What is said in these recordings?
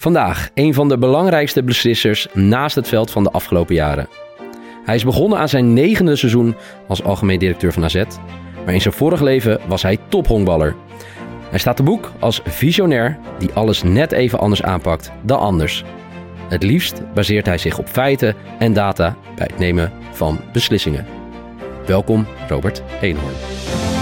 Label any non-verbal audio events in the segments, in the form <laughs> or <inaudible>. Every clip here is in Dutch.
Vandaag een van de belangrijkste beslissers naast het veld van de afgelopen jaren. Hij is begonnen aan zijn negende seizoen als algemeen directeur van AZ. Maar in zijn vorig leven was hij tophongballer. Hij staat te boek als visionair die alles net even anders aanpakt dan anders. Het liefst baseert hij zich op feiten en data bij het nemen van beslissingen. Welkom Robert Eenhoorn.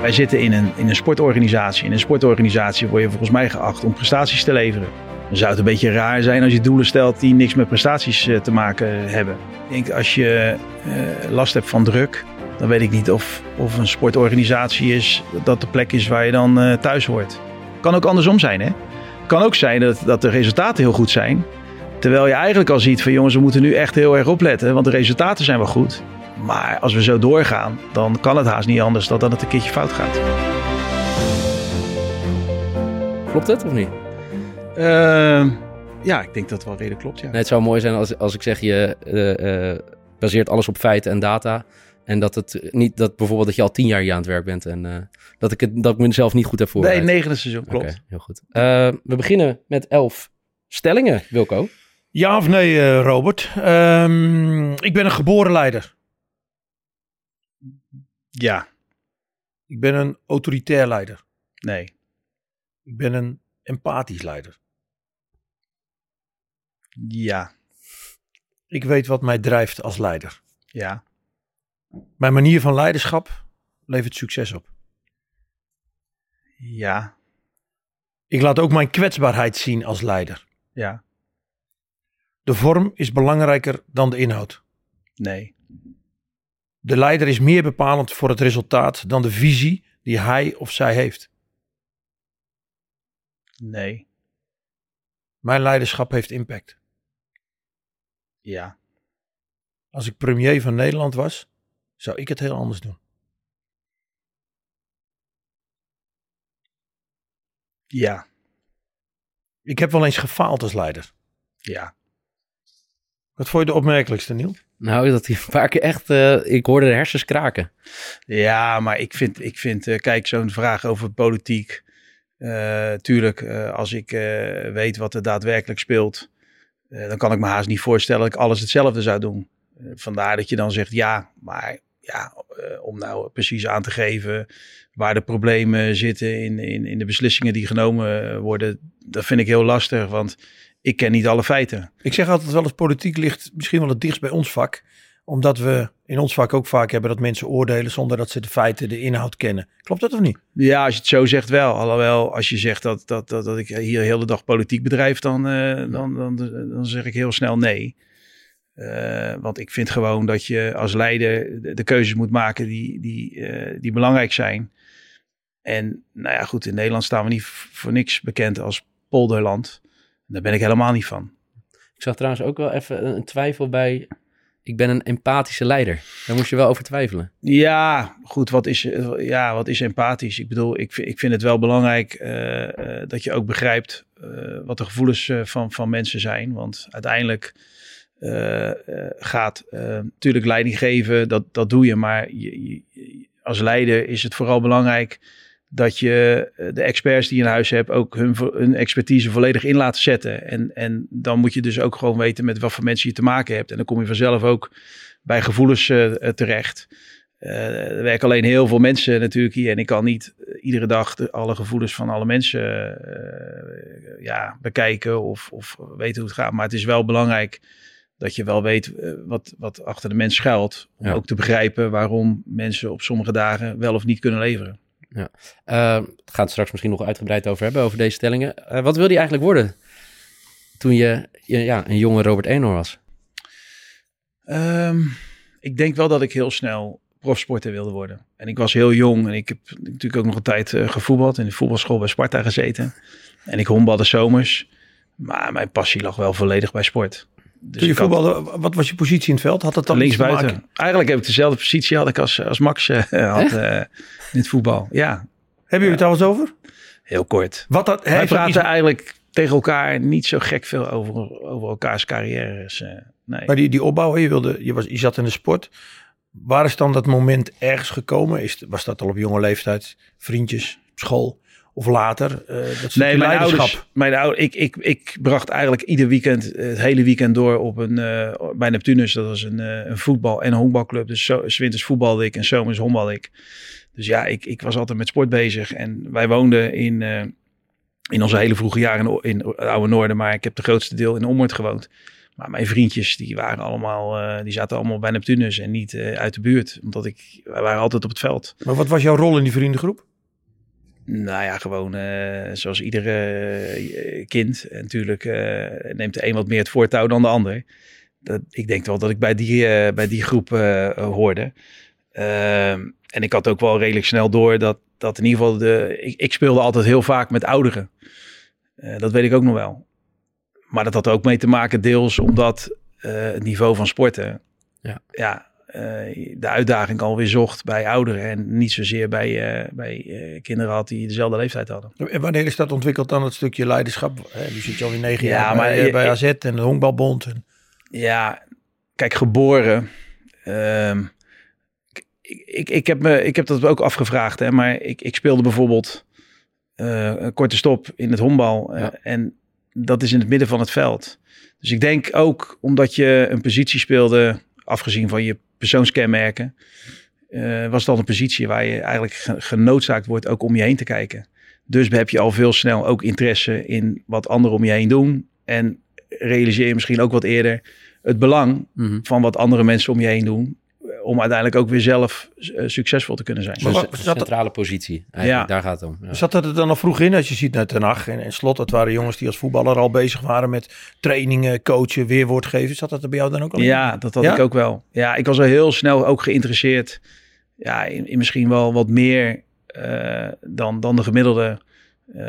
Wij zitten in een, in een sportorganisatie. In een sportorganisatie word je volgens mij geacht om prestaties te leveren. Dan zou het een beetje raar zijn als je doelen stelt die niks met prestaties eh, te maken hebben. Ik denk als je uh, last hebt van druk, dan weet ik niet of, of een sportorganisatie is dat de plek is waar je dan uh, thuis hoort. Kan ook andersom zijn, hè? Kan ook zijn dat, dat de resultaten heel goed zijn. Terwijl je eigenlijk al ziet van jongens, we moeten nu echt heel erg opletten, want de resultaten zijn wel goed. Maar als we zo doorgaan, dan kan het haast niet anders dan dat het een keertje fout gaat. Klopt het of niet? Uh, ja, ik denk dat het wel redelijk klopt. Ja. Nee, het zou mooi zijn als, als ik zeg je uh, uh, baseert alles op feiten en data. En dat het niet dat bijvoorbeeld dat je al tien jaar hier aan het werk bent en uh, dat ik het dat ik mezelf niet goed heb voorbereid. Nee, negende seizoen, klopt. Okay, heel goed. Uh, we beginnen met elf stellingen, Wilco. Ja of nee, uh, Robert? Um, ik ben een geboren leider. Ja. Ik ben een autoritair leider. Nee. Ik ben een empathisch leider. Ja. Ik weet wat mij drijft als leider. Ja. Mijn manier van leiderschap levert succes op. Ja. Ik laat ook mijn kwetsbaarheid zien als leider. Ja. De vorm is belangrijker dan de inhoud. Nee. De leider is meer bepalend voor het resultaat dan de visie die hij of zij heeft. Nee. Mijn leiderschap heeft impact. Ja. Als ik premier van Nederland was, zou ik het heel anders doen. Ja. Ik heb wel eens gefaald als leider. Ja. Wat vond je de opmerkelijkste, Niel? Nou, dat hij een paar keer echt... Uh, ik hoorde de hersens kraken. Ja, maar ik vind... Ik vind uh, kijk, zo'n vraag over politiek... Uh, tuurlijk, als ik weet wat er daadwerkelijk speelt... dan kan ik me haast niet voorstellen dat ik alles hetzelfde zou doen. vandaar dat je dan zegt ja, maar ja, om nou precies aan te geven waar de problemen zitten in, in, in de beslissingen die genomen worden, dat vind ik heel lastig, want ik ken niet alle feiten. Ik zeg altijd wel eens politiek ligt misschien wel het dichtst bij ons vak, omdat we in ons vak ook vaak hebben dat mensen oordelen zonder dat ze de feiten, de inhoud kennen. Klopt dat of niet? Ja, als je het zo zegt wel. Alhoewel, als je zegt dat, dat, dat, dat ik hier de hele dag politiek bedrijf, dan, uh, dan, dan, dan zeg ik heel snel nee. Uh, want ik vind gewoon dat je als leider de, de keuzes moet maken die, die, uh, die belangrijk zijn. En nou ja, goed, in Nederland staan we niet voor niks bekend als polderland. Daar ben ik helemaal niet van. Ik zag trouwens ook wel even een twijfel bij. Ik ben een empathische leider. Daar moest je wel over twijfelen. Ja, goed. Wat is, ja, wat is empathisch? Ik bedoel, ik, ik vind het wel belangrijk uh, uh, dat je ook begrijpt uh, wat de gevoelens van, van mensen zijn. Want uiteindelijk gaat natuurlijk leiding geven, dat, dat doe je. Maar je, je, als leider is het vooral belangrijk dat je de experts die je in huis hebt ook hun, hun expertise volledig in laat zetten. En, en dan moet je dus ook gewoon weten met wat voor mensen je te maken hebt. En dan kom je vanzelf ook bij gevoelens uh, terecht. Uh, er werken alleen heel veel mensen natuurlijk hier. En ik kan niet iedere dag de, alle gevoelens van alle mensen uh, ja, bekijken of, of weten hoe het gaat. Maar het is wel belangrijk dat je wel weet wat, wat achter de mens schuilt. Om ja. ook te begrijpen waarom mensen op sommige dagen wel of niet kunnen leveren. Ja. Uh, we gaan het straks misschien nog uitgebreid over hebben, over deze stellingen. Uh, wat wilde je eigenlijk worden toen je, je ja, een jonge Robert Eenhoorn was? Um, ik denk wel dat ik heel snel profsporter wilde worden. En ik was heel jong en ik heb natuurlijk ook nog een tijd uh, gevoetbald. In de voetbalschool bij Sparta gezeten. En ik honkbalde zomers. Maar mijn passie lag wel volledig bij sport. Dus Toen je voetbalde, wat was je positie in het veld? Had dat dan linksbuiten? Eigenlijk heb ik dezelfde positie had ik als, als Max uh, <laughs> had uh, in het voetbal. Ja. Hebben jullie het al eens over? Heel kort. Wat dat, Wij praten iets... eigenlijk tegen elkaar niet zo gek veel over, over elkaars carrières. Uh, nee. Maar die, die opbouw, je, wilde, je, was, je zat in de sport. Waar is dan dat moment ergens gekomen? Is, was dat al op jonge leeftijd? Vriendjes, school? Of later? Uh, dat nee, mijn ouders, mijn ouders, ik, ik, ik bracht eigenlijk ieder weekend, het hele weekend door op een, uh, bij Neptunus. Dat was een, uh, een voetbal- en honkbalclub. Dus zo, winters voetbalde ik en zomers honkbalde ik. Dus ja, ik, ik was altijd met sport bezig. En wij woonden in, in onze hele vroege jaren in, in het Oude Noorden. Maar ik heb de grootste deel in Ommoord gewoond. Maar mijn vriendjes, die waren allemaal, uh, die zaten allemaal bij Neptunus en niet uh, uit de buurt. Omdat ik, wij waren altijd op het veld. Maar wat was jouw rol in die vriendengroep? Nou ja, gewoon uh, zoals iedere kind. En natuurlijk neemt de een wat meer het voortouw dan de ander. Dat, ik denk wel dat ik bij die, bij die groep hoorde. Ehm, en ik had ook wel redelijk snel door dat, dat in ieder geval de... Ik, ik speelde altijd heel vaak met ouderen. dat weet ik ook nog wel. Maar dat had ook mee te maken deels omdat het niveau van sporten... Ja, ja de uitdaging alweer zocht bij ouderen en niet zozeer bij, uh, bij kinderen had die dezelfde leeftijd hadden. En wanneer is dat ontwikkeld dan het stukje leiderschap? Nu zit je alweer negen ja, jaar maar, bij, bij AZ en de Honkbalbond. En... Ja, kijk, geboren... Ehm, ik, ik, ik, heb me, ik heb dat ook afgevraagd, hè, maar ik, ik speelde bijvoorbeeld een korte stop in het honkbal. Ja. en dat is in het midden van het veld. Dus ik denk ook omdat je een positie speelde, afgezien van je persoonskenmerken, uh, was dat een positie waar je eigenlijk genoodzaakt wordt ook om je heen te kijken. Dus heb je al veel snel ook interesse in wat anderen om je heen doen. En realiseer je misschien ook wat eerder het belang mhm. van wat andere mensen om je heen doen om uiteindelijk ook weer zelf uh, succesvol te kunnen zijn. Maar wat, centrale positie, ja. daar gaat het om. Ja. Zat dat er dan al vroeg in, als je ziet naar Ten Hag en, en Slot, dat waren jongens die als voetballer al bezig waren met trainingen, coachen, weerwoord geven. Zat dat er bij jou dan ook al Ja, dat had ik ook wel. Ja, ik was al heel snel ook geïnteresseerd ja, in, in misschien wel wat meer uh, dan, dan de gemiddelde. Uh,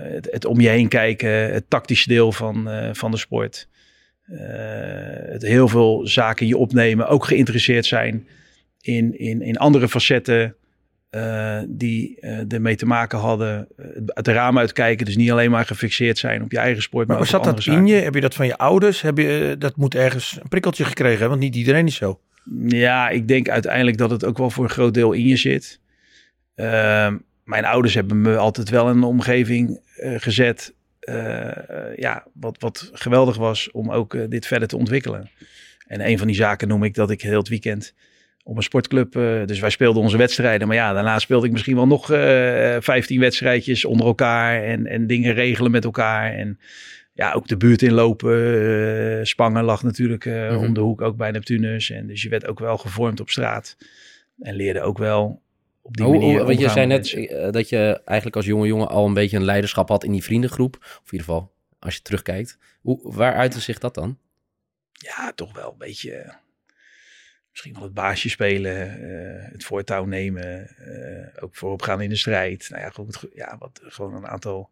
het, het, om je heen kijken, het tactische deel van, van de sport. Uh, het heel veel zaken je opnemen, ook geïnteresseerd zijn in, in, in andere facetten uh, die uh, ermee te maken hadden. het raam uitkijken, dus niet alleen maar gefixeerd zijn op je eigen sport. Maar, maar zat dat in je? Heb je dat van je ouders? Heb je, dat moet ergens een prikkeltje gekregen hebben, want niet iedereen is zo. Ja, ik denk uiteindelijk dat het ook wel voor een groot deel in je zit. Ehm, mijn ouders hebben me altijd wel in een omgeving gezet ja, wat, wat geweldig was om ook uh, dit verder te ontwikkelen. En een van die zaken noem ik dat ik heel het weekend op een sportclub. Uh, dus wij speelden onze wedstrijden. Maar ja, daarna speelde ik misschien wel nog 15 wedstrijdjes onder elkaar. En, en dingen regelen met elkaar. En ja, ook de buurt inlopen. Spangen lag natuurlijk mm om de hoek ook bij Neptunus. En dus je werd ook wel gevormd op straat. En leerde ook wel op die manier. Want je zei net eh, dat je eigenlijk als jonge jongen al een beetje een leiderschap had in die vriendengroep. Of in ieder geval, als je terugkijkt. Hoe, waar uitte zich dat dan? Ja, toch wel een beetje. Misschien wel het baasje spelen, uh, het voortouw nemen, uh, ook voorop gaan in de strijd. Nou ja, goed, ja wat, gewoon een aantal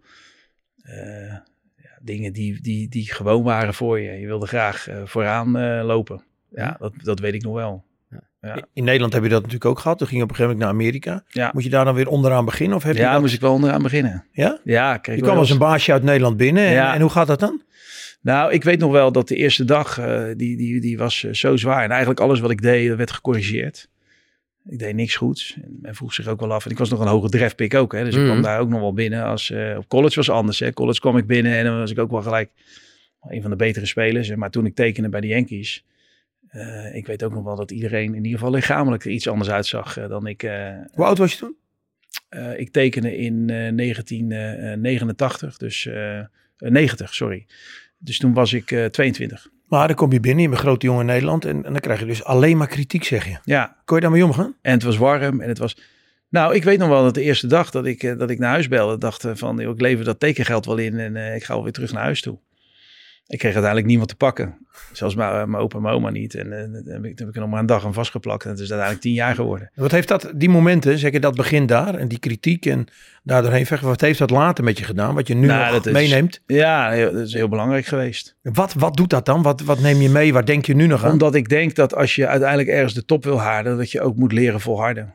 ja, dingen die, die, die gewoon waren voor je. Je wilde graag vooraan lopen. Ja, dat, dat weet ik nog wel. Ja. In Nederland heb je dat natuurlijk ook gehad. Toen ging je op een gegeven moment naar Amerika. Ja. Moet je daar dan weer onderaan beginnen? Of heb ja, je dat... moest ik wel onderaan beginnen. Ja? Ja. je kwam als een baasje uit Nederland binnen. En, en, hoe gaat dat dan? Nou, ik weet nog wel dat de eerste dag, uh, die, die, die was uh, zo zwaar. En eigenlijk alles wat ik deed, werd gecorrigeerd. Ik deed niks goeds. En men vroeg zich ook wel af. En ik was nog een hoge drefpik ook. Hè, dus mm. ik kwam daar ook nog wel binnen. Als, uh, op college was anders. Hè. College kwam ik binnen en dan was ik ook wel gelijk een van de betere spelers. Maar toen ik tekende bij de Yankees uh, ik weet ook nog wel dat iedereen in ieder geval lichamelijk er iets anders uitzag uh, dan ik. Uh, Hoe oud was je toen? ik tekende in 1989, dus 90, sorry. Dus toen was ik 22. Maar dan kom je binnen, je bent grote jongen in Nederland en, en, dan krijg je dus alleen maar kritiek, zeg je. Ja. Kon je daarmee omgaan? En het was warm en het was... Nou, ik weet nog wel dat de eerste dag dat ik, dat ik naar huis belde, dacht van, ik lever dat tekengeld wel in en ik ga alweer terug naar huis toe. Ik kreeg uiteindelijk niemand te pakken. Zelfs mijn, opa en mijn oma niet. En uh, dan heb ik, heb ik er nog maar een dag aan vastgeplakt. En het is uiteindelijk tien jaar geworden. Wat heeft dat, die momenten, zeg je dat begin daar en die kritiek en daar doorheen vechten. Wat heeft dat later met je gedaan? Wat je nu nou, nog meeneemt? ja, dat is heel belangrijk geweest. Wat, wat doet dat dan? Wat, wat neem je mee? Waar denk je nu nog aan? Omdat ik denk dat als je uiteindelijk ergens de top wil halen, dat je ook moet leren volharden.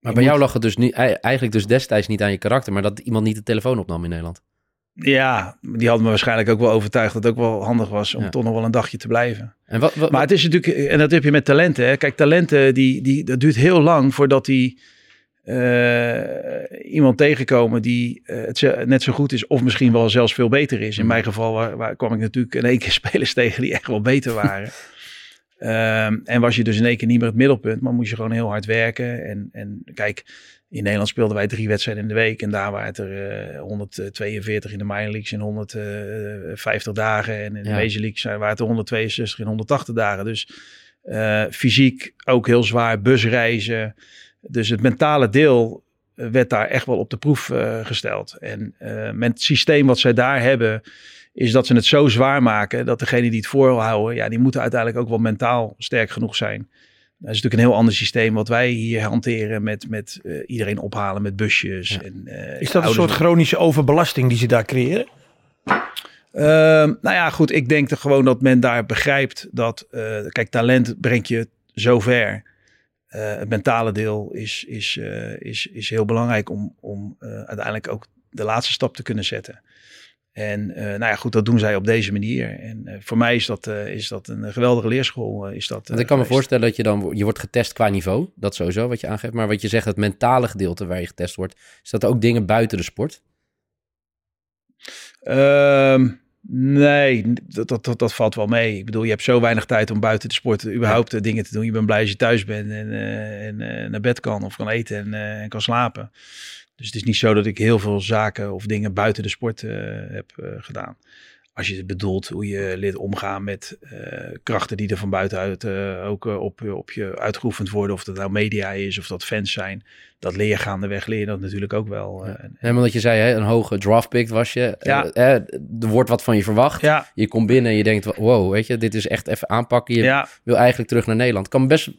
Maar bij jou lag het dus niet, eigenlijk dus destijds niet aan je karakter, maar dat iemand niet de telefoon opnam in Nederland. Ja, die hadden me waarschijnlijk ook wel overtuigd dat het ook wel handig was om toch nog wel een dagje te blijven. En wat, wat, maar het is natuurlijk, en dat heb je met talenten. Hè. Kijk, talenten, die, die, dat duurt heel lang voordat die eh, iemand tegenkomen die eh, het net zo goed is of misschien wel zelfs veel beter is. In Mm. mijn geval waar, waar kwam ik natuurlijk in één keer <laughs> spelers tegen die echt wel beter waren. <laughs> Ehm, en was je dus in één keer niet meer het middelpunt, maar moest je gewoon heel hard werken. En, en kijk, in Nederland speelden wij drie wedstrijden in de week. En daar waren het er eh, 142 in de minor leagues in 150 dagen. En in de Ja. major leagues zijn- waren het er 162 in 180 dagen. Dus eh, fysiek ook heel zwaar, busreizen. Dus het mentale deel eh, werd daar echt wel op de proef eh, gesteld. En eh, met het systeem wat zij daar hebben, is dat ze het zo zwaar maken dat degene die het voorhouden, ja, die moeten uiteindelijk ook wel mentaal sterk genoeg zijn. Dat is natuurlijk een heel ander systeem wat wij hier hanteren met, met eh, iedereen ophalen met busjes. Ja. En, eh, Is dat een soort chronische overbelasting die ze daar creëren? Ehm, nou ja, goed. Ik denk er gewoon dat men daar begrijpt dat, eh, kijk, talent brengt je zo ver. Eh, het mentale deel is, is, is, is heel belangrijk om, om uiteindelijk ook de laatste stap te kunnen zetten. En eh, nou ja, goed, dat doen zij op deze manier. En eh, voor mij is dat, eh, is dat een geweldige leerschool. is dat, Want ik kan me voorstellen dat je dan je wordt getest qua niveau. Dat sowieso wat je aangeeft. Maar wat je zegt, het mentale gedeelte waar je getest wordt, is dat ook dingen buiten de sport? Ehm, nee, dat, dat, dat, dat valt wel mee. Ik bedoel, je hebt zo weinig tijd om buiten de sport überhaupt dingen te doen. Je bent blij als je thuis bent en, en naar bed kan of kan eten en, en kan slapen. Dus het is niet zo dat ik heel veel zaken of dingen buiten de sport eh, heb eh, gedaan. Als je het bedoelt hoe je leert omgaan met eh, krachten die er van buitenuit ook op, op je uitgeoefend worden. Of dat nou media is of dat fans zijn. Dat leer je gaandeweg, leer je dat natuurlijk ook wel. eh, en- En omdat je zei, hè, een hoge draft pick was je. Ja. Eh, er wordt wat van je verwacht. ja, Je komt binnen en je denkt, wow, weet je, dit is echt even aanpakken. Je ja, wil eigenlijk terug naar Nederland. Kan best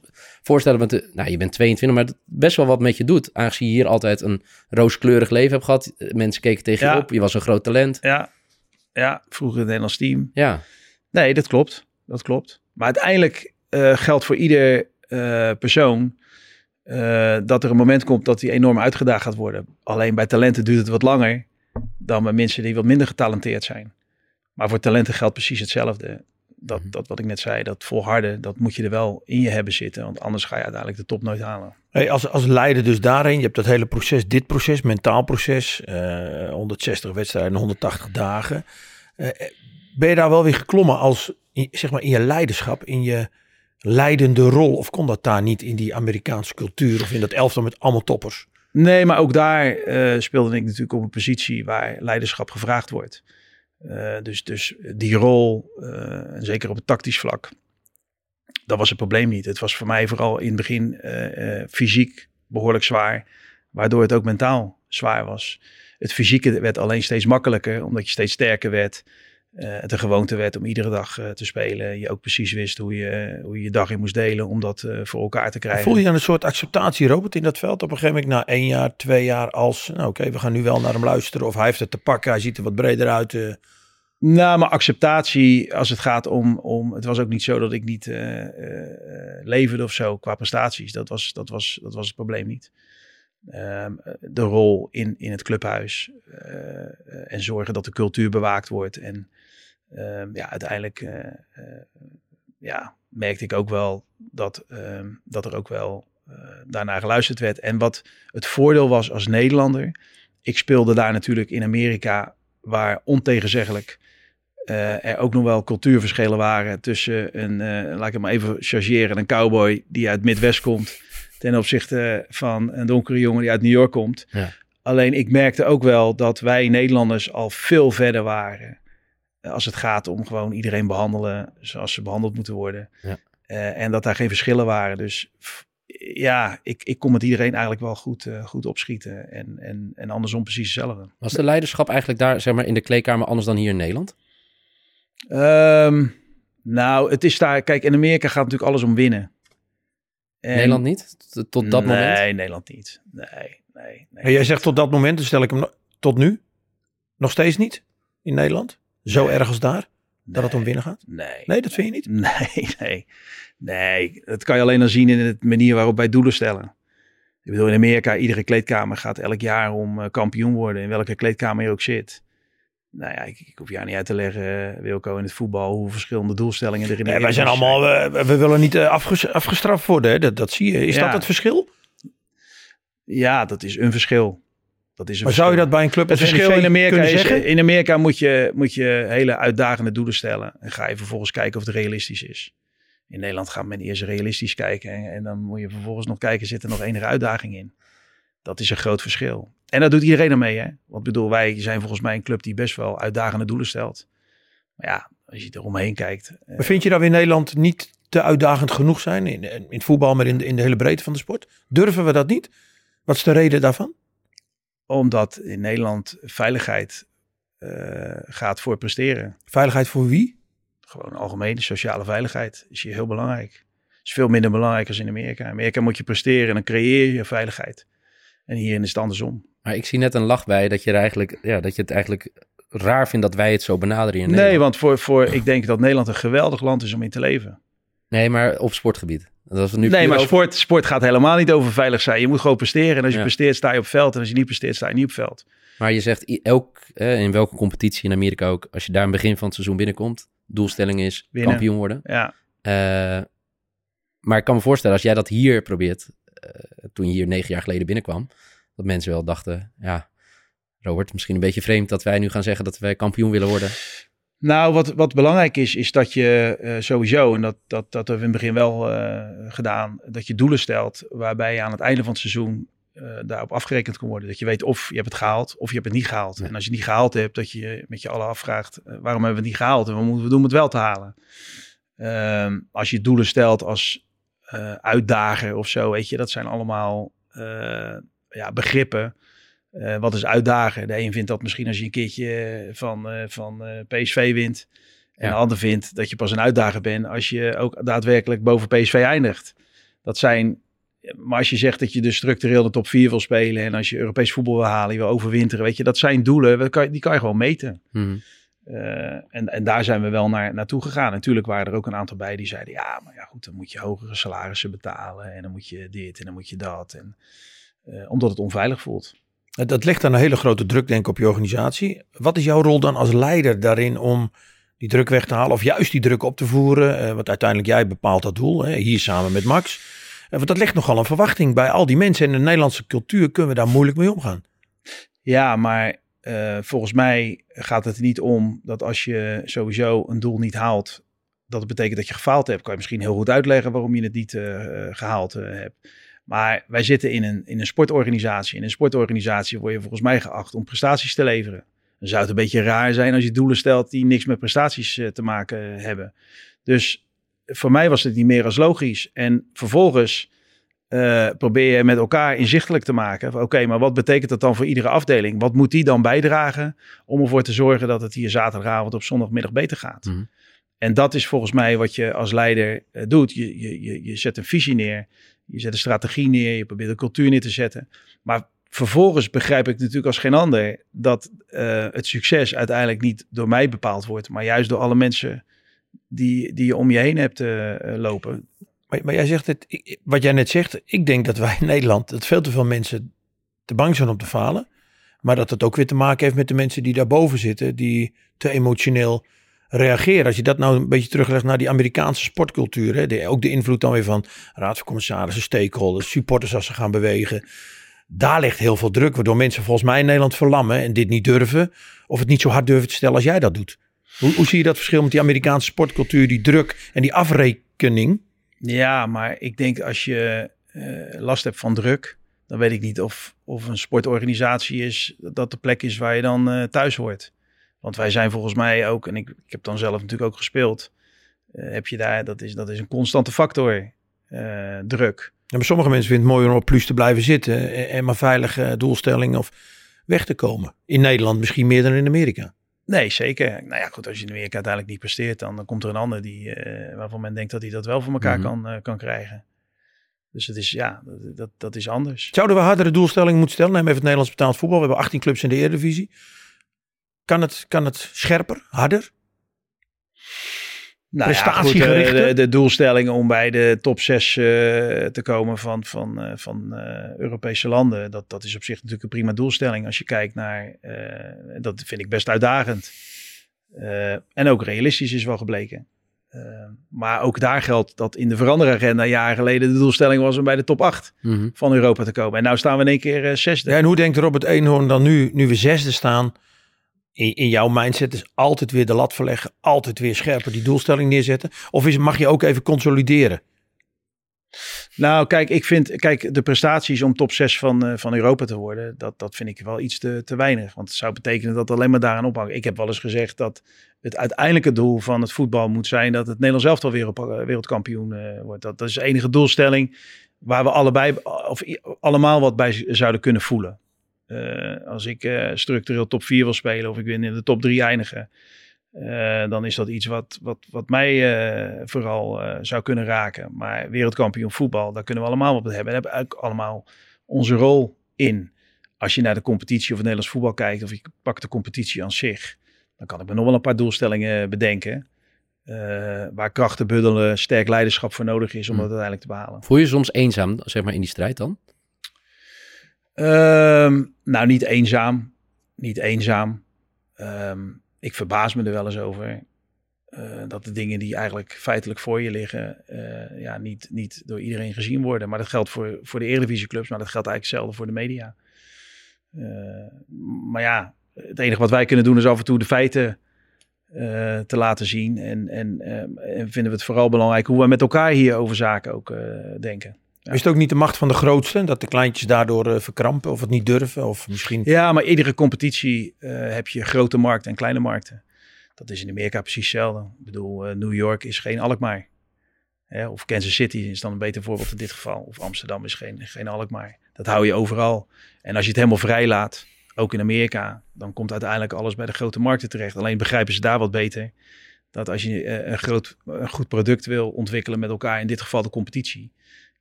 voorstellen, met de, nou, je bent 22, maar best wel wat met je doet. Aangezien je hier altijd een rooskleurig leven hebt gehad. Mensen keken tegen je Ja. op, je was een groot talent. ja, ja. Vroeger het Nederlands team. Ja, Nee, dat klopt. Dat klopt. Maar uiteindelijk eh, geldt voor ieder eh, persoon eh, dat er een moment komt dat hij enorm uitgedaagd gaat worden. Alleen bij talenten duurt het wat langer dan bij mensen die wat minder getalenteerd zijn. Maar voor talenten geldt precies hetzelfde. Dat, Mhm. dat wat ik net zei, dat volharden, dat moet je er wel in je hebben zitten. Want anders ga je uiteindelijk de top nooit halen. Hey, als, als leider dus daarheen, je hebt dat hele proces, dit proces, mentaal proces, eh 160 wedstrijden, 180 dagen. Eh, eh, ben je daar wel weer geklommen als, in, zeg maar, in je leiderschap, in je leidende rol? Of kon dat daar niet in die Amerikaanse cultuur of in dat elftal met allemaal toppers? Nee, maar ook daar eh, speelde ik natuurlijk op een positie waar leiderschap gevraagd wordt. Eh, dus, dus die rol, eh, zeker op het tactisch vlak, dat was het probleem niet. Het was voor mij vooral in het begin eh, fysiek behoorlijk zwaar, waardoor het ook mentaal zwaar was. Het fysieke werd alleen steeds makkelijker, omdat je steeds sterker werd. Eh, het een gewoonte werd om iedere dag eh, te spelen. Je ook precies wist hoe je, hoe je je dag in moest delen om dat eh, voor elkaar te krijgen. Voel je dan een soort acceptatie, Robert, in dat veld? Op een gegeven moment na één jaar, twee jaar als, nou oké, we gaan nu wel naar hem luisteren. Of hij heeft het te pakken, hij ziet er wat breder uit. eh. Nou, maar acceptatie als het gaat om... om het was ook niet zo dat ik niet eh, eh, leverde of zo qua prestaties. Dat was, dat was, dat was het probleem niet. Ehm, de rol in, in het clubhuis. eh, en zorgen dat de cultuur bewaakt wordt. En ja, uiteindelijk eh, eh, ja, merkte ik ook wel dat, ehm, dat er ook wel eh, daarnaar geluisterd werd. En wat het voordeel was als Nederlander. Ik speelde daar natuurlijk in Amerika waar ontegenzeggelijk er ook nog wel cultuurverschillen waren tussen een, laat ik het maar even chargeren, een cowboy die uit het Midwest komt ten opzichte van een donkere jongen die uit New York komt. Ja. Alleen ik merkte ook wel dat wij Nederlanders al veel verder waren als het gaat om gewoon iedereen behandelen zoals ze behandeld moeten worden. Ja. Eh, en dat daar geen verschillen waren. Dus f- ja, ik, ik kon met iedereen eigenlijk wel goed, eh, goed opschieten. En, en, en andersom precies hetzelfde. was de leiderschap eigenlijk daar, zeg maar, in de kleedkamer anders dan hier in Nederland? Ehm, nou, het is daar. Kijk, in Amerika gaat natuurlijk alles om winnen. En- Nederland niet? Tot, dat nee, moment? Nederland niet. Nee, nee. nee. En jij zegt tot dat moment, dan stel ik hem tot nu, nog steeds niet in Nederland? Zo Nee. erg als daar, dat het om winnen gaat? Nee. Nee, dat vind je niet? <laughs> Nee, nee. Nee, dat kan je alleen dan zien in de manier waarop wij doelen stellen. Ik bedoel, in Amerika, iedere kleedkamer gaat elk jaar om eh, kampioen worden. In welke kleedkamer je ook zit. Nou ja, ik, ik hoef jou niet uit te leggen, eh, Wilco, in het voetbal, hoe verschillende doelstellingen er in Nee, wij zijn allemaal, we, we willen niet eh, afges- afgestraft worden, hè? Dat, dat zie je. Is Ja. dat het verschil? Ja, dat is een verschil. Dat is Maar zou je dat bij een club Het verschil NEC in Amerika is, zeggen? in Amerika moet je, moet je hele uitdagende doelen stellen. En ga je vervolgens kijken of het realistisch is. In Nederland gaat men eerst realistisch kijken. En, en dan moet je vervolgens nog kijken, zit er nog enige uitdaging in? Dat is een groot verschil. En dat doet iedereen ermee, hè? Want bedoel, wij zijn volgens mij een club die best wel uitdagende doelen stelt. Maar ja, als je er omheen kijkt. eh, Maar vind je dat we in Nederland niet te uitdagend genoeg zijn? In, in het voetbal, maar in de, in de hele breedte van de sport? Durven we dat niet? Wat is de reden daarvan? Omdat in Nederland veiligheid eh, gaat voor presteren. Veiligheid voor wie? Gewoon algemene sociale veiligheid is hier heel belangrijk. Is veel minder belangrijk als in Amerika. In Amerika moet je presteren en dan creëer je veiligheid. En hierin is het andersom. Maar ik zie net een lach bij dat je, er eigenlijk, ja, dat je het eigenlijk raar vindt dat wij het zo benaderen in Nee, want voor, voor, ik denk dat Nederland een geweldig land is om in te leven. Nee, maar op sportgebied. Dat nu nee, maar over- sport, sport gaat helemaal niet over veilig zijn. Je moet gewoon presteren. En als je Ja. presteert, sta je op veld. En als je niet presteert, sta je niet op veld. Maar je zegt elk, eh, in welke competitie in Amerika ook, als je daar in het begin van het seizoen binnenkomt, doelstelling is Winnen. kampioen worden. Ja, Eh, maar ik kan me voorstellen, als jij dat hier probeert, eh, toen je hier negen jaar geleden binnenkwam, dat mensen wel dachten, ja, Robert, misschien een beetje vreemd dat wij nu gaan zeggen dat wij kampioen willen worden. Nou, wat, wat belangrijk is, is dat je eh, sowieso, en dat, dat, dat hebben we in het begin wel eh, gedaan, dat je doelen stelt waarbij je aan het einde van het seizoen eh, daarop afgerekend kan worden. Dat je weet of je hebt het gehaald of je hebt het niet gehaald. Ja. En als je het niet gehaald hebt, dat je met je allen afvraagt, waarom hebben we het niet gehaald en wat moeten we doen om het wel te halen. Ehm, als je doelen stelt als uitdager of zo, weet je, dat zijn allemaal ja, begrippen. Eh, wat is uitdagen? De een vindt dat misschien als je een keertje van, eh, van eh, PSV wint. En Ja. de ander vindt dat je pas een uitdager bent als je ook daadwerkelijk boven PSV eindigt. Dat zijn, maar als je zegt dat je dus structureel de top 4 wil spelen en als je Europees voetbal wil halen, je wil overwinteren, weet je, dat zijn doelen, dat kan je- die kan je gewoon meten. Mhm. En, en daar zijn we wel naar, naartoe gegaan. Natuurlijk waren er ook een aantal bij die zeiden, ja, maar ja goed, dan moet je hogere salarissen betalen en dan moet je dit en dan moet je dat. En, omdat het onveilig voelt. Dat legt dan een hele grote druk denk ik op je organisatie. Wat is jouw rol dan als leider daarin om die druk weg te halen of juist die druk op te voeren? Eh, want uiteindelijk jij bepaalt dat doel, hier samen met Max. Eh, want dat legt nogal een verwachting bij al die mensen. En in de Nederlandse cultuur kunnen we daar moeilijk mee omgaan. Ja, maar eh, volgens mij gaat het niet om dat als je sowieso een doel niet haalt, dat het betekent dat je gefaald hebt. Kan je misschien heel goed uitleggen waarom je het niet eh, eh, gehaald eh, hebt. Maar wij zitten in een, in een sportorganisatie. In een sportorganisatie word je volgens mij geacht om prestaties te leveren. Dan zou het een beetje raar zijn als je doelen stelt die niks met prestaties eh, te maken hebben. Dus voor mij was het niet meer als logisch. En vervolgens eh, probeer je met elkaar inzichtelijk te maken. Oké, maar wat betekent dat dan voor iedere afdeling? Wat moet die dan bijdragen om ervoor te zorgen dat het hier zaterdagavond op zondagmiddag beter gaat? Mhm. En dat is volgens mij wat je als leider eh, doet. Je, je, je, je zet een visie neer, je zet een strategie neer, je probeert een cultuur neer te zetten. Maar vervolgens begrijp ik natuurlijk als geen ander dat eh, het succes uiteindelijk niet door mij bepaald wordt, maar juist door alle mensen die, die je om je heen hebt eh, eh, lopen. Maar, maar jij zegt het, wat jij net zegt, ik denk dat wij in Nederland, dat veel te veel mensen te bang zijn om te falen. Maar dat het ook weer te maken heeft met de mensen die daarboven zitten, die te emotioneel reageren. Als je dat nou een beetje teruglegt naar die Amerikaanse sportcultuur, hè, ook de invloed dan weer van raad commissarissen, stakeholders, supporters als ze gaan bewegen. Daar ligt heel veel druk, waardoor mensen volgens mij in Nederland verlammen en dit niet durven. Of het niet zo hard durven te stellen als jij dat doet. Hoe, hoe zie je dat verschil met die Amerikaanse sportcultuur, die druk en die afrekening? Ja, maar ik denk als je eh, last hebt van druk, dan weet ik niet of, of een sportorganisatie is, dat de plek is waar je dan eh, thuis hoort. Want wij zijn volgens mij ook, en ik, ik heb dan zelf natuurlijk ook gespeeld, eh, heb je daar, dat is, dat is een constante factor, eh, druk. Ja, maar sommige mensen vinden het mooi om op plus te blijven zitten en, en maar veilige doelstellingen of weg te komen. In Nederland misschien meer dan in Amerika. Nee, zeker. Nou ja, goed, als je in Amerika uiteindelijk niet presteert, dan, dan komt er een ander die, eh, waarvan men denkt dat hij dat wel voor elkaar Mhm. kan, eh, kan krijgen. Dus het is, ja, dat, dat, dat is anders. Zouden we hardere doelstellingen moeten stellen? Neem even het Nederlands betaald voetbal. We hebben 18 clubs in de Eredivisie. Kan het, kan het scherper, harder? Nou ja, goed, Prestatiegerichte? eh, de, de doelstellingen om bij de top 6 te komen van, van, eh, van eh, Europese landen, dat, dat is op zich natuurlijk een prima doelstelling. Als je kijkt naar, eh, dat vind ik best uitdagend. Eh, en ook realistisch is wel gebleken. Uh, maar ook daar geldt dat in de veranderagenda jaren geleden de doelstelling was om bij de top 8 Mhm. van Europa te komen. En nu staan we in één keer eh, zesde. Ja, en hoe denkt Robert Eenhoorn dan nu, nu we zesde staan, in, in jouw mindset is altijd weer de lat verleggen, altijd weer scherper die doelstelling neerzetten? Of is, mag je ook even consolideren? Nou, kijk, ik vind, kijk, de prestaties om top 6 van, eh, van Europa te worden, dat, dat vind ik wel iets te, te weinig. Want het zou betekenen dat alleen maar daaraan ophangt. Ik heb wel eens gezegd dat het uiteindelijke doel van het voetbal moet zijn dat het Nederlands elftal wereld, eh, wereldkampioen eh, wordt. Dat, dat is de enige doelstelling waar we allebei, of allemaal wat bij zouden kunnen voelen. Eh, als ik eh, structureel top 4 wil spelen of ik wil in de top 3 eindigen, eh, dan is dat iets wat, wat, wat mij vooral zou kunnen raken. Maar wereldkampioen voetbal, daar kunnen we allemaal wat hebben. Daar hebben we ook allemaal onze rol in. Als je naar de competitie of het Nederlands voetbal kijkt, of je pakt de competitie aan zich, dan kan ik me nog wel een paar doelstellingen bedenken. waar krachten buddelen, sterk leiderschap voor nodig is om Hmm. dat uiteindelijk te behalen. Voel je je soms eenzaam, zeg maar, in die strijd dan? Ehm, nou, niet eenzaam. Niet eenzaam. Ehm, ik verbaas me er wel eens over. eh, dat de dingen die eigenlijk feitelijk voor je liggen, eh, ja, niet, niet door iedereen gezien worden. Maar dat geldt voor, voor de Eredivisieclubs, maar dat geldt eigenlijk hetzelfde voor de media. Eh, maar ja, het enige wat wij kunnen doen is af en toe de feiten te laten zien. En, en, ehm, en vinden we het vooral belangrijk hoe we met elkaar hier over zaken ook denken. Is het ook niet de macht van de grootste, dat de kleintjes daardoor eh, verkrampen of het niet durven? Of misschien... Ja, maar iedere competitie eh, heb je grote markten en kleine markten. Dat is in Amerika precies hetzelfde. Ik bedoel, eh, New York is geen Alkmaar. Hè, of Kansas City is dan een beter voorbeeld in dit geval. Of Amsterdam is geen, geen Alkmaar. Dat hou je overal. En als je het helemaal vrij laat, ook in Amerika, dan komt uiteindelijk alles bij de grote markten terecht. Alleen begrijpen ze daar wat beter. Dat als je een, groot, een goed product wil ontwikkelen met elkaar, in dit geval de competitie,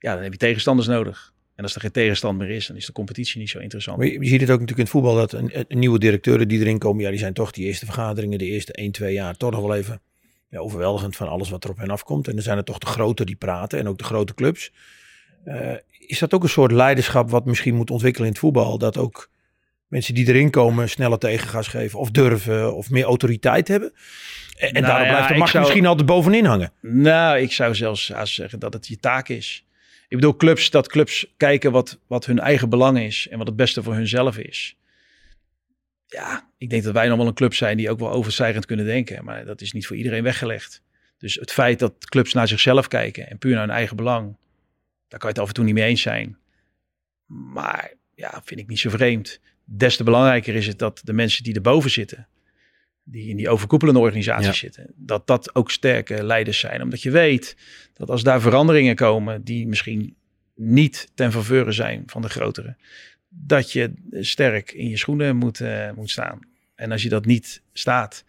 ja, dan heb je tegenstanders nodig. En als er geen tegenstand meer is, dan is de competitie niet zo interessant. Maar je, je ziet het ook natuurlijk in het voetbal dat een, een nieuwe directeuren die erin komen, ja, die zijn toch die eerste vergaderingen, de eerste 1, 2 jaar, toch nog wel even ja, overweldigend van alles wat er op hen afkomt. En dan zijn er toch de grote die praten en ook de grote clubs. Eh, is dat ook een soort leiderschap wat misschien moet ontwikkelen in het voetbal? Dat ook mensen die erin komen sneller tegengas geven of durven of meer autoriteit hebben? En, en Nou daarom blijft de macht zou- misschien altijd bovenin hangen. Nou, ik zou zelfs zeggen dat het je taak is. Ik bedoel, clubs, dat clubs kijken wat, wat hun eigen belang is en wat het beste voor hunzelf is. Ja, ik denk dat wij nog wel een club zijn die ook wel overstijgend kunnen denken. Maar dat is niet voor iedereen weggelegd. Dus het feit dat clubs naar zichzelf kijken en puur naar hun eigen belang, daar kan je het af en toe niet mee eens zijn. Maar ja, vind ik niet zo vreemd. Des te belangrijker is het dat de mensen die erboven zitten, die in die overkoepelende organisaties Ja. zitten, dat dat ook sterke leiders zijn. Omdat je weet dat als daar veranderingen komen die misschien niet ten faveur zijn van de grotere, dat je sterk in je schoenen moet, eh, moet staan. En als je dat niet staat,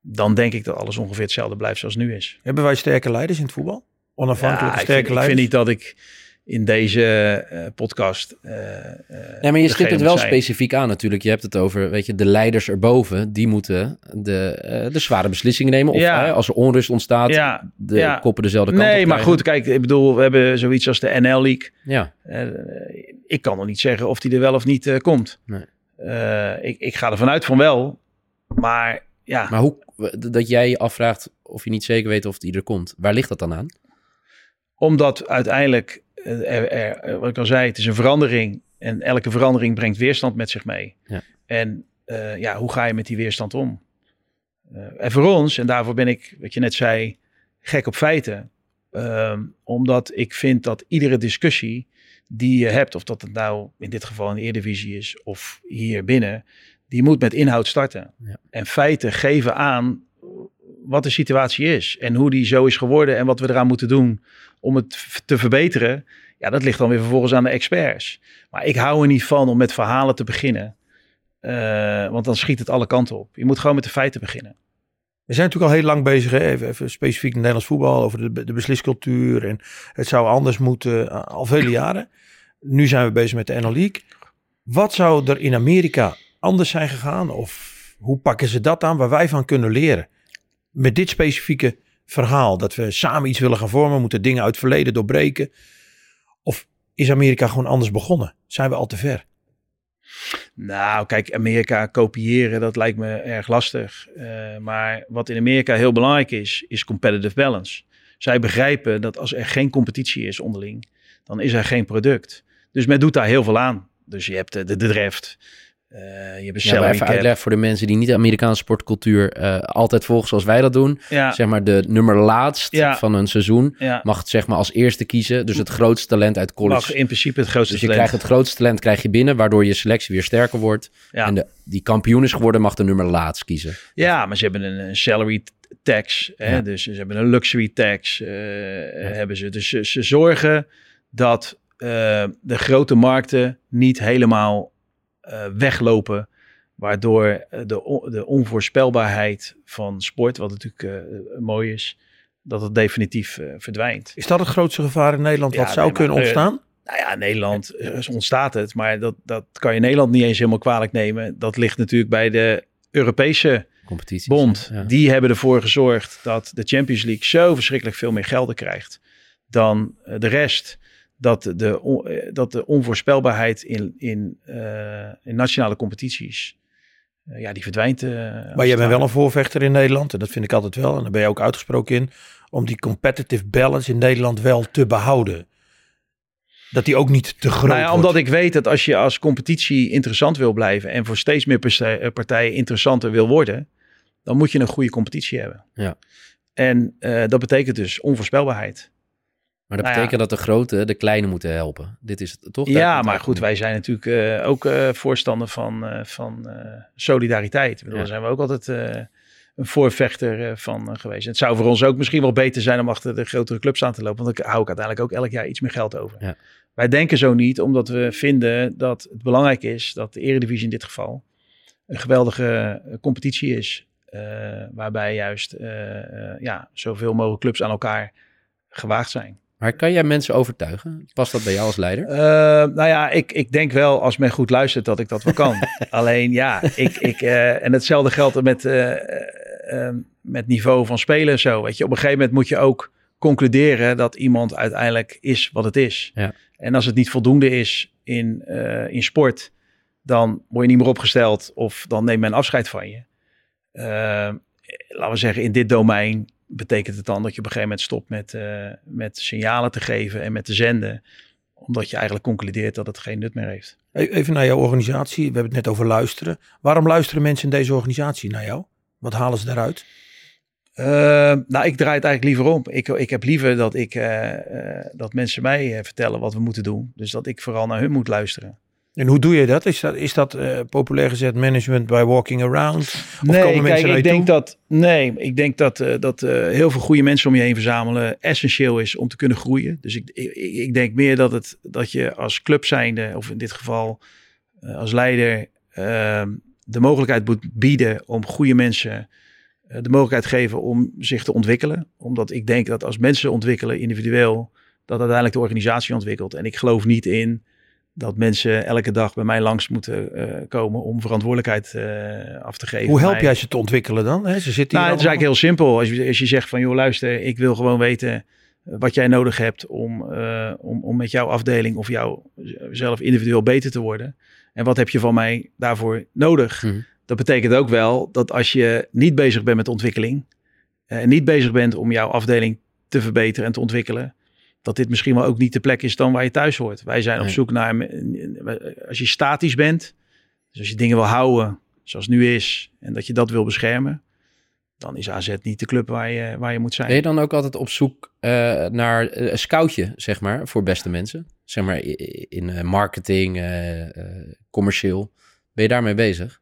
dan denk ik dat alles ongeveer hetzelfde blijft zoals het nu is. Hebben wij sterke leiders in het voetbal? Onafhankelijke Ja, ik, sterke vind, ik vind leiders? niet dat ik in deze eh, podcast. eh, eh, Ja, maar je stipt degene het wel zijn. specifiek aan natuurlijk. Je hebt het over, weet je, de leiders erboven, die moeten de, eh, de zware beslissingen nemen. Of Ja. als er onrust ontstaat, Ja, de ja. koppen dezelfde kant Nee, op maar krijgen. goed, kijk, ik bedoel, we hebben zoiets als de NL League. Ja, Eh, ik kan nog niet zeggen of die er wel of niet eh, komt. Nee. Eh, ik, ik ga ervan uit van wel. Maar ja, maar hoe, dat jij je afvraagt of je niet zeker weet of die er komt. Waar ligt dat dan aan? omdat uiteindelijk, eh, er, er, eh, wat ik al zei, het is een verandering. En elke verandering brengt weerstand met zich mee. Ja. En eh, ja, hoe ga je met die weerstand om? Eh, en voor ons, en daarvoor ben ik, wat je net zei, gek op feiten. Ehm, omdat ik vind dat iedere discussie die je hebt, of dat het nou in dit geval de Eredivisie is of hier binnen, die moet met inhoud starten. Ja. En feiten geven aan wat de situatie is en hoe die zo is geworden en wat we eraan moeten doen om het te verbeteren. Ja, dat ligt dan weer vervolgens aan de experts. Maar ik hou er niet van om met verhalen te beginnen. Eh, want dan schiet het alle kanten op. Je moet gewoon met de feiten beginnen. We zijn natuurlijk al heel lang bezig, hè, even, even specifiek Nederlands voetbal, over de, de besliscultuur. En het zou anders moeten, uh, al vele jaren. Nu zijn we bezig met de NL League. Wat zou er in Amerika anders zijn gegaan? Of hoe pakken ze dat aan waar wij van kunnen leren? Met dit specifieke verhaal, dat we samen iets willen gaan vormen, moeten dingen uit het verleden doorbreken. Of is Amerika gewoon anders begonnen? Zijn we al te ver? Nou, kijk, Amerika kopiëren, dat lijkt me erg lastig. Uh, maar wat in Amerika heel belangrijk is, is competitive balance. Zij begrijpen dat als er geen competitie is onderling, dan is er geen product. Dus men doet daar heel veel aan. Dus je hebt de, de draft, uh, je ja, even uitleg voor de mensen die niet de Amerikaanse sportcultuur uh, altijd volgen zoals wij dat doen. Ja. Zeg maar de nummer laatst Ja. van een seizoen mag het zeg maar als eerste kiezen. Dus het grootste talent uit college. Mag in principe het grootste dus je talent. krijgt het grootste talent krijg je binnen, waardoor je selectie weer sterker wordt. Ja. En de, die kampioen is geworden, mag de nummer laatst kiezen. Ja, maar ze hebben een, een salary tax. Hè? Dus ze hebben een luxury tax. eh, hebben ze. Dus ze, ze zorgen dat eh, de grote markten niet helemaal eh, weglopen. Waardoor eh, de, de onvoorspelbaarheid van sport, wat natuurlijk eh, mooi is, dat het definitief eh, verdwijnt. Is dat het grootste gevaar in Nederland Ja, wat zou nee, kunnen eh, ontstaan? Nou ja, Nederland eh, ontstaat het, maar dat, dat kan je Nederland niet eens helemaal kwalijk nemen. Dat ligt natuurlijk bij de Europese Competities. bond. Ja. Die hebben ervoor gezorgd dat de Champions League zo verschrikkelijk veel meer gelden krijgt dan eh, de rest. Dat de, on- eh, dat de onvoorspelbaarheid in, in, eh, in nationale competities, eh, ja, die verdwijnt. Maar jij bent wel een voorvechter in Nederland, en dat vind ik altijd wel. En daar ben je ook uitgesproken in, om die competitive balance in Nederland wel te behouden. Dat die ook niet te groot Nou ja, wordt. omdat ik weet dat als je als competitie interessant wil blijven en voor steeds meer partij- partijen interessanter wil worden, dan moet je een goede competitie hebben. Ja. En dat betekent dus onvoorspelbaarheid. Maar dat Nou ja. betekent dat de grote de kleine moeten helpen. Dit is het toch? Ja, maar goed, wij zijn natuurlijk eh, ook eh, voorstander van, eh, van solidariteit. Ik bedoel, Ja. Daar zijn we ook altijd een voorvechter van geweest. Het zou voor ons ook misschien wel beter zijn om achter de grotere clubs aan te lopen, want dan hou ik uiteindelijk ook elk jaar iets meer geld over. Ja. Wij denken zo niet, omdat we vinden dat het belangrijk is dat de Eredivisie in dit geval een geweldige competitie is, waarbij juist ja, zoveel mogelijk clubs aan elkaar gewaagd zijn. Maar kan jij mensen overtuigen? Past dat bij jou als leider? Eh, nou ja, ik, ik denk wel als men goed luistert dat ik dat wel kan. <laughs> Alleen ja, ik, ik, eh, en hetzelfde geldt met, eh, met niveau van spelen en zo. Weet je, op een gegeven moment moet je ook concluderen dat iemand uiteindelijk is wat het is. Ja. En als het niet voldoende is in, in sport, dan word je niet meer opgesteld of dan neemt men afscheid van je. Laten we zeggen, in dit domein betekent het dan dat je op een gegeven moment stopt met, eh, met signalen te geven en met te zenden omdat je eigenlijk concludeert dat het geen nut meer heeft. E- Even naar jouw organisatie. We hebben het net over luisteren. Waarom luisteren mensen in deze organisatie naar jou? Wat halen ze daaruit? Eh, nou, ik draai het eigenlijk liever om. Ik, ik heb liever dat, ik, eh, dat mensen mij vertellen wat we moeten doen. Dus dat ik vooral naar hun moet luisteren. En hoe doe je dat? Is dat, is dat eh, populair gezet management by walking around? Of nee, komen kijk, ik denk toe? dat, nee, ik denk dat, eh, dat eh, heel veel goede mensen om je heen verzamelen essentieel is om te kunnen groeien. Dus ik, ik, ik denk meer dat, het, dat je als club zijnde, of in dit geval als leider, eh, de mogelijkheid moet bieden om goede mensen de mogelijkheid geven om zich te ontwikkelen. Omdat ik denk dat als mensen ontwikkelen individueel, dat uiteindelijk de organisatie ontwikkelt. En ik geloof niet in dat mensen elke dag bij mij langs moeten eh, komen om verantwoordelijkheid eh, af te geven. Hoe help jij ze te ontwikkelen dan? Hè, ze zitten nou, het is eigenlijk heel simpel. Als je, als je zegt van, joh, luister, ik wil gewoon weten wat jij nodig hebt om, eh, om, om met jouw afdeling of jou zelf individueel beter te worden. En wat heb je van mij daarvoor nodig? Mhm. Dat betekent ook wel dat als je niet bezig bent met ontwikkeling en niet bezig bent om jouw afdeling te verbeteren en te ontwikkelen, dat dit misschien wel ook niet de plek is dan waar je thuis hoort. Wij zijn op zoek naar, als je statisch bent, dus als je dingen wil houden zoals nu is en dat je dat wil beschermen, dan is AZ niet de club waar je, waar je moet zijn. Ben je dan ook altijd op zoek eh, naar eh, een scoutje, zeg maar, voor beste mensen? Zeg maar in eh, marketing, commercieel. Ben je daarmee bezig?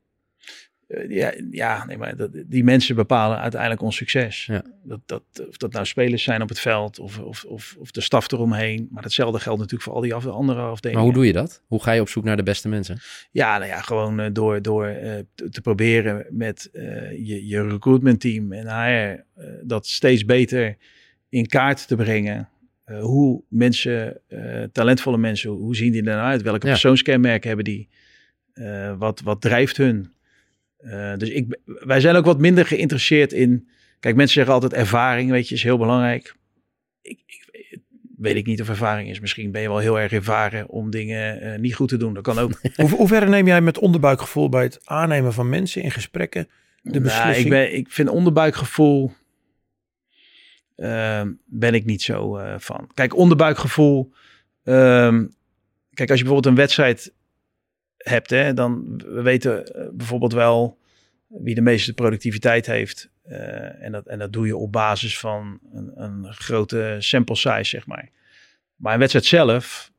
Eh, ja, ja nee, maar dat, die mensen bepalen uiteindelijk ons succes. Ja. Dat, dat, of dat nou spelers zijn op het veld of, of, of, of de staf eromheen. Maar hetzelfde geldt natuurlijk voor al die af, andere afdelingen. Maar hoe doe je dat? Hoe ga je op zoek naar de beste mensen? Ja, nou ja, gewoon eh, door, door eh, te, te proberen met je, je recruitment team en HR dat steeds beter in kaart te brengen. Hoe mensen, talentvolle mensen, hoe zien die er nou? Welke Ja. persoonskenmerken hebben die? Wat, wat drijft hun? Eh, dus ik, wij zijn ook wat minder geïnteresseerd in. Kijk, mensen zeggen altijd ervaring, weet je, is heel belangrijk. Ik, ik, weet ik niet of ervaring is. Misschien ben je wel heel erg ervaren om dingen eh, niet goed te doen. Dat kan ook. <laughs> Hoe, hoe ver neem jij met onderbuikgevoel bij het aannemen van mensen in gesprekken de Nou, beslissing? ik, ben, ik vind onderbuikgevoel. ehm, ben ik niet zo van. Kijk, onderbuikgevoel. ehm, kijk, als je bijvoorbeeld een wedstrijd hebt, hè, dan we weten eh, bijvoorbeeld wel wie de meeste productiviteit heeft. Eh, en, dat, en dat doe je op basis van een, een grote sample size, zeg maar. Maar een wedstrijd zelf,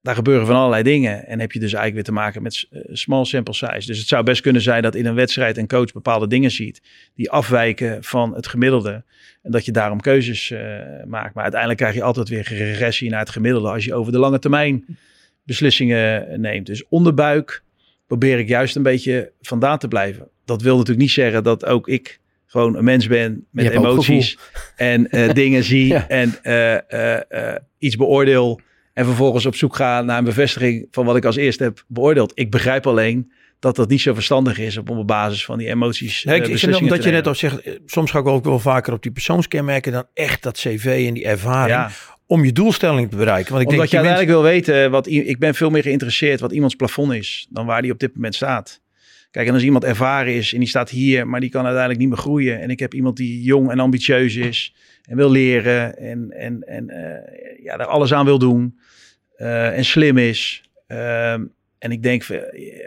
daar gebeuren van allerlei dingen. En heb je dus eigenlijk weer te maken met eh, small sample size. Dus het zou best kunnen zijn dat in een wedstrijd een coach bepaalde dingen ziet die afwijken van het gemiddelde. En dat je daarom keuzes maakt. Maar uiteindelijk krijg je altijd weer regressie naar het gemiddelde als je over de lange termijn beslissingen neemt. Dus onderbuik probeer ik juist een beetje vandaan te blijven. Dat wil natuurlijk niet zeggen dat ook ik gewoon een mens ben met emoties en eh, <laughs> dingen zie Ja. en eh, eh, eh, iets beoordeel en vervolgens op zoek ga naar een bevestiging van wat ik als eerste heb beoordeeld. Ik begrijp alleen dat dat niet zo verstandig is op op basis van die emoties. Ik, ik vind omdat te je net al zegt, soms ga ik ook wel vaker op die persoonskenmerken dan echt dat cv en die ervaring Ja, om je doelstelling te bereiken. Want ik omdat je denk, die uiteindelijk wil weten wat ik ben veel meer geïnteresseerd wat iemands plafond is dan waar die op dit moment staat. Kijk, en als iemand ervaren is en die staat hier, maar die kan uiteindelijk niet meer groeien. En ik heb iemand die jong en ambitieus is en wil leren en, en, en eh, ja, daar alles aan wil doen eh, en slim is. Ehm, en ik denk,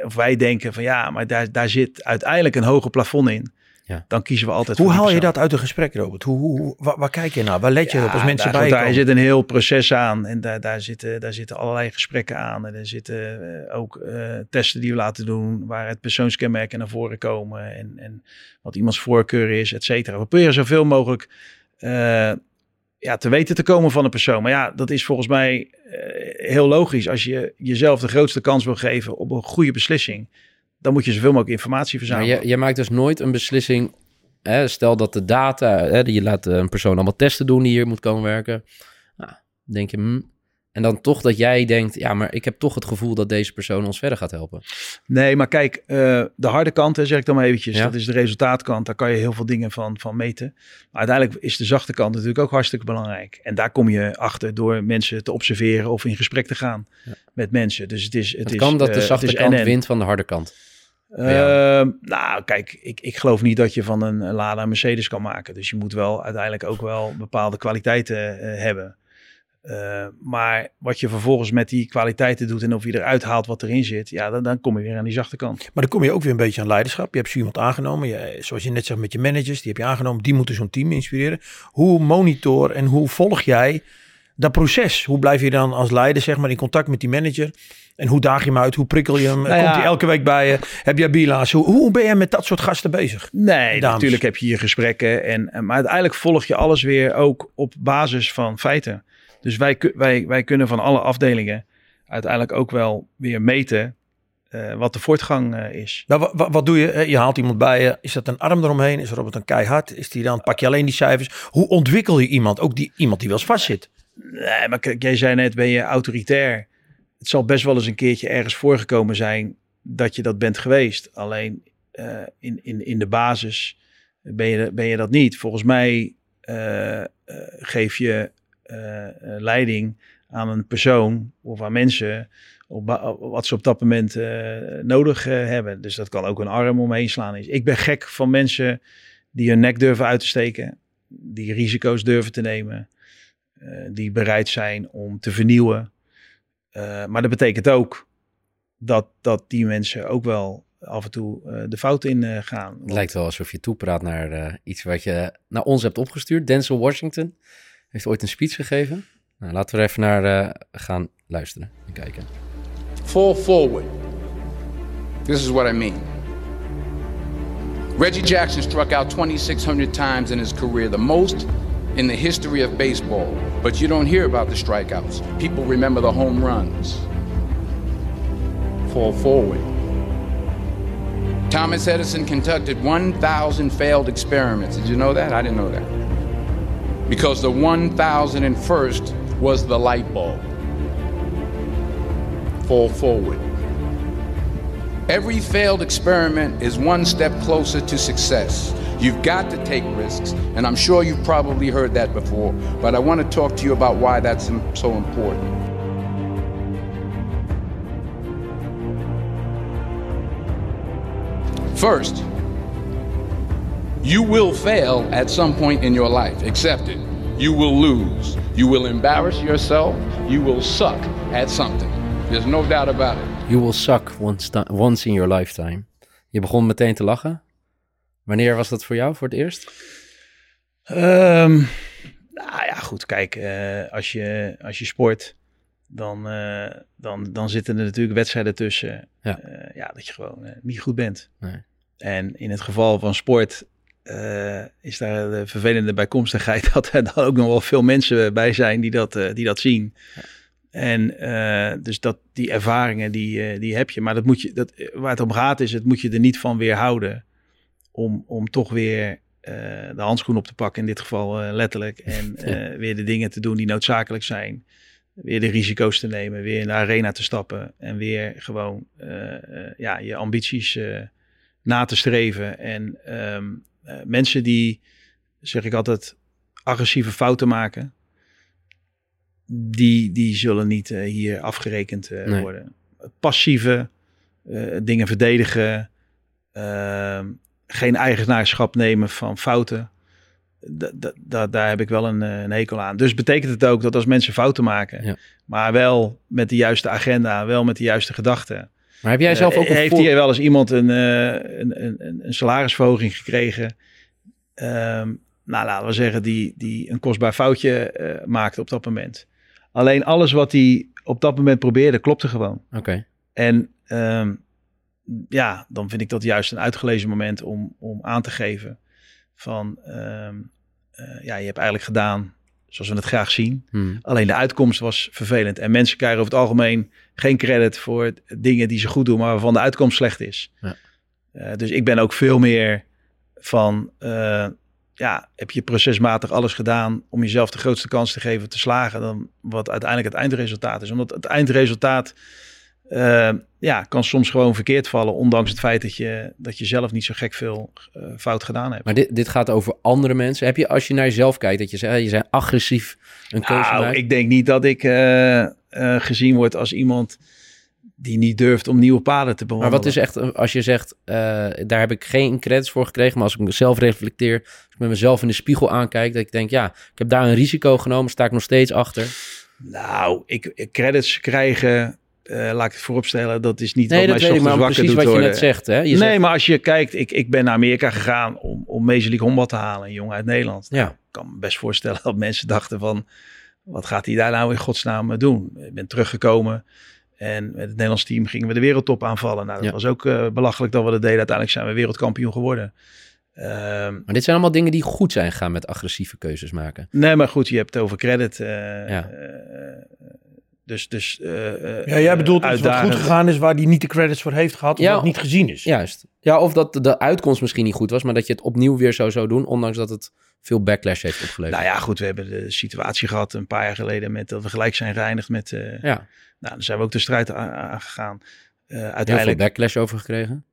of wij denken van ja, maar daar, daar zit uiteindelijk een hoger plafond in. Ja. Dan kiezen we altijd Hoe haal je dat uit een gesprek, Robert? Hoe, hoe, waar, waar kijk je naar? Waar let je op als Ja, mensen daar, bij je daar komen? zit een heel proces aan en daar, daar, zitten, daar zitten allerlei gesprekken aan. En er zitten eh, ook eh, testen die we laten doen waar het persoonskenmerken naar voren komen en, en wat iemands voorkeur is, et cetera. We proberen zoveel mogelijk eh, ja, te weten te komen van een persoon. Maar ja, dat is volgens mij heel logisch. Als je jezelf de grootste kans wil geven op een goede beslissing, dan moet je zoveel mogelijk informatie verzamelen. je, je maakt dus nooit een beslissing. Hè, stel dat de data, hè, je laat een persoon allemaal testen doen die hier moet komen werken. Nou, denk je, hm. en dan toch dat jij denkt, ja, maar ik heb toch het gevoel dat deze persoon ons verder gaat helpen. Nee, maar kijk, eh, de harde kant, hè, zeg ik dan maar eventjes, Ja. dat is de resultaatkant. Daar kan je heel veel dingen van, van meten. Maar uiteindelijk is de zachte kant natuurlijk ook hartstikke belangrijk. En daar kom je achter door mensen te observeren of in gesprek te gaan Ja. met mensen. Dus het is. Het, Het, is, kan dat eh, de het zachte is kant wint van de harde kant. Ehm, nou, kijk, ik, ik geloof niet dat je van een Lada een Mercedes kan maken. Dus je moet wel uiteindelijk ook wel bepaalde kwaliteiten eh, hebben. Eh, maar wat je vervolgens met die kwaliteiten doet en of je eruit haalt wat erin zit, ja, dan, dan kom je weer aan die zachte kant. Maar dan kom je ook weer een beetje aan leiderschap. Je hebt zo iemand aangenomen. Je, zoals je net zegt met je managers, die heb je aangenomen. Die moeten zo'n team inspireren. Hoe monitor en hoe volg jij dat proces? Hoe blijf je dan als leider zeg maar in contact met die manager? En hoe daag je hem uit? Hoe prikkel je hem? Nou Komt hij elke week bij je? Heb jij bila's? Hoe, hoe ben jij met dat soort gasten bezig? Nee, Dames. natuurlijk heb je je gesprekken. En, en- maar uiteindelijk volg je alles weer ook op basis van feiten. Dus wij, wij, wij kunnen van alle afdelingen uiteindelijk ook wel weer meten eh, wat de voortgang eh, is. Nou, wa- wa- wat doe je? Eh, Je haalt iemand bij je. Is dat een arm eromheen? Is Robert een keihard? Is die dan? Pak je alleen die cijfers? Hoe ontwikkel je iemand? Ook die iemand die wel eens vastzit. Nee, maar kijk, jij zei net, ben je autoritair? Het zal best wel eens een keertje ergens voorgekomen zijn dat je dat bent geweest. Alleen eh, in, in, in de basis ben je, ben je dat niet. Volgens mij eh, eh, geef je leiding aan een persoon of aan mensen op wat ze op dat moment nodig hebben. Dus dat kan ook een arm omheen slaan. Ik ben gek van mensen die hun nek durven uit te steken, die risico's durven te nemen, die bereid zijn om te vernieuwen. Eh, maar dat betekent ook dat, dat die mensen ook wel af en toe eh, de fout in eh, gaan. Het lijkt wel alsof je toepraat naar eh, iets wat je naar ons hebt opgestuurd. Denzel Washington heeft ooit een speech gegeven. Nou, laten we er even naar eh, gaan luisteren en kijken. Fall forward. This is what I mean. Reggie Jackson struck out 2,600 times in his career, the most in the history of baseball. But you don't hear about the strikeouts. People remember the home runs. Fall forward. Thomas Edison conducted 1,000 failed experiments. Did you know that? I didn't know that. Because the 1,001st was the light bulb. Fall forward. Every failed experiment is one step closer to success. You've got to take risks, and I'm sure you've probably heard that before, but I want to talk to you about why that's so important. First, you will fail at some point in your life. Accept it. You will lose. You will embarrass yourself. You will suck at something. There's no doubt about it. You will suck once, once in your lifetime. Je begon meteen te lachen. Wanneer was dat voor jou voor het eerst? Ehm, nou ja, goed. Kijk, eh, als, je, als je sport, dan, eh, dan, dan zitten er natuurlijk wedstrijden tussen. Ja. eh, ja, dat je gewoon niet goed bent. Nee. En in het geval van sport is daar de vervelende bijkomstigheid <laughs> dat er dan ook nog wel veel mensen bij zijn die dat, die dat zien. En eh, dus dat, die ervaringen, die, die heb je. Maar dat moet je, dat, waar het om gaat is, het moet je er niet van weerhouden om, om toch weer eh, de handschoen op te pakken, in dit geval eh, letterlijk. <laughs> En eh, weer de dingen te doen die noodzakelijk zijn. Weer de risico's te nemen, weer in de arena te stappen. En weer gewoon ja, je ambities na te streven. En ehm, eh, mensen die, zeg ik altijd, agressieve fouten maken. Die, die zullen niet hier afgerekend Nee. worden. Passieve dingen verdedigen. Geen eigenaarschap nemen van fouten. Da- da- da- daar heb ik wel een, eh, een hekel aan. Dus betekent het ook dat als mensen fouten maken, Ja. maar wel met de juiste agenda, wel met de juiste gedachten. Maar heb jij zelf Eh, ook een heeft voor- hier wel eens iemand een, eh, een, een, een, een salarisverhoging gekregen? Ehm, nou, laten we zeggen, die, die een kostbaar foutje maakte op dat moment. Alleen alles wat hij op dat moment probeerde, klopte gewoon. Oké. En ehm, ja, dan vind ik dat juist een uitgelezen moment om, om aan te geven van, ehm, eh, ja, je hebt eigenlijk gedaan zoals we het graag zien. Hmm. Alleen de uitkomst was vervelend. En mensen krijgen over het algemeen geen credit voor dingen die ze goed doen, maar waarvan de uitkomst slecht is. Ja. Eh, dus ik ben ook veel meer van, eh, ja, heb je procesmatig alles gedaan om jezelf de grootste kans te geven te slagen dan wat uiteindelijk het eindresultaat is. Omdat het eindresultaat, eh, ja, kan soms gewoon verkeerd vallen, ondanks het feit dat je, dat je zelf niet zo gek veel eh, fout gedaan hebt. Maar dit, dit gaat over andere mensen. Heb je, als je naar jezelf kijkt, dat je zegt, je bent agressief een keuze Nou, maakt? ik denk niet dat ik eh, gezien word als iemand die niet durft om nieuwe paden te Maar bewandelen. wat is echt, als je zegt, daar heb ik geen credits voor gekregen, maar als ik mezelf reflecteer, als ik met mezelf in de spiegel aankijk, dat ik denk, ja, ik heb daar een risico genomen, sta ik nog steeds achter. Nou, ik- credits krijgen, eh, laat ik het vooropstellen, dat is niet Nee, wat mij ochtends wakker precies doet wat je net zegt. Hè? Je nee, zegt, maar als je kijkt, ik, ik ben naar Amerika gegaan om, om Major League Honkbal te halen, een jongen uit Nederland. Ja. Ik kan me best voorstellen dat mensen dachten van, wat gaat hij daar nou in godsnaam doen? Ik ben teruggekomen en met het Nederlands team gingen we de wereldtop aanvallen. Nou, dat Ja. was ook eh, belachelijk dat we dat deden. Uiteindelijk zijn we wereldkampioen geworden. Ehm, Maar dit zijn allemaal dingen die goed zijn gegaan met agressieve keuzes maken. Nee, maar goed, je hebt het over credit. eh, Ja. Dus, dus, eh, eh, Ja, jij bedoelt iets wat goed gegaan is, waar die niet de credits voor heeft gehad, of Ja. wat niet gezien is. Juist. Ja, of dat de uitkomst misschien niet goed was, maar dat je het opnieuw weer zo zou doen, ondanks dat het veel backlash heeft opgeleverd. Nou ja, goed, we hebben de situatie gehad een paar jaar geleden met dat we gelijk zijn geëindigd met. eh ja, Nou, dan zijn we ook de strijd aangegaan. Eh heel veel uiteindelijk, backlash over gekregen.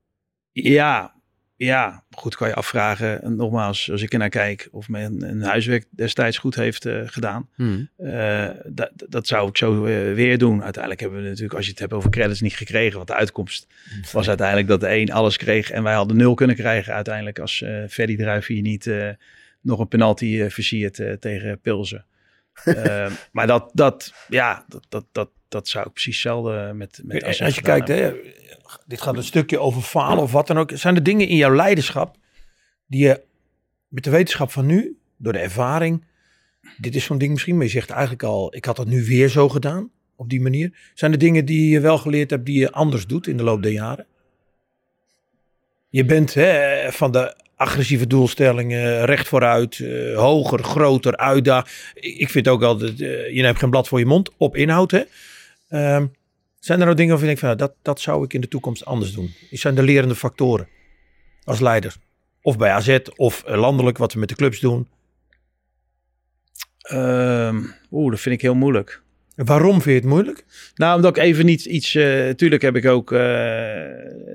ja, ja, goed kan je afvragen. En nogmaals, als ik er naar kijk, of men een huiswerk destijds goed heeft eh, gedaan. Hmm. Eh, dat, zou ik zo eh, weer doen. Uiteindelijk hebben we natuurlijk, als je het hebt over credits, niet gekregen. Want de uitkomst was uiteindelijk dat de een alles kreeg en wij hadden nul kunnen krijgen. Uiteindelijk als eh Ferdy Druif hier niet nog een penalty versiert tegen Pilsen. <laughs> Maar dat, dat, ja, dat, dat, dat, dat zou ik precies hetzelfde met, met AZ als je kijkt, hè, dit gaat een stukje over falen of wat dan ook. Zijn er dingen in jouw leiderschap die je met de wetenschap van nu, door de ervaring, dit is zo'n ding misschien, maar je zegt eigenlijk al, ik had dat nu weer zo gedaan, op die manier. Zijn er dingen die je wel geleerd hebt die je anders doet in de loop der jaren? Je bent hè, van de agressieve doelstellingen, recht vooruit, eh, hoger, groter, uitdagen. Ik ik vind ook altijd, eh, je neemt geen blad voor je mond, op inhoud hè. Ehm, zijn er nou dingen waarvan je denkt van, nou, dat, dat zou ik in de toekomst anders doen? Zijn er lerende factoren als leider? Of bij AZ, of eh, landelijk, wat we met de clubs doen. Ehm, Oeh, dat vind ik heel moeilijk. Waarom vind je het moeilijk? Nou, omdat ik even niet iets. eh tuurlijk heb ik ook, eh,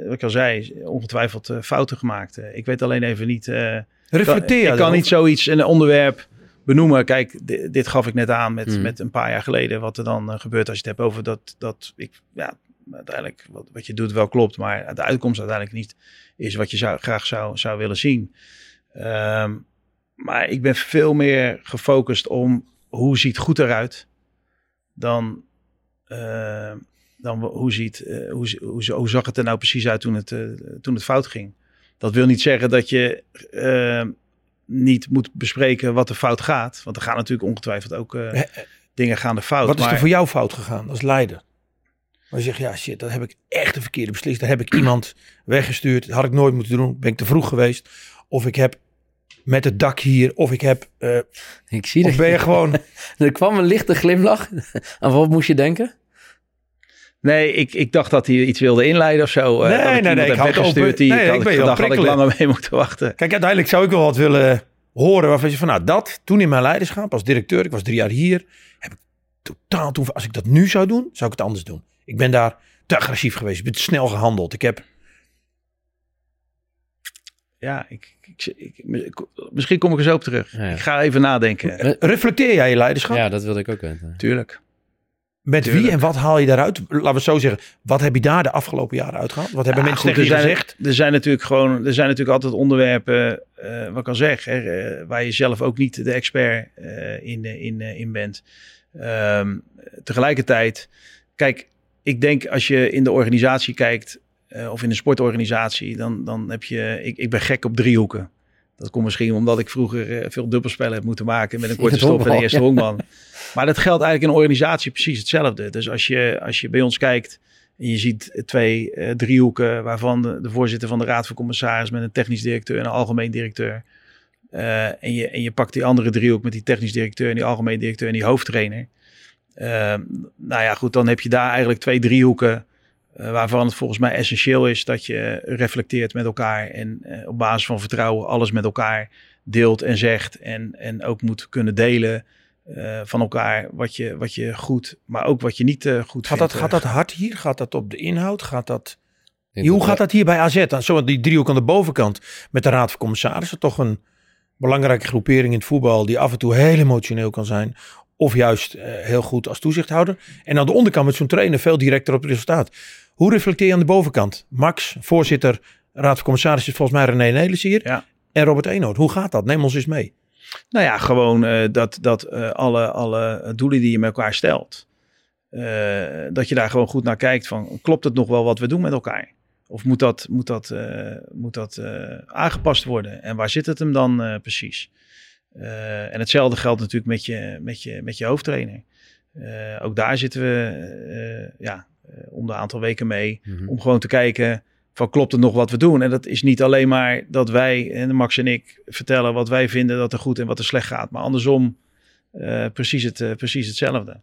wat ik al zei, ongetwijfeld fouten gemaakt. Ik weet alleen even niet. Reflecteer je Ik kan niet zoiets, een onderwerp benoemen. Kijk, di- dit gaf ik net aan met, Mm. met een paar jaar geleden. Wat er dan eh, gebeurt als je het hebt over dat, dat ik, ja, uiteindelijk wat, wat je doet wel klopt. Maar de uitkomst uiteindelijk niet is wat je zou, graag zou, zou willen zien. Ehm, maar ik ben veel meer gefocust om hoe ziet goed eruit dan, eh, dan hoe, ziet, eh, hoe, hoe, hoe zag het er nou precies uit toen het, toen het fout ging. Dat wil niet zeggen dat je niet moet bespreken wat er fout gaat. Want er gaan natuurlijk ongetwijfeld ook eh, Hè, dingen gaan er fout. Wat is er voor jou fout gegaan als leider? Maar je zegt, ja shit, dat heb ik echt een verkeerde beslist. Daar heb ik iemand weggestuurd. Dat had ik nooit moeten doen. Ben ik te vroeg geweest. Of ik heb met het dak hier. Of ik heb... eh, Ik zie of dat. ben je gewoon... <laughs> Er kwam een lichte glimlach. <laughs> Aan wat moest je denken? Nee, ik, ik dacht dat hij iets wilde inleiden of zo. eh, Nee, dat ik nee, nee, ik open. Die, Nee, ik had ik had ik langer mee moeten wachten. Kijk, uiteindelijk zou ik wel wat willen horen. Waarvan je van, nou dat, toen in mijn leiderschap als directeur. Ik was drie jaar hier. Heb ik totaal toen... Als ik dat nu zou doen, zou ik het anders doen. Ik ben daar te agressief geweest. Ik ben te snel gehandeld. Ik heb... Ja, ik, ik, ik- ik- misschien kom ik er zo op terug. Ja, ja. Ik ga even nadenken. Eh, Reflecteer jij je leiderschap? Ja, dat wilde ik ook weten. Tuurlijk. Met wie en wat haal je daaruit? Laten we zo zeggen. Wat heb je daar de afgelopen jaren uitgehaald? Wat hebben Ja, mensen goed, tegen je er zijn, gezegd? Er zijn natuurlijk gewoon, er zijn natuurlijk altijd onderwerpen, eh, wat ik al zeg, hè, eh, waar je zelf ook niet de expert eh, in, in, in bent. Ehm, tegelijkertijd, kijk, ik denk als je in de organisatie kijkt, of in een sportorganisatie, dan, dan heb je, ik, ik ben gek op driehoeken. Dat komt misschien omdat ik vroeger eh, veel dubbelspellen heb moeten maken met een <laughs> korte stop en de eerste honkman. Maar dat geldt eigenlijk in een organisatie precies hetzelfde. Dus als je, als je bij ons kijkt en je ziet twee eh, driehoeken waarvan de, de voorzitter van de raad van commissaris met een technisch directeur en een algemeen directeur. eh, en, je, en je pakt die andere driehoek met die technisch directeur en die algemeen directeur en die hoofdtrainer. Eh, nou ja, goed, dan heb je daar eigenlijk twee driehoeken. Eh, waarvan het volgens mij essentieel is dat je reflecteert met elkaar. En eh, op basis van vertrouwen alles met elkaar deelt en zegt. En, en ook moet kunnen delen eh, van elkaar wat je, wat je goed, maar ook wat je niet goed Gaat vindt. dat, gaat dat hard hier? Gaat dat op de inhoud? Gaat dat... Hoe gaat dat hier bij AZ? Dan zo die driehoek aan de bovenkant met de raad van commissarissen. Toch een belangrijke groepering in het voetbal die af en toe heel emotioneel kan zijn. Of juist heel goed als toezichthouder. En aan de onderkant met zo'n trainer veel directer op het resultaat. Hoe reflecteer je aan de bovenkant? Max, voorzitter, raad van commissarissen, is volgens mij René Nelis hier. Ja. En Robert Eenhoorn. Hoe gaat dat? Neem ons eens mee. Nou ja, gewoon eh, dat, dat eh, alle, alle doelen die je met elkaar stelt, eh, dat je daar gewoon goed naar kijkt van, klopt het nog wel wat we doen met elkaar? Of moet dat, moet dat, moet dat aangepast worden? En waar zit het hem dan precies? En hetzelfde geldt natuurlijk met je, met je, met je hoofdtrainer. Ook daar zitten we ja, om de aantal weken mee Mhm. om gewoon te kijken van klopt het nog wat we doen. En dat is niet alleen maar dat wij, en Max en ik, vertellen wat wij vinden dat er goed en wat er slecht gaat. Maar andersom eh, precies, het, eh, precies hetzelfde.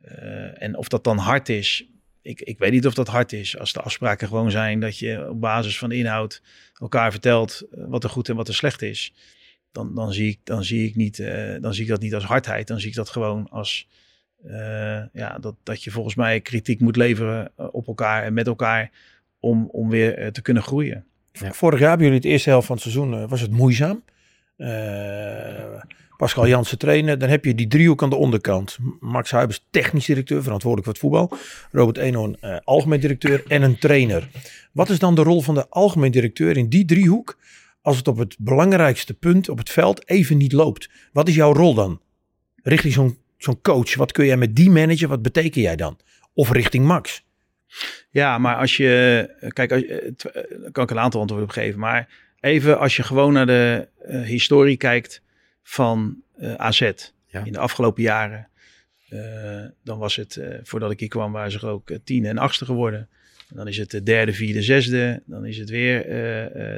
Eh, en of dat dan hard is, ik, ik weet niet of dat hard is. Als de afspraken gewoon zijn dat je op basis van de inhoud elkaar vertelt eh, wat er goed en wat er slecht is. Dan, dan, zie, ik, dan, zie ik niet, eh, dan zie ik dat niet als hardheid. Dan zie ik dat gewoon als eh, ja, dat, dat je volgens mij kritiek moet leveren eh, op elkaar en met elkaar om, om weer eh, te kunnen groeien. Ja. Vorig jaar hebben jullie het eerste helft van het seizoen, was het moeizaam. Eh, Pascal Jansen trainen. Dan heb je die driehoek aan de onderkant. Max Huibers, technisch directeur, verantwoordelijk voor het voetbal. Robert eh, algemeen directeur en een trainer. Wat is dan de rol van de algemeen directeur in die driehoek als het op het belangrijkste punt op het veld even niet loopt? Wat is jouw rol dan? Richting zo'n zo'n coach, wat kun jij met die manager, wat beteken jij dan? Of richting Max? Ja, maar als je, kijk, als, eh, kan ik een aantal antwoorden op geven. Maar even als je gewoon naar de eh, historie kijkt van eh, AZ Ja. in de afgelopen jaren. dan was het, voordat ik hier kwam, waren ze ook tiende en achtste geworden. Dan is het de derde, vierde, zesde. Dan is het weer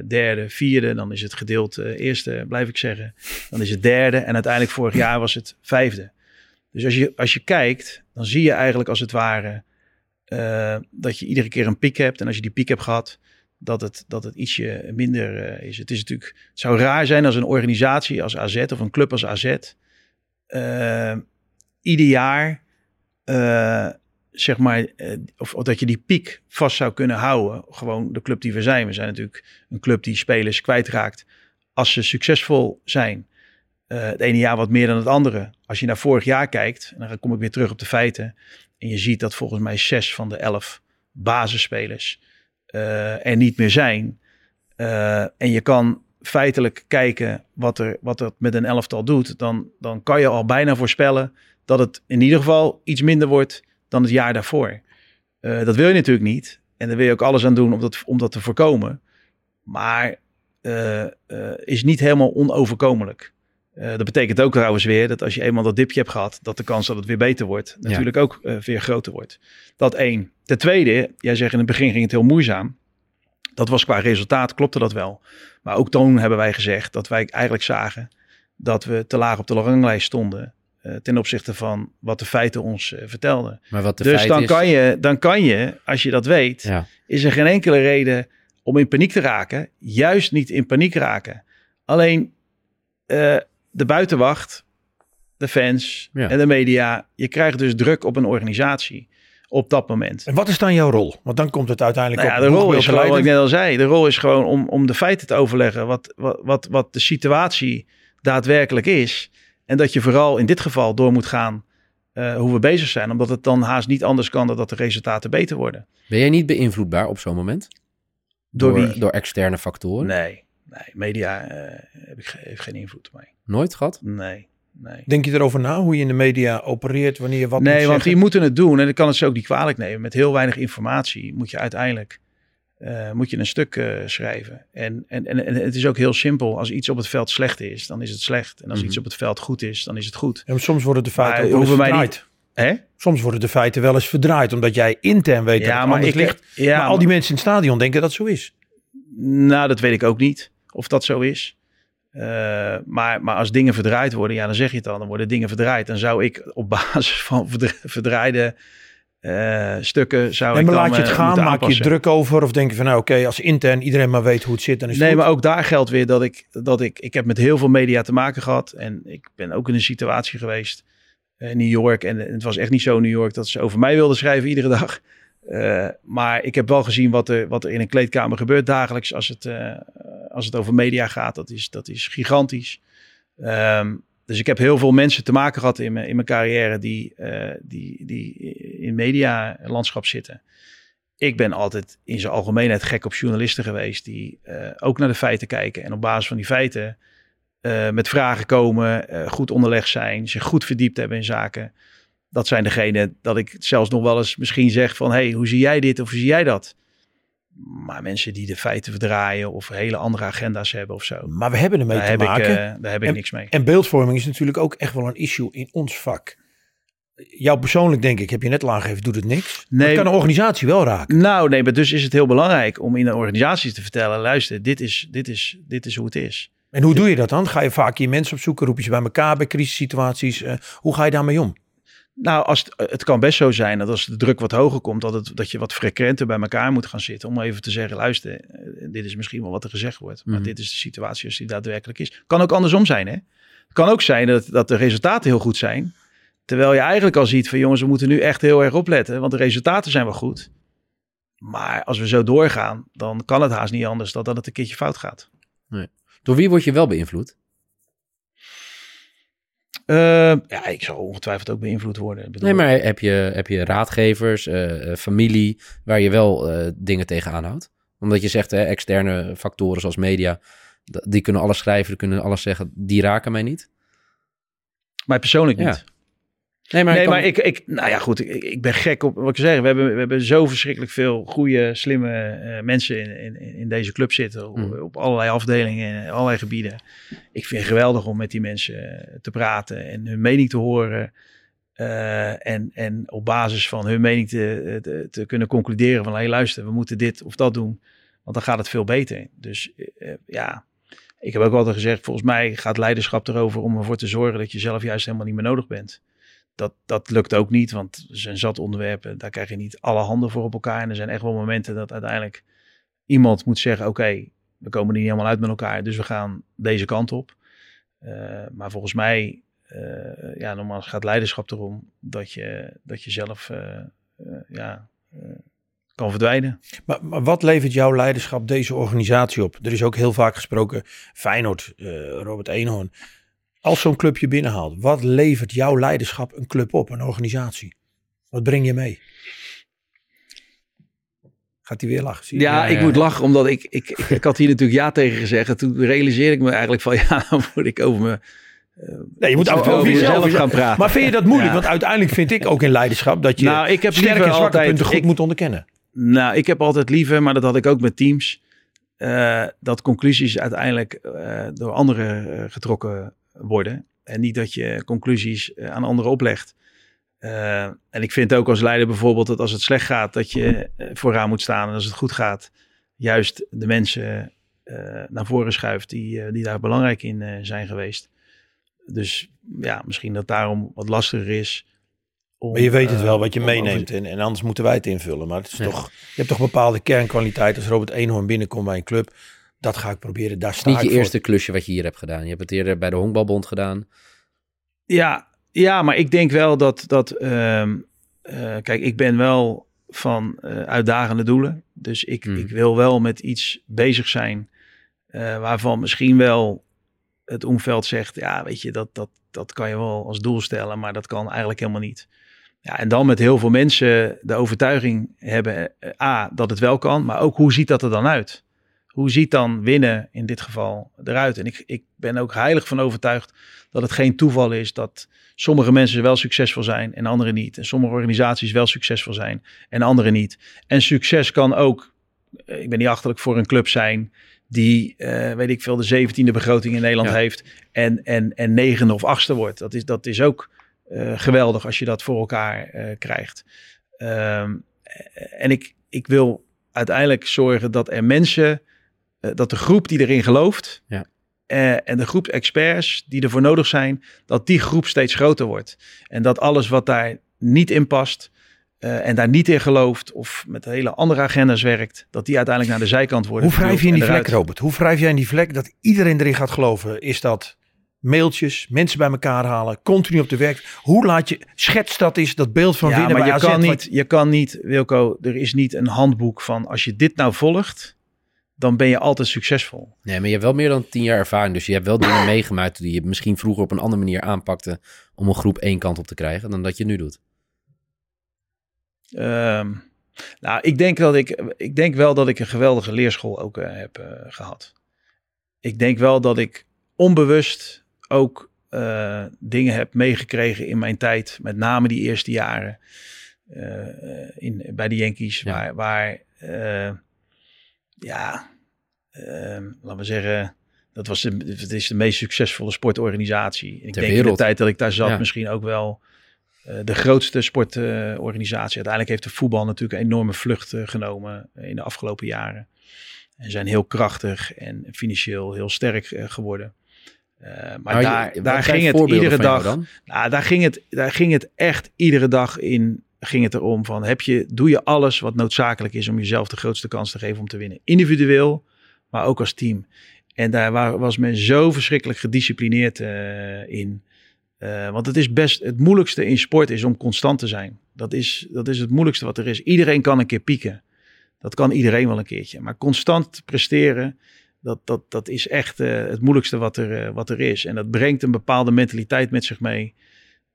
derde, vierde. Dan is het gedeeld eerste, blijf ik zeggen. Dan is het derde. En uiteindelijk vorig jaar was het vijfde. Dus als je, als je kijkt, dan zie je eigenlijk als het ware eh, dat je iedere keer een piek hebt. En als je die piek hebt gehad, dat het, dat het ietsje minder eh, is. Het is natuurlijk, zou raar zijn als een organisatie als AZ of een club als AZ eh, ieder jaar zeg maar, of, of dat je die piek vast zou kunnen houden. Gewoon de club die we zijn. We zijn natuurlijk een club die spelers kwijtraakt als ze succesvol zijn, eh, het ene jaar wat meer dan het andere. Als je naar vorig jaar kijkt, en dan kom ik weer terug op de feiten. En je ziet dat volgens mij zes van de elf basisspelers eh, er niet meer zijn. Eh, en je kan feitelijk kijken wat er, wat het met een elftal doet. Dan, dan kan je al bijna voorspellen dat het in ieder geval iets minder wordt dan het jaar daarvoor. Dat wil je natuurlijk niet. En daar wil je ook alles aan doen om dat, om dat te voorkomen. Maar is niet helemaal onoverkomelijk. Eh, dat betekent ook trouwens weer dat als je eenmaal dat dipje hebt gehad, dat de kans dat het weer beter wordt, natuurlijk ook eh, weer groter wordt. Dat één. Ten tweede, jij zegt in het begin ging het heel moeizaam. Dat was qua resultaat, klopte dat wel. Maar ook toen hebben wij gezegd dat wij eigenlijk zagen dat we te laag op de ranglijst stonden. eh, ten opzichte van wat de feiten ons vertelden. Maar wat de dus dan, is... kan je, dan kan je, als je dat weet, Ja. is er geen enkele reden om in paniek te raken. Juist niet in paniek raken. Alleen de buitenwacht, de fans Ja. en de media. Je krijgt dus druk op een organisatie op dat moment. En wat is dan jouw rol? Want dan komt het uiteindelijk Nou ja, op de rol is gewoon, wat ik net al zei, de rol is gewoon om, om de feiten te overleggen. Wat, wat, wat, wat de situatie daadwerkelijk is. En dat je vooral in dit geval door moet gaan eh, hoe we bezig zijn. Omdat het dan haast niet anders kan dan dat de resultaten beter worden. Ben jij niet beïnvloedbaar op zo'n moment? Door door, wie? door externe factoren? Nee, nee media eh, heb ik, ge- heeft geen invloed op mij. Nooit gehad? Nee, nee. Denk je erover na hoe je in de media opereert, wanneer je wat nee, moet want zeggen? die moeten het doen en ik kan het ze ook niet kwalijk nemen. Met heel weinig informatie moet je uiteindelijk eh, moet je een stuk eh, schrijven. En, en, en, en het is ook heel simpel. Als iets op het veld slecht is, dan is het slecht. En als Mhm. iets op het veld goed is, dan is het goed. Ja, maar soms worden de feiten Maar wel eens verdraaid. Hè? Soms worden de feiten wel eens verdraaid, omdat jij intern weet dat Ja, het maar anders ik ligt. Ja, maar al die mensen in het stadion denken dat het zo is. Nou, dat weet ik ook niet of dat zo is. Eh, maar, maar als dingen verdraaid worden, ja, dan zeg je het al, dan worden dingen verdraaid. Dan zou ik op <laughs> basis van verdra- verdraaide eh, stukken zou ik maar dan, laat je het eh, gaan, maak je druk over of denk je van nou oké, als intern iedereen maar weet hoe het zit, dan is het Nee, goed. maar ook daar geldt weer dat ik, dat ik, ik heb met heel veel media te maken gehad. En ik ben ook in een situatie geweest in New York. En het was echt niet zo in New York dat ze over mij wilden schrijven iedere <laughs> dag. Maar ik heb wel gezien wat er, wat er in een kleedkamer gebeurt dagelijks als het, als het over media gaat. Dat is, dat is gigantisch. Ehm, dus ik heb heel veel mensen te maken gehad in mijn, in mijn carrière die, eh, die, die in medialandschap zitten. Ik ben altijd in zijn algemeenheid gek op journalisten geweest die eh, ook naar de feiten kijken. En op basis van die feiten eh, met vragen komen, goed onderlegd zijn, zich goed verdiept hebben in zaken. Dat zijn degenen dat ik zelfs nog wel eens misschien zeg van... hey, hoe zie jij dit of hoe zie jij dat? Maar mensen die de feiten verdraaien of hele andere agenda's hebben of zo... Maar we hebben ermee Daar te ik, maken. eh, daar heb ik En- niks mee. En beeldvorming is natuurlijk ook echt wel een issue in ons vak. Jou persoonlijk denk ik, heb je net al aangegeven, doet het niks. Nee, kan een organisatie wel raken. Nou, nee, maar dus is het heel belangrijk om in een organisatie te vertellen... luister, dit is, dit is, dit is hoe het is. En hoe doe je dat dan? Ga je vaak je mensen opzoeken, roep je ze bij elkaar bij crisissituaties. Eh, hoe ga je daarmee om? Nou, als het, het kan best zo zijn dat als de druk wat hoger komt, dat, het, dat je wat frequenter bij elkaar moet gaan zitten. Om even te zeggen, luister, eh, dit is misschien wel wat er gezegd wordt. Maar Mhm. dit is de situatie als die daadwerkelijk is. Kan ook andersom zijn, hè? Het kan ook zijn dat, dat de resultaten heel goed zijn. Terwijl je eigenlijk al ziet van jongens, we moeten nu echt heel erg opletten. Want de resultaten zijn wel goed. Maar als we zo doorgaan, dan kan het haast niet anders dan dat het een keertje fout gaat. Door wie word je wel beïnvloed? Eh, ja, ik zal ongetwijfeld ook beïnvloed worden. Bedoel, Nee, maar heb je, heb je raadgevers, eh, eh, familie, waar je wel eh, dingen tegenaan houdt? Omdat je zegt, hè, externe factoren zoals media, die kunnen alles schrijven, die kunnen alles zeggen, die raken mij niet. Mij persoonlijk niet. Ja. Nee, maar, nee, ik kan- maar ik, ik, nou ja, goed, ik, ik ben gek op wat ik zeg. We hebben, we hebben zo verschrikkelijk veel goede, slimme eh, mensen in, in, in deze club zitten. Op, Mm. op allerlei afdelingen, in allerlei gebieden. Ik vind het geweldig om met die mensen eh, te praten en hun mening te horen. eh, en, en op basis van hun mening te, te, te kunnen concluderen van, hé luister, we moeten dit of dat doen. Want dan gaat het veel beter. Dus ja, ik heb ook altijd gezegd, volgens mij gaat leiderschap erover om ervoor te zorgen dat je zelf juist helemaal niet meer nodig bent dat, dat lukt ook niet, want er zijn zat onderwerpen, daar krijg je niet alle handen voor op elkaar. En er zijn echt wel momenten dat uiteindelijk iemand moet zeggen, oké, we komen er niet helemaal uit met elkaar, dus we gaan deze kant op. Eh, maar volgens mij, eh, ja, normaal gaat leiderschap erom dat je, dat je zelf, eh, ja, kan verdwijnen. Maar, maar wat levert jouw leiderschap deze organisatie op? Er is ook heel vaak gesproken, Feyenoord, Robert Eenhoorn. Als zo'n club je binnenhaalt, wat levert jouw leiderschap een club op, een organisatie? Wat breng je mee? Gaat hij weer lachen? Zie je? Ja, ik moet lachen, omdat ik, ik, ik, ik had hier natuurlijk ja tegen gezegd. En toen realiseerde ik me eigenlijk van, <laughs> ja, dan moet ik over me... Nee, je moet over, over, jezelf gaan praten. Maar vind je dat moeilijk? Ja. Want uiteindelijk vind ik ook in leiderschap dat je Nou, ik heb sterke en zwakke altijd- punten goed ik- moet onderkennen. Nou, ik heb altijd liever, maar dat had ik ook met teams, eh, dat conclusies uiteindelijk eh, door anderen eh, getrokken worden. En niet dat je conclusies eh, aan anderen oplegt. Eh, en ik vind ook als leider bijvoorbeeld dat als het slecht gaat, dat je eh, vooraan moet staan. En als het goed gaat, juist de mensen naar voren schuift die, die daar belangrijk in zijn geweest. Dus ja, misschien dat daarom wat lastiger is. om, Maar je weet het wel wat je meeneemt en, en anders moeten wij het invullen. Maar het is Ja. toch, je hebt toch bepaalde kernkwaliteiten. Als Robert Eenhoorn binnenkomt bij een club, dat ga ik proberen. Daar sta niet je voor. eerste klusje wat je hier hebt gedaan. Je hebt het eerder bij de Honkbalbond gedaan. Ja, ja, maar ik denk wel dat, dat ehm, eh, kijk, ik ben wel van eh, uitdagende doelen. Dus ik, Hmm. ik wil wel met iets bezig zijn eh, waarvan misschien wel het omveld zegt, ja, weet je, dat, dat, dat kan je wel als doel stellen, maar dat kan eigenlijk helemaal niet. Ja, en dan met heel veel mensen de overtuiging hebben, A, dat het wel kan, maar ook hoe ziet dat er dan uit? Hoe ziet dan winnen in dit geval eruit? En ik, ik ben ook heilig van overtuigd dat het geen toeval is dat sommige mensen wel succesvol zijn en anderen niet. En sommige organisaties wel succesvol zijn en anderen niet. En succes kan ook, eh, ik ben niet achterlijk voor een club zijn die, eh, weet ik veel, de zeventiende begroting in Nederland Ja. heeft en, en, en negende of achtste wordt. Dat is, dat is ook eh, geweldig als je dat voor elkaar krijgt. Ehm, eh, en ik, ik wil uiteindelijk zorgen dat er mensen, eh, dat de groep die erin gelooft, Ja. eh, en de groep experts die ervoor nodig zijn, dat die groep steeds groter wordt. En dat alles wat daar niet in past eh, en daar niet in gelooft of met hele andere agenda's werkt, dat die uiteindelijk naar de zijkant worden. Hoe wrijf je in die vlek. Robert? Hoe wrijf jij in die vlek dat iedereen erin gaat geloven? Is dat mailtjes, mensen bij elkaar halen, continu op de werk? Hoe laat je, schets dat is dat beeld van Ja, winnen maar bij je AZ, kan, wat- niet, je kan niet, Wilco, er is niet een handboek van als je dit nou volgt, dan ben je altijd succesvol. Nee, maar je hebt wel meer dan tien jaar ervaring. Dus je hebt wel dingen meegemaakt die je misschien vroeger op een andere manier aanpakte om een groep één kant op te krijgen dan dat je nu doet. Ehm, nou, ik denk, dat ik, ik denk wel dat ik een geweldige leerschool ook eh, heb eh, gehad. Ik denk wel dat ik onbewust ook eh, dingen heb meegekregen in mijn tijd. Met name die eerste jaren in, bij de Yankees. Ja. Waar, waar ja, ehm, laten we zeggen... Dat was de, het is de meest succesvolle sportorganisatie. Ik Ter denk in de tijd dat ik daar zat Ja. misschien ook wel eh, de grootste sportorganisatie. Uiteindelijk heeft de voetbal natuurlijk een enorme vlucht eh, genomen in de afgelopen jaren. En zijn heel krachtig en financieel heel sterk eh, geworden. Eh, maar Nou, daar, daar ging het iedere dag. Nou, daar ging het, daar ging het echt iedere dag in. Ging het erom van: heb je, doe je alles wat noodzakelijk is om jezelf de grootste kans te geven om te winnen? Individueel, maar ook als team. En daar wa- was men zo verschrikkelijk gedisciplineerd eh, in. Eh, want het is best het moeilijkste in sport is om constant te zijn. Dat is, dat is het moeilijkste wat er is. Iedereen kan een keer pieken. Dat kan iedereen wel een keertje. Maar constant presteren, dat, dat, dat is echt eh, het moeilijkste wat er, wat er is. En dat brengt een bepaalde mentaliteit met zich mee.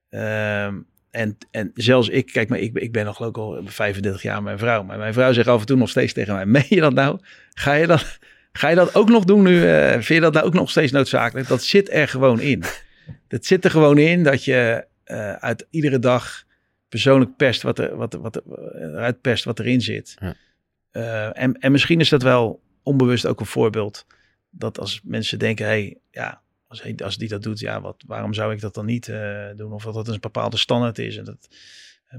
Ehm, en, en zelfs ik, kijk maar, ik, ben- ik ben nog ik al 35 jaar met mijn vrouw. Maar mijn vrouw zegt af en toe nog steeds tegen mij, <laughs> meen je dat nou? Ga je dat, ga je dat ook nog doen nu? eh, vind je dat nou ook nog steeds noodzakelijk? Dat zit er gewoon in. <laughs> Dat zit er gewoon in dat je eh, uit iedere dag persoonlijk pest wat er, wat, wat, er- eruit pest wat erin zit. Ja. Eh, en, en misschien is dat wel onbewust ook een voorbeeld. Dat als mensen denken, hey, ja, als, hij, als die dat doet, ja, wat, waarom zou ik dat dan niet eh, doen? Of dat dat een bepaalde standaard is. En dat,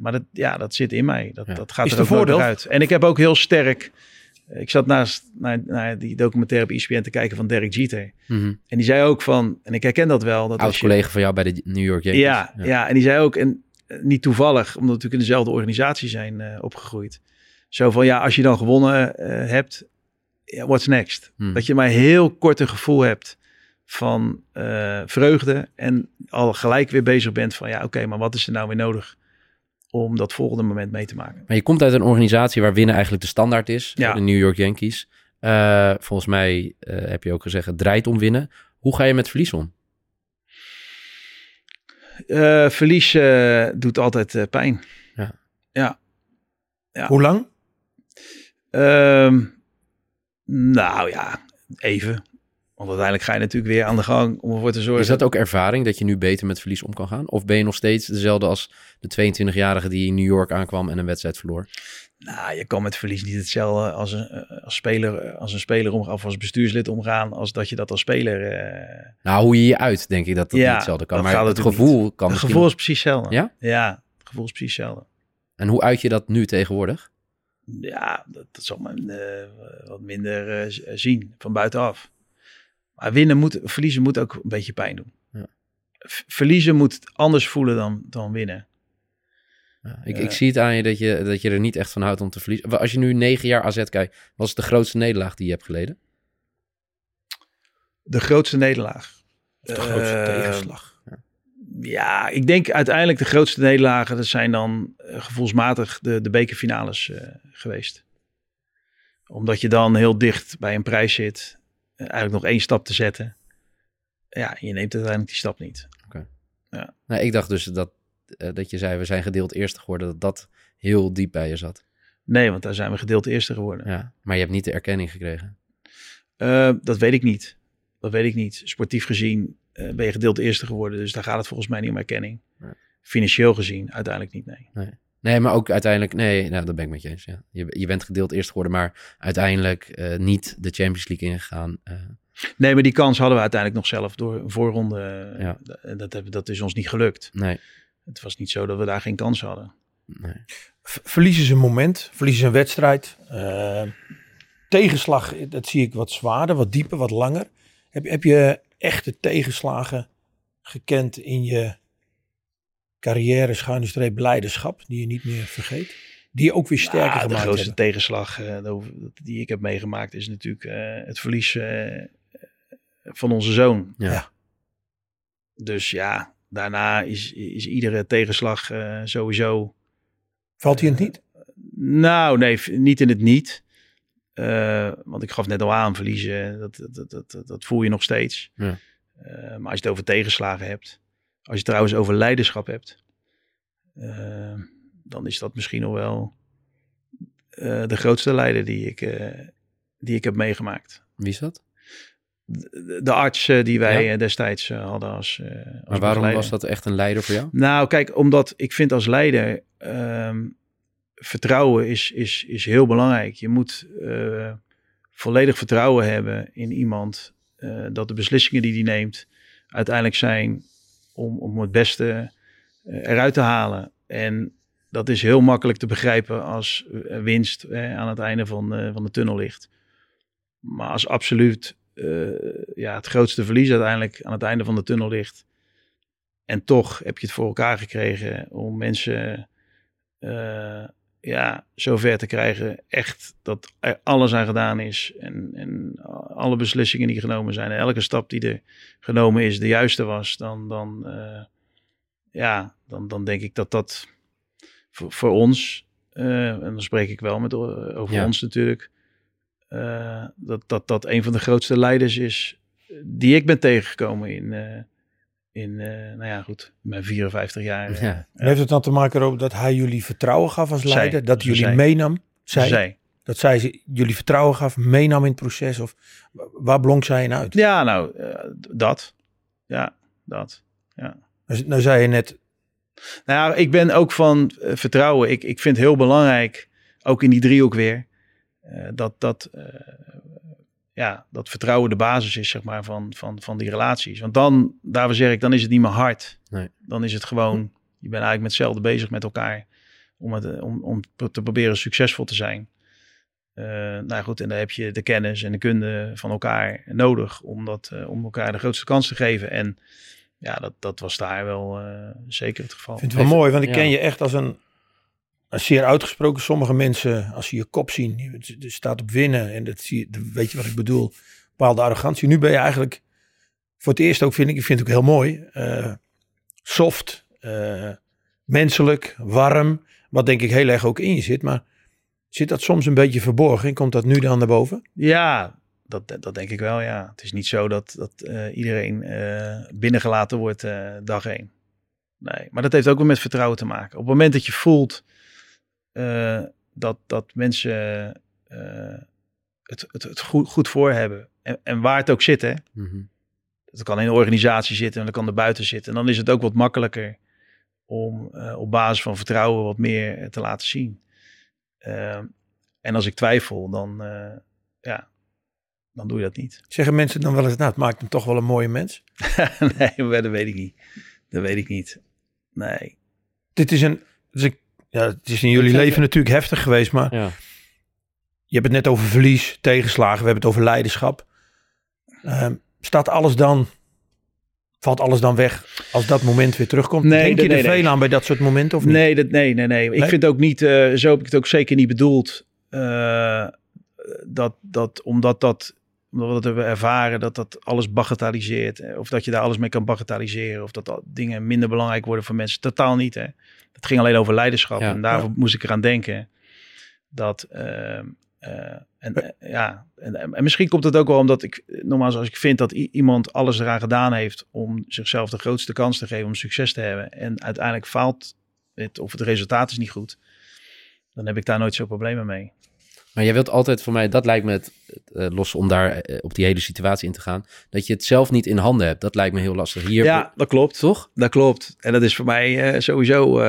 maar dat, ja, dat zit in mij. Dat, Ja. dat gaat Is er het ook voordeel? uit. En ik heb ook heel sterk... Ik zat naast naar, naar die documentaire op ESPN te kijken van Derek Jeter. Mhm. En die zei ook van, en ik herken dat wel. Dat Oud als je, collega van jou bij de New York Yankees. ja, ja. en die zei ook, en eh, niet toevallig, omdat we natuurlijk in dezelfde organisatie zijn eh, opgegroeid. Zo van, ja, als je dan gewonnen eh, hebt, what's next? Hmm. Dat je maar heel kort een gevoel hebt van eh, vreugde en al gelijk weer bezig bent van, ja, oké, maar wat is er nou weer nodig om dat volgende moment mee te maken. Maar je komt uit een organisatie waar winnen eigenlijk de standaard is. Ja. De New York Yankees. Eh, volgens mij eh, heb je ook gezegd, het draait om winnen. Hoe ga je met verlies om? Eh, verlies doet altijd eh, pijn. Ja. Ja. Ja. Hoe lang? Ehm, nou ja, even. Want uiteindelijk ga je natuurlijk weer aan de gang om ervoor te zorgen. Is dat ook ervaring dat je nu beter met verlies om kan gaan? Of ben je nog steeds dezelfde als de 22-jarige die in New York aankwam en een wedstrijd verloor? Nou, je kan met verlies niet hetzelfde als een, eh, als speler, als een speler omgaan of als bestuurslid omgaan als dat je dat als speler. eh, Nou, hoe je je uit, denk ik dat dat Ja, niet hetzelfde kan. Maar het gevoel kan het misschien... gevoel is precies hetzelfde. Ja? Ja, het gevoel is precies hetzelfde. En hoe uit je dat nu tegenwoordig? Ja, dat, dat zal men eh, wat minder zien van buitenaf. Maar winnen moet, verliezen moet ook een beetje pijn doen. Ja. Verliezen moet anders voelen dan, dan winnen. Ja, ik, ik zie het aan je dat, je dat je er niet echt van houdt om te verliezen. Als je nu negen jaar AZ kijkt, was het de grootste nederlaag die je hebt geleden? De grootste nederlaag. Of de grootste Eh, tegenslag? Ja, ik denk uiteindelijk de grootste nederlagen, dat zijn dan eh, gevoelsmatig de, de bekerfinales eh, geweest. Omdat je dan heel dicht bij een prijs zit, eigenlijk nog één stap te zetten. Ja, je neemt uiteindelijk die stap niet. Nou, ik dacht dus dat, eh, dat je zei, we zijn gedeeld eerste geworden, dat dat heel diep bij je zat. Nee, want daar zijn we gedeeld eerste geworden. Ja, maar je hebt niet de erkenning gekregen. Eh, dat weet ik niet. Dat weet ik niet. Sportief gezien eh, ben je gedeeld eerste geworden, dus daar gaat het volgens mij niet om erkenning. Ja. Financieel gezien uiteindelijk niet, nee. Nee, maar ook uiteindelijk, nee, nou, dat ben ik met je eens. Ja. Je, je bent gedeeld eerst geworden, maar uiteindelijk eh, niet de Champions League ingegaan. eh. Nee, maar die kans hadden we uiteindelijk nog zelf door een voorronde. eh, Ja. Dat, heb- dat is ons niet gelukt. nee, Het was niet zo dat we daar geen kans hadden. nee. Verliezen ze een moment, verliezen ze een wedstrijd. Eh, tegenslag, dat zie ik wat zwaarder, wat dieper, wat langer. Heb, heb je echte tegenslagen gekend in je carrière, schuine streep, leiderschap, die je niet meer vergeet? Die je ook weer sterker de gemaakt grootste hebben? tegenslag eh, de- die ik heb meegemaakt is natuurlijk eh, het verlies eh, van onze zoon. Ja. Ja. Dus ja, daarna is, is iedere tegenslag eh, sowieso Valt hij het niet? Nou, nee, niet in het niet. Eh, want ik gaf net al aan, verliezen, dat, dat, dat, dat, dat voel je nog steeds. Ja. Eh, maar als je het over tegenslagen hebt, als je trouwens over leiderschap hebt, eh, dan is dat misschien nog wel eh, de grootste leider die ik, eh, die ik heb meegemaakt. Wie is dat? De, de arts die wij Ja. destijds hadden als, als Maar waarom begeleider. was dat echt een leider voor jou? Nou, kijk, omdat ik vind als leider ehm, vertrouwen is, is, is heel belangrijk. Je moet volledig vertrouwen hebben in iemand dat de beslissingen die die neemt uiteindelijk zijn om, om het beste eh, eruit te halen. En dat is heel makkelijk te begrijpen als eh, winst aan het einde van, eh, van de tunnel ligt. Maar als absoluut ja, het grootste verlies uiteindelijk aan het einde van de tunnel ligt. En toch heb je het voor elkaar gekregen om mensen ja, zover te krijgen. Echt dat er alles aan gedaan is. En, en alle beslissingen die genomen zijn. En elke stap die er genomen is de juiste was. Dan, dan, eh, ja, dan, dan denk ik dat dat voor, voor ons. eh, en dan spreek ik wel met, eh, over Ja. ons natuurlijk. dat, dat dat een van de grootste leiders is die ik ben tegengekomen in, in eh, nou ja, goed, mijn 54 jaar. eh, Ja. En heeft het dan te maken ook dat hij jullie vertrouwen gaf als Zij. leider? Dat jullie zij. meenam? Zij, zij. Dat zij ze- jullie vertrouwen gaf, meenam in het proces? Of wa- waar blonk zij in uit? Ja, nou, eh, dat. Ja, dat. Nou, nou zei je net, Nou, ja, ik ben ook van vertrouwen. Ik, ik vind het heel belangrijk, ook in die driehoek weer, eh, dat, dat, eh, ja, dat vertrouwen de basis is, zeg maar, van, van, van die relaties. Want dan, daarvoor zeg ik, dan is het niet meer hard. Nee. Dan is het gewoon, je bent eigenlijk met hetzelfde bezig met elkaar om, het, om, om te proberen succesvol te zijn. Eh, nou goed, en daar heb je de kennis en de kunde van elkaar nodig om, dat, eh, om elkaar de grootste kans te geven. En ja, dat, dat was daar wel eh, zeker het geval. Ik vind het wel mooi, want ik ja. ken je echt als een, zeer uitgesproken. Sommige mensen, als ze je kop zien, staat op winnen. En dat zie je, weet je wat ik bedoel, bepaalde arrogantie. Nu ben je eigenlijk voor het eerst ook, vind ik, ik vind het ook heel mooi, eh, soft, eh, menselijk, warm. Wat denk ik heel erg ook in je zit. Maar zit dat soms een beetje verborgen en komt dat nu dan naar boven? Ja, dat, dat denk ik wel, ja. Het is niet zo dat, dat eh, iedereen binnengelaten wordt dag één. Nee, maar dat heeft ook wel met vertrouwen te maken. Op het moment dat je voelt eh, dat, dat mensen eh, het, het, het goed, goed voor hebben. En, en waar het ook zit, hè. Mhm. Dat kan in een organisatie zitten en dat kan er buiten zitten. En dan is het ook wat makkelijker om eh, op basis van vertrouwen wat meer te laten zien. Ehm, en als ik twijfel, dan, ja, dan doe je dat niet. Zeggen mensen dan wel eens, nou het maakt hem toch wel een mooie mens? <laughs> nee, dat weet ik niet. Dat weet ik niet. Nee. Dit is een, dit is een ja, het is in jullie leven natuurlijk heftig geweest, maar Ja. je hebt het net over verlies, tegenslagen, we hebben het over leiderschap. Ehm, staat alles dan, valt alles dan weg als dat moment weer terugkomt? Nee, Denk je nee, er nee. veel aan bij dat soort momenten of niet? Nee, dat, nee, nee, nee. Ik vind ook niet, eh, zo heb ik het ook zeker niet bedoeld. eh, dat, dat, omdat dat, omdat we dat hebben ervaren, dat dat alles bagatelliseert. eh, Of dat je daar alles mee kan bagatelliseren. Of dat, dingen minder belangrijk worden voor mensen. Totaal niet, hè. Het ging alleen over leiderschap. Ja. en daarvoor moest ik eraan denken. Dat, eh, eh, en, ja, en, en misschien komt het ook wel omdat ik, nogmaals, als ik vind dat iemand alles eraan gedaan heeft om zichzelf de grootste kans te geven om succes te hebben. En uiteindelijk faalt het of het resultaat is niet goed. Dan heb ik daar nooit zo problemen mee. Maar jij wilt altijd voor mij, dat lijkt me het, eh, los om daar eh, op die hele situatie in te gaan, dat je het zelf niet in handen hebt. Dat lijkt me heel lastig. Hier, ja, dat klopt. toch? Dat klopt. En dat is voor mij eh, sowieso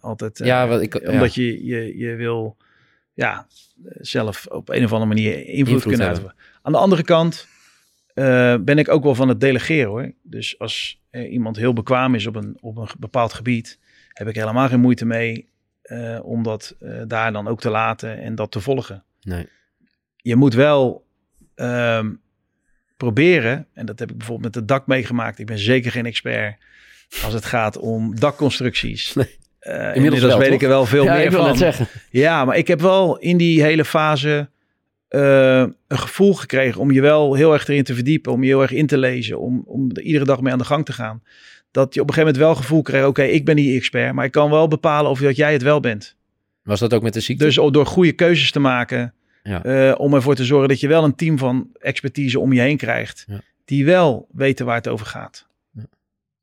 altijd. Ja, wat ik- ja. Omdat je, je, je wil ja, zelf op een of andere manier invloed, Invloed kunnen hebben. hebben. Aan de andere kant ben ik ook wel van het delegeren hoor. Dus als iemand heel bekwaam is op een, op een bepaald gebied, heb ik helemaal geen moeite mee om dat daar dan ook te laten en dat te volgen. Nee. je moet wel ehm, proberen, en dat heb ik bijvoorbeeld met het dak meegemaakt. Ik ben zeker geen expert als het gaat om dakconstructies. <laughs> Nee. Eh, Inmiddels wel, weet toch? ik er wel veel ja, meer ik wil van. net zeggen. Ja, maar ik heb wel in die hele fase eh, een gevoel gekregen om je wel heel erg erin te verdiepen, om je heel erg in te lezen, om, om er iedere dag mee aan de gang te gaan. Dat je op een gegeven moment wel het gevoel kreeg, oké, ik ben die expert, maar ik kan wel bepalen of dat jij het wel bent. Was dat ook met de ziekte? Dus door goede keuzes te maken, Ja. eh, om ervoor te zorgen dat je wel een team van expertise om je heen krijgt, Ja. die wel weten waar het over gaat.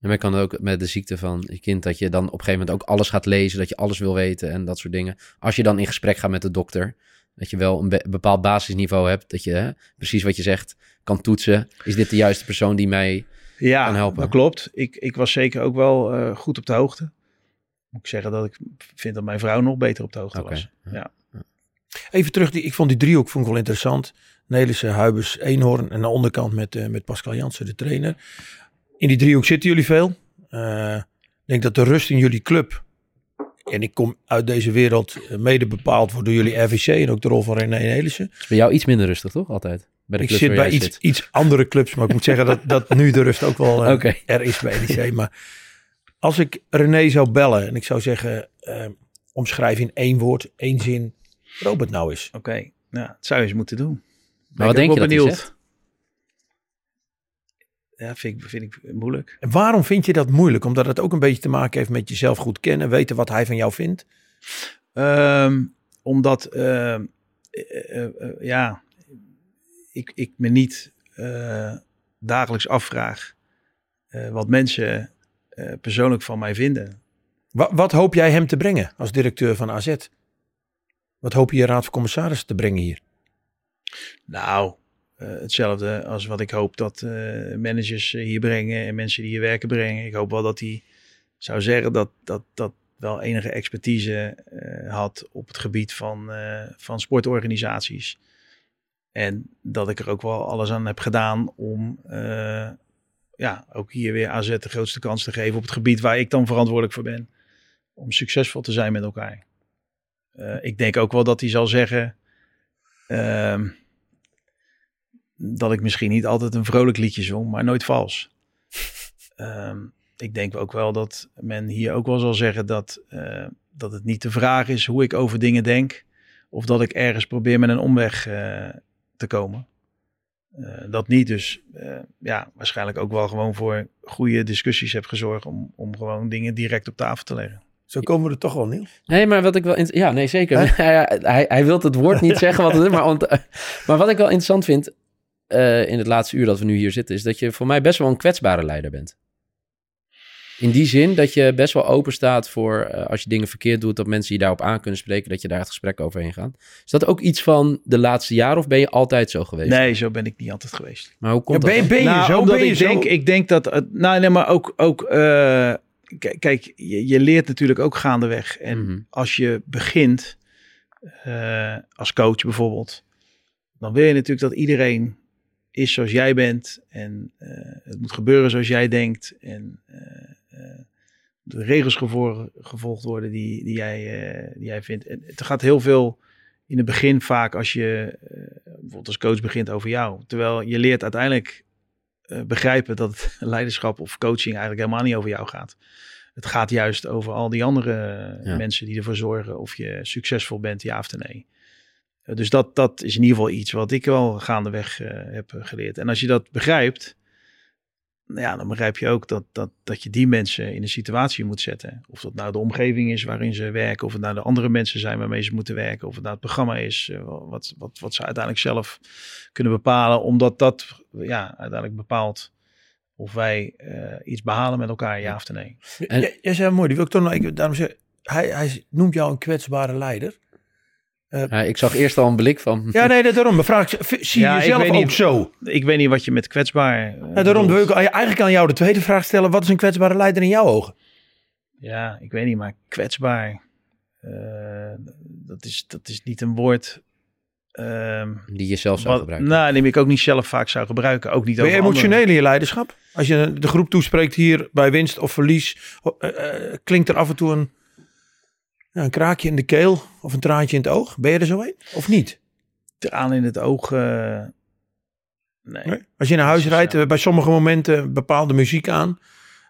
En men kan ook met de ziekte van je kind dat je dan op een gegeven moment ook alles gaat lezen, dat je alles wil weten en dat soort dingen. Als je dan in gesprek gaat met de dokter, dat je wel een be- bepaald basisniveau hebt, dat je hè, precies wat je zegt kan toetsen. Is dit de juiste persoon die mij... Ja, Kan helpen. dat klopt. Ik, ik was zeker ook wel eh, goed op de hoogte. Moet ik zeggen dat ik vind dat mijn vrouw nog beter op de hoogte was. Ja. Even terug, die, ik vond die driehoek vond ik wel interessant. Nelissen, Huibers, Eenhoorn en aan de onderkant met, eh, met Pascal Jansen, de trainer. In die driehoek zitten jullie veel. Eh, ik denk dat de rust in jullie club, en ik kom uit deze wereld, eh, mede bepaald wordt door jullie RVC en ook de rol van René Nelissen. is bij jou iets minder rustig, toch? Altijd. Bij de Ik zit bij iets, zit. iets andere clubs, maar ik moet zeggen dat, dat nu de rust ook wel <laughs> er is bij NEC. Maar als ik René zou bellen en ik zou zeggen, omschrijf in één woord, één zin, Robert nou is. Oké, nou, dat zou je eens moeten doen. Maar wat denk je dat wel hij zegt? Ja, vind ik, vind ik moeilijk. En waarom vind je dat moeilijk? Omdat het ook een beetje te maken heeft met jezelf goed kennen, weten wat hij van jou vindt. Ehm, omdat, ehm, eh, eh, eh, ja, ik, ik me niet eh, dagelijks afvraag eh, wat mensen eh, persoonlijk van mij vinden. Wat, wat hoop jij hem te brengen als directeur van AZ? Wat hoop je je raad van commissarissen te brengen hier? Nou, eh, hetzelfde als wat ik hoop dat eh, managers eh, hier brengen en mensen die hier werken brengen. Ik hoop wel dat hij zou zeggen dat dat, dat wel enige expertise had op het gebied van, van sportorganisaties. En dat ik er ook wel alles aan heb gedaan om ja, ook hier weer AZ de grootste kans te geven op het gebied waar ik dan verantwoordelijk voor ben. Om succesvol te zijn met elkaar. Eh, ik denk ook wel dat hij zal zeggen. ehm, dat ik misschien niet altijd een vrolijk liedje zong, maar nooit vals. <laughs> Ehm, ik denk ook wel dat men hier ook wel zal zeggen dat, eh, dat het niet de vraag is hoe ik over dingen denk, of dat ik ergens probeer met een omweg eh, te komen. Dat niet, dus ja, waarschijnlijk ook wel gewoon voor goede discussies heb gezorgd om, om gewoon dingen direct op tafel te leggen. Zo komen we er toch wel, Niel. Nee, maar wat ik wel... in- Ja, nee, zeker. <laughs> Ja, hij, hij wil het woord niet <laughs> zeggen wat het is, maar, ont- maar wat ik wel interessant vind eh, in het laatste uur dat we nu hier zitten, is dat je voor mij best wel een kwetsbare leider bent. In die zin dat je best wel open staat voor eh, als je dingen verkeerd doet, dat mensen je daarop aan kunnen spreken, dat je daar het gesprek overheen gaat. Is dat ook iets van de laatste jaren of ben je altijd zo geweest? Nee, zo ben ik niet altijd geweest. Maar hoe Ja, komt ben, je, dat? ben je nou, zo? omdat Ben je ik, zo? denk, ik denk dat... het- Nou, nee, maar ook... ook eh, kijk, je, je leert natuurlijk ook gaandeweg. En Mhm. als je begint, eh, als coach bijvoorbeeld... dan wil je natuurlijk dat iedereen is zoals jij bent. En eh, het moet gebeuren zoals jij denkt. En eh, de regels gevo- gevolgd worden die, die, jij, die jij vindt. En het gaat heel veel in het begin vaak als je bijvoorbeeld als coach begint over jou. Terwijl je leert uiteindelijk begrijpen dat <laughs> leiderschap of coaching eigenlijk helemaal niet over jou gaat. Het gaat juist over al die andere Ja. mensen die ervoor zorgen of je succesvol bent, ja of nee. Eh, Dus dat, dat is in ieder geval iets wat ik wel gaandeweg eh, heb geleerd. En als je dat begrijpt, ja, dan begrijp je ook dat, dat, dat je die mensen in een situatie moet zetten. Of dat nou de omgeving is waarin ze werken, of het nou de andere mensen zijn waarmee ze moeten werken, of het nou het programma is, eh, wat, wat, wat ze uiteindelijk zelf kunnen bepalen, omdat dat ja, uiteindelijk bepaalt of wij eh, iets behalen met elkaar, ja of nee. En- Jij- Jij zei mooi, die wil ik toch nog ik, daarom. Hij, hij noemt jou een kwetsbare leider. Ja, ik zag eerst al een blik van... Ja, nee, dat- daarom. Vraag ik, je- zie je Ja, jezelf weet ook niet. zo? Ik weet niet wat je met kwetsbaar. eh, Ja, daarom wil ik eigenlijk aan jou de tweede vraag stellen. Wat is een kwetsbare leider in jouw ogen? Ja, ik weet niet, maar kwetsbaar. eh, dat, is, dat is niet een woord. ehm, Die je zelf zou wat, gebruiken. nou, die ik ook niet zelf vaak zou gebruiken. Ook niet Ben je over anderen. emotioneel in je leiderschap? Als je de groep toespreekt hier bij winst of verlies, eh, klinkt er af en toe een, een kraakje in de keel of een traantje in het oog? Ben je er zo een? Of niet? Traan in het oog. eh, nee. Nee? Als je naar huis rijdt, eh, bij sommige momenten bepaalde muziek aan.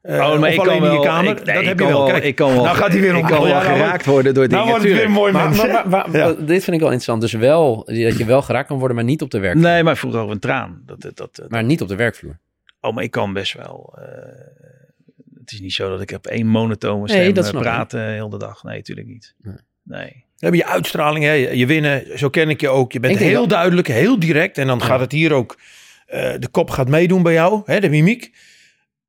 eh, Oh, maar ik kan in je wel- kamer. ik- nee, dat heb je kan wel. wel- Kijk, ik kan wel- nou gaat hij weer <laughs> Ik om. kan wel nou, geraakt worden door Nou dingen. wordt het weer mooi Maar, maar, maar- Ja. maar dit vind ik wel interessant. Dus wel, dat je wel geraakt kan worden, maar niet op de werkvloer. Nee, maar vroeger over een traan. Dat, dat, dat, dat- Maar niet op de werkvloer. oh, maar ik kan best wel. eh, het is niet zo dat ik op één monotone Nee, stem dat eh, praat eh, heel de dag. Nee, natuurlijk niet. Nee. Nee. We hebben je uitstraling, hè? je winnen, zo ken ik je ook. Je bent heel dat- duidelijk, heel direct. En dan gaat het hier ook, eh, de kop gaat meedoen bij jou, hè? de mimiek.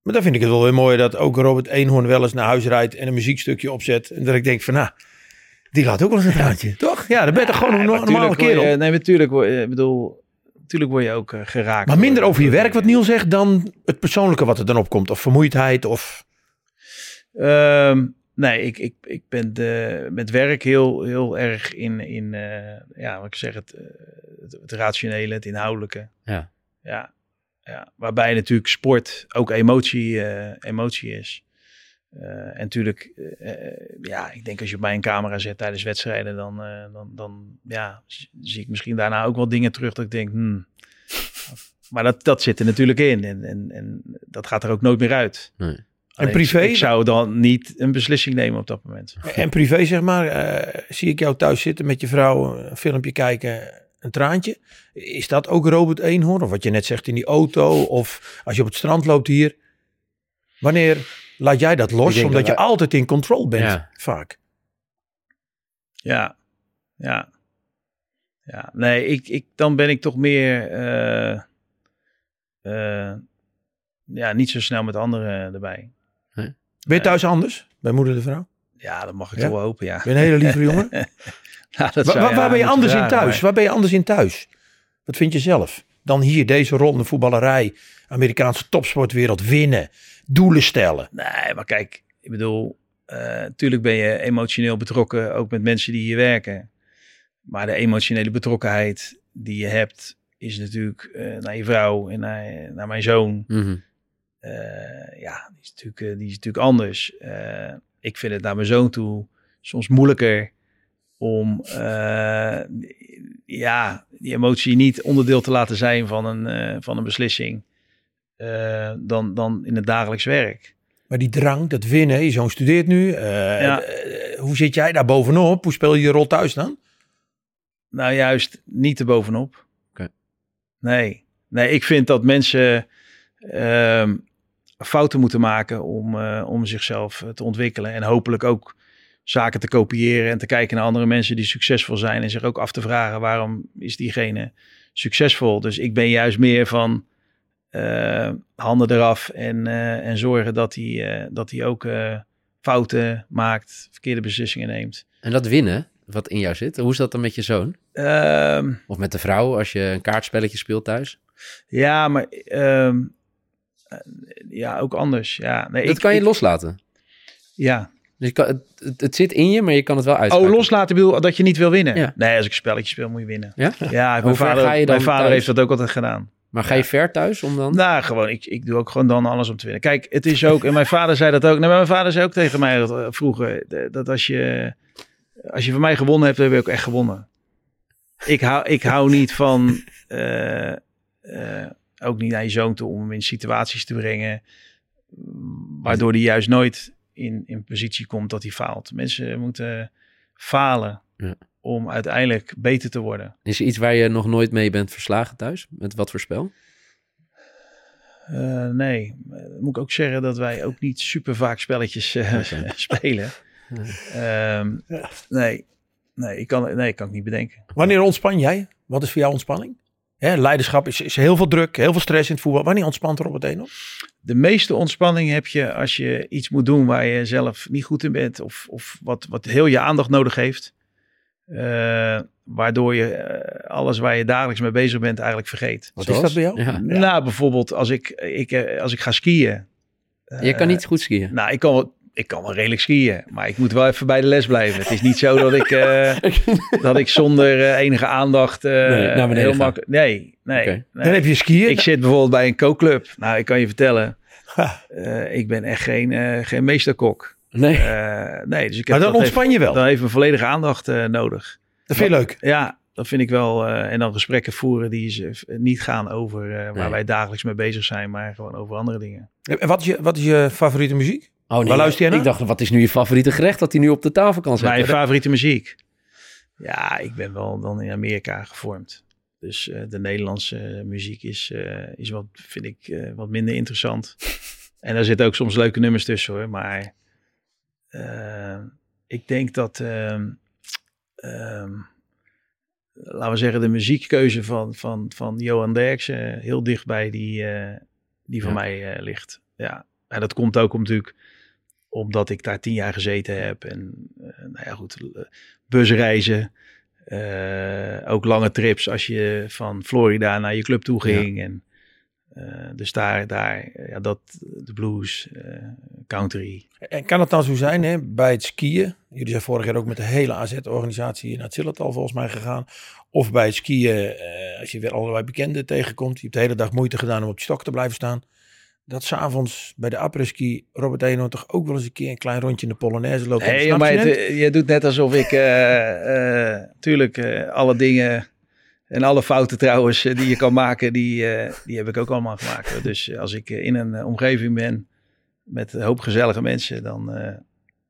Maar dan vind ik het wel weer mooi dat ook Robert Eenhoorn wel eens naar huis rijdt en een muziekstukje opzet. En dat ik denk van, nou, die laat ook wel eens een traantje, toch? Ja, dan ben je toch gewoon een normale kerel. je- nee, natuurlijk ik bedoel, natuurlijk word je ook eh, geraakt. maar minder door- over je werk, wat. Niel zegt, dan het persoonlijke wat er dan opkomt. Of vermoeidheid, of... Ehm, nee, ik, ik, ik ben de, met werk heel, heel erg in, in eh, ja, wat ik zeg, het, eh, het, het rationele, het inhoudelijke. Ja. Ja, ja. Waarbij natuurlijk sport ook emotie, eh, emotie is. Eh, en natuurlijk, eh, eh, ja, ik denk als je op mij een camera zet tijdens wedstrijden, dan, eh, dan, dan ja, zie ik misschien daarna ook wel dingen terug dat ik denk, hmm. Maar dat, dat zit er natuurlijk in en, en, en dat gaat er ook nooit meer uit. Nee. Alleen, privé? Ik zou dan niet een beslissing nemen op dat moment. En privé, zeg maar, eh, zie ik jou thuis zitten met je vrouw, een filmpje kijken, een traantje. Is dat ook Robert Eenhoorn? Of wat je net zegt in die auto, of als je op het strand loopt hier. Wanneer laat jij dat los? Omdat dat je wij- altijd in control bent, Ja. vaak. Ja, ja. Ja, nee, ik, ik, dan ben ik toch meer, eh, eh, ja, niet zo snel met anderen erbij. Ben je thuis anders, bij moeder de vrouw? Ja, dat mag ik Ja? toch wel hopen, ja. Ben je een hele lieve <laughs> jongen? Dat zou- waar, ja, waar ben je anders in thuis? maar- Waar ben je anders in thuis? Wat vind je zelf? Dan hier deze rol in de voetballerij, Amerikaanse topsportwereld, winnen, doelen stellen. Nee, maar kijk, ik bedoel, natuurlijk ben je emotioneel betrokken, ook met mensen die hier werken. Maar de emotionele betrokkenheid die je hebt, is natuurlijk eh, naar je vrouw en naar, naar mijn zoon. Mhm. Eh, ja, die is natuurlijk, eh, die is natuurlijk anders. Eh, ik vind het naar mijn zoon toe soms moeilijker om eh, ja, die emotie niet onderdeel te laten zijn van een, eh, van een beslissing eh, dan, dan in het dagelijks werk. Maar die drang, dat winnen, je zoon studeert nu. eh, Ja. eh, hoe zit jij daar bovenop? Hoe speel je je rol thuis dan? Nou, juist niet erbovenop. Oké. Nee. nee, ik vind dat mensen ehm, fouten moeten maken om, eh, om zichzelf te ontwikkelen. En hopelijk ook zaken te kopiëren en te kijken naar andere mensen die succesvol zijn. En zich ook af te vragen waarom is diegene succesvol. Dus ik ben juist meer van eh, handen eraf en, eh, en zorgen dat hij, eh, dat hij ook fouten maakt, verkeerde beslissingen neemt. En dat winnen, wat in jou zit, hoe is dat dan met je zoon? Ehm, Of met de vrouw als je een kaartspelletje speelt thuis? ja, maar ehm, eh, ja, ook anders. Ja, nee, dat ik- kan je ik- loslaten. Ja. Dus kan, het, het, zit in je, maar je kan het wel uitschakelen. Oh, loslaten bedoel dat je niet wil winnen. Ja. Nee, als ik een spelletje speel moet je winnen. Ja? Ja, mijn vader, ga je dan mijn vader thuis? heeft dat ook altijd gedaan. Maar ga je ver thuis om dan? Nou, gewoon, ik, ik doe ook gewoon dan alles om te winnen. Kijk, het is ook, en mijn vader zei dat ook. Nou, mijn vader zei ook tegen mij dat, eh, vroeger, dat als je, als je van mij gewonnen hebt, dan heb je ook echt gewonnen. Ik hou, ik hou niet van, eh, eh, ook niet naar je zoon toe, om hem in situaties te brengen, waardoor hij juist nooit in, in positie komt dat hij faalt. Mensen moeten falen Ja. Om uiteindelijk beter te worden. Is er iets waar je nog nooit mee bent verslagen thuis? Met wat voor spel? Eh, nee, moet ik ook zeggen dat wij ook niet super vaak spelletjes eh, <laughs> spelen. Ehm, nee, nee, ik kan, nee, kan ik niet bedenken. Wanneer ontspan jij? Wat is voor jou ontspanning? Hè, leiderschap is, is heel veel druk, heel veel stress in het voetbal. Wanneer ontspant Robert Eno? De meeste ontspanning heb je als je iets moet doen waar je zelf niet goed in bent. Of, of wat, wat heel je aandacht nodig heeft. Eh, waardoor je eh, alles waar je dagelijks mee bezig bent eigenlijk vergeet. Wat Zoals? is dat bij jou? Ja. Nou, bijvoorbeeld als ik, ik, eh, als ik ga skiën. Je kan niet goed skiën. Nou, ik kan, wel, ik kan wel redelijk skiën, maar ik moet wel even bij de les blijven. Het is niet zo dat ik, eh, <laughs> dat ik zonder enige aandacht eh, Nee, naar beneden heel ga. makkelijk... Nee, nee, nee. Dan heb je skiën. Ik zit bijvoorbeeld bij een kookclub. Nou, ik kan je vertellen, eh, ik ben echt geen, eh, geen meesterkok. Nee. Eh, nee, dus ik heb maar dan ontspan je wel. Dan heeft mijn volledige aandacht eh, nodig. Dat vind je leuk. Ja, dat vind ik wel. eh, en dan gesprekken voeren die ze niet gaan over eh, waar Nee. wij dagelijks mee bezig zijn, maar gewoon over andere dingen. En wat is je, wat is je favoriete muziek? Oh, nee. Waar luister jij naar? Ik dacht, wat is nu je favoriete gerecht dat hij nu op de tafel kan zetten? Mijn favoriete muziek? Ja, ik ben wel dan in Amerika gevormd. Dus eh, de Nederlandse muziek is, eh, is wat, vind ik, eh, wat minder interessant. <laughs> En daar zitten ook soms leuke nummers tussen hoor. Maar ik denk dat, ehm, ehm, laten we zeggen, de muziekkeuze van, van, van Johan Derksen heel dichtbij die, eh, die van Ja. mij eh, ligt. Ja, en dat komt ook om, natuurlijk omdat ik daar tien jaar gezeten heb. En eh, nou ja, goed, busreizen. ook lange trips als je van Florida naar je club toe ging. En, eh, dus daar, daar eh, ja, dat, de blues, eh, country. En kan het nou zo zijn hè, bij het skiën? Jullie zijn vorig jaar ook met de hele AZ-organisatie naar het Zillertal volgens mij gegaan. Of bij het skiën, als je weer allerlei bekenden tegenkomt. Je hebt de hele dag moeite gedaan om op je stok te blijven staan. Dat s'avonds bij de après-ski Robert Eno toch ook wel eens een keer een klein rondje in de Polonaise loopt. Nee, Snap maar je het, het? je doet net alsof ik, tuurlijk, eh, alle dingen en alle fouten trouwens eh, die je kan maken, die, eh, die heb ik ook allemaal gemaakt. Dus eh, als ik in een omgeving ben met een hoop gezellige mensen, dan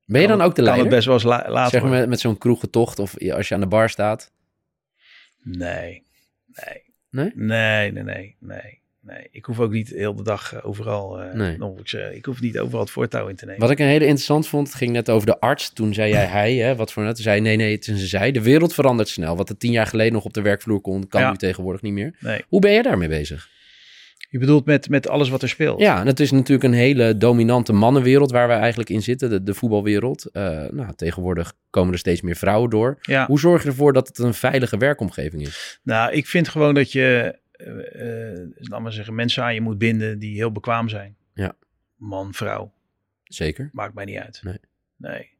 Ben je dan ook de kan het leider? best wel eens la- laat Zeg maar met, met zo'n kroegentocht of als je aan de bar staat. Nee, nee. Nee? Nee, nee, nee, nee. Nee. Ik hoef ook niet heel de dag eh, overal, eh, Nee. nog, ik, hoef niet overal het voortouw in te nemen. Wat ik een hele interessant vond, het ging net over de arts. Toen zei jij <laughs> hij, hè, wat voor net. Toen zei nee, nee, het is een zij. De wereld verandert snel. Wat er tien jaar geleden nog op de werkvloer kon, kan Ja. nu tegenwoordig niet meer. Nee. Hoe ben jij daarmee bezig? Je bedoelt met, met alles wat er speelt? Ja, en het is natuurlijk een hele dominante mannenwereld waar we eigenlijk in zitten, de, de voetbalwereld. Eh, nou, tegenwoordig komen er steeds meer vrouwen door. ja. Hoe zorg je ervoor dat het een veilige werkomgeving is? Nou, ik vind gewoon dat je, eh eh, laat maar zeggen, mensen aan je moet binden die heel bekwaam zijn. Ja. Man, vrouw, Zeker. maakt mij niet uit. Nee. Nee.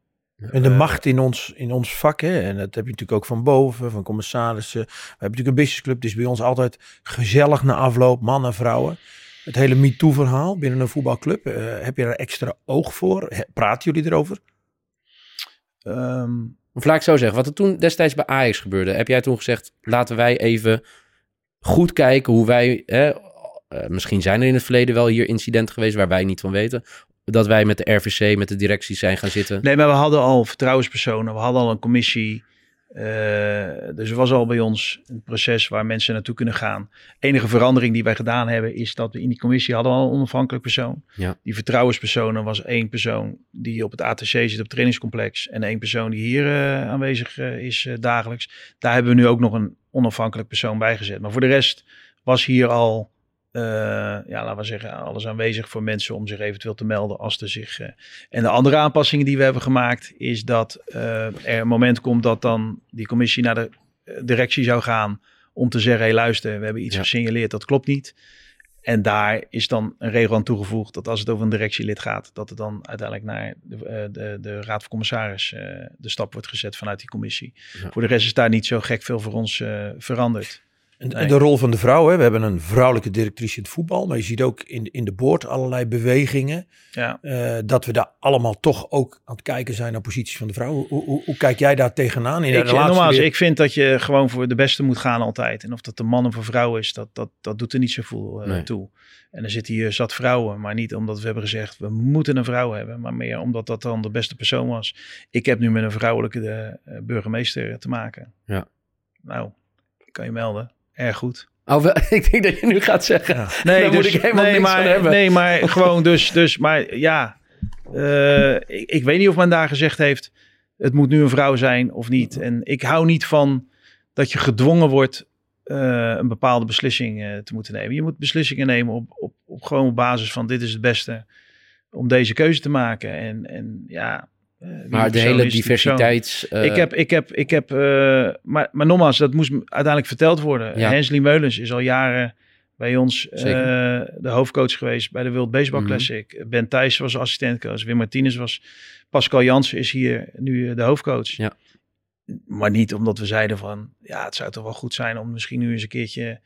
En de Eh, macht in ons, in ons vak, hè, en dat heb je natuurlijk ook van boven, van commissarissen. We hebben natuurlijk een businessclub, dus bij ons altijd gezellig na afloop, mannen en vrouwen. Het hele MeToo-verhaal binnen een voetbalclub, eh, heb je daar extra oog voor? He- Praten jullie erover? ehm, Of laat ik zo zeggen, wat er toen destijds bij Ajax gebeurde, heb jij toen gezegd, laten wij even goed kijken hoe wij, hè, eh, misschien zijn er in het verleden wel hier incidenten geweest waar wij niet van weten, dat wij met de RVC, met de directie zijn gaan zitten. nee, maar we hadden al vertrouwenspersonen. We hadden al een commissie Eh, dus er was al bij ons een proces waar mensen naartoe kunnen gaan. Enige verandering die wij gedaan hebben is dat we in die commissie hadden al een onafhankelijk persoon. Ja. Die vertrouwenspersoon was één persoon die op het ATC zit op het trainingscomplex en één persoon die hier eh, aanwezig is dagelijks. Daar hebben we nu ook nog een onafhankelijk persoon bijgezet. Maar voor de rest was hier al uh, ja, laten we zeggen, alles aanwezig voor mensen om zich eventueel te melden als er zich. Uh, en de andere aanpassingen die we hebben gemaakt, is dat uh, er een moment komt dat dan die commissie naar de directie zou gaan om te zeggen: hey, luister, we hebben iets ja. gesignaleerd, dat klopt niet. En daar is dan een regel aan toegevoegd dat als het over een directielid gaat, dat het dan uiteindelijk naar de, de, de Raad van Commissaris de stap wordt gezet vanuit die commissie. Ja. Voor de rest is daar niet zo gek veel voor ons veranderd. En, en, de rol van de vrouw, hè? we hebben een vrouwelijke directrice in het voetbal, maar je ziet ook in, in de boord allerlei bewegingen. Ja. Uh, dat we daar allemaal toch ook aan het kijken zijn naar posities van de vrouw. Hoe, hoe, hoe kijk jij daar tegenaan? In ik, nogmaals, ik vind dat je gewoon voor de beste moet gaan altijd. En of dat een man of een vrouw is, dat, dat, dat doet er niet zoveel uh, nee. toe. En er zitten hier zat vrouwen, maar niet omdat we hebben gezegd we moeten een vrouw hebben, maar meer omdat dat dan de beste persoon was. Ik heb nu met een vrouwelijke uh, burgemeester te maken. Ja. Nou, kan je melden erg goed. Oh, wel, <laughs> ik denk dat je nu gaat zeggen. Ja. <laughs> Nee, daar dus, moet ik helemaal nee, niks maar, van hebben. Nee, maar <laughs> gewoon dus, dus maar ja. Uh, ik, ik, weet niet of men daar gezegd heeft, het moet nu een vrouw zijn of niet. En ik hou niet van dat je gedwongen wordt uh, een bepaalde beslissing uh, te moeten nemen. Je moet beslissingen nemen op, op, op gewoon op basis van dit is het beste om deze keuze te maken. En, en ja, uh, maar de hele diversiteit. Uh, ik heb, ik heb, ik heb, uh, maar, maar nogmaals, dat moest uiteindelijk verteld worden. Ja. Hensley Meulens is al jaren bij ons de hoofdcoach geweest bij de World Baseball mm -hmm. Classic. Ben Thijs was assistentcoach. Wim Martinez was. Pascal Jansen is hier nu de hoofdcoach. Ja. Maar niet omdat we zeiden van, ja, het zou toch wel goed zijn om misschien nu eens een keertje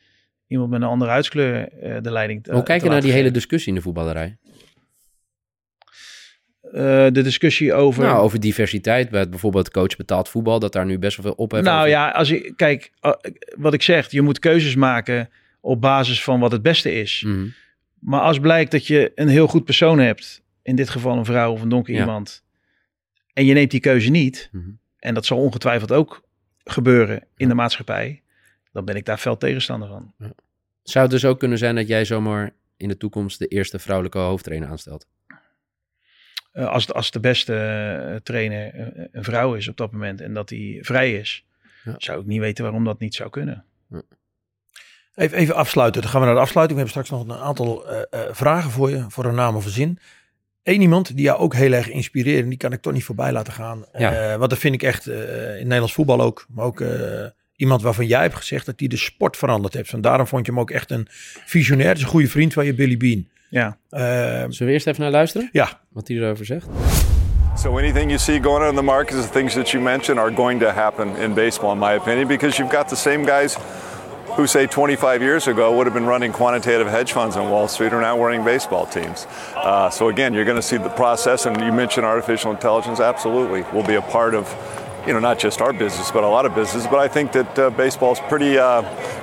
iemand met een andere huidskleur de leiding te Hoe kijk je naar die hele discussie in de voetballerij? Uh, de discussie over. Nou, over diversiteit bij het bijvoorbeeld coach betaald voetbal, dat daar nu best wel veel op heeft. Nou over. ja, als ik kijk, uh, wat ik zeg, je moet keuzes maken op basis van wat het beste is. Mm -hmm. Maar als blijkt dat je een heel goed persoon hebt, in dit geval een vrouw of een donker Ja. iemand, en je neemt die keuze niet, Mhm. en dat zal ongetwijfeld ook gebeuren in de maatschappij, dan ben ik daar fel tegenstander van. Zou het dus ook kunnen zijn dat jij zomaar in de toekomst de eerste vrouwelijke hoofdtrainer aanstelt? Uh, als, de, als de beste uh, trainer uh, een vrouw is op dat moment en dat die vrij is, Ja. zou ik niet weten waarom dat niet zou kunnen. Even, even afsluiten. Dan gaan we naar de afsluiting. We hebben straks nog een aantal eh, eh, vragen voor je, voor een naam of een zin. Eén iemand die jou ook heel erg inspireert, en die kan ik toch niet voorbij laten gaan. Ja. Eh, want dat vind ik echt eh, in Nederlands voetbal ook, maar ook eh, iemand waarvan jij hebt gezegd dat hij de sport veranderd heeft. En daarom vond je hem ook echt een visionair. Het is een goede vriend van je, Billy Bean. Ja, Eh, Zullen we eerst even naar luisteren? ja, Wat hij erover zegt? So anything you see going on in the markets, the things that you mentioned, are going to happen in baseball, in my opinion, because you've got the same guys who, say, 25 years ago would have been running quantitative hedge funds on Wall Street are now running baseball teams. Uh, so again, you're going to see the process, and you mentioned artificial intelligence. Absolutely, will be a part of. You know, not just our business, but a lot of business. But I think that uh, baseball is pretty, uh,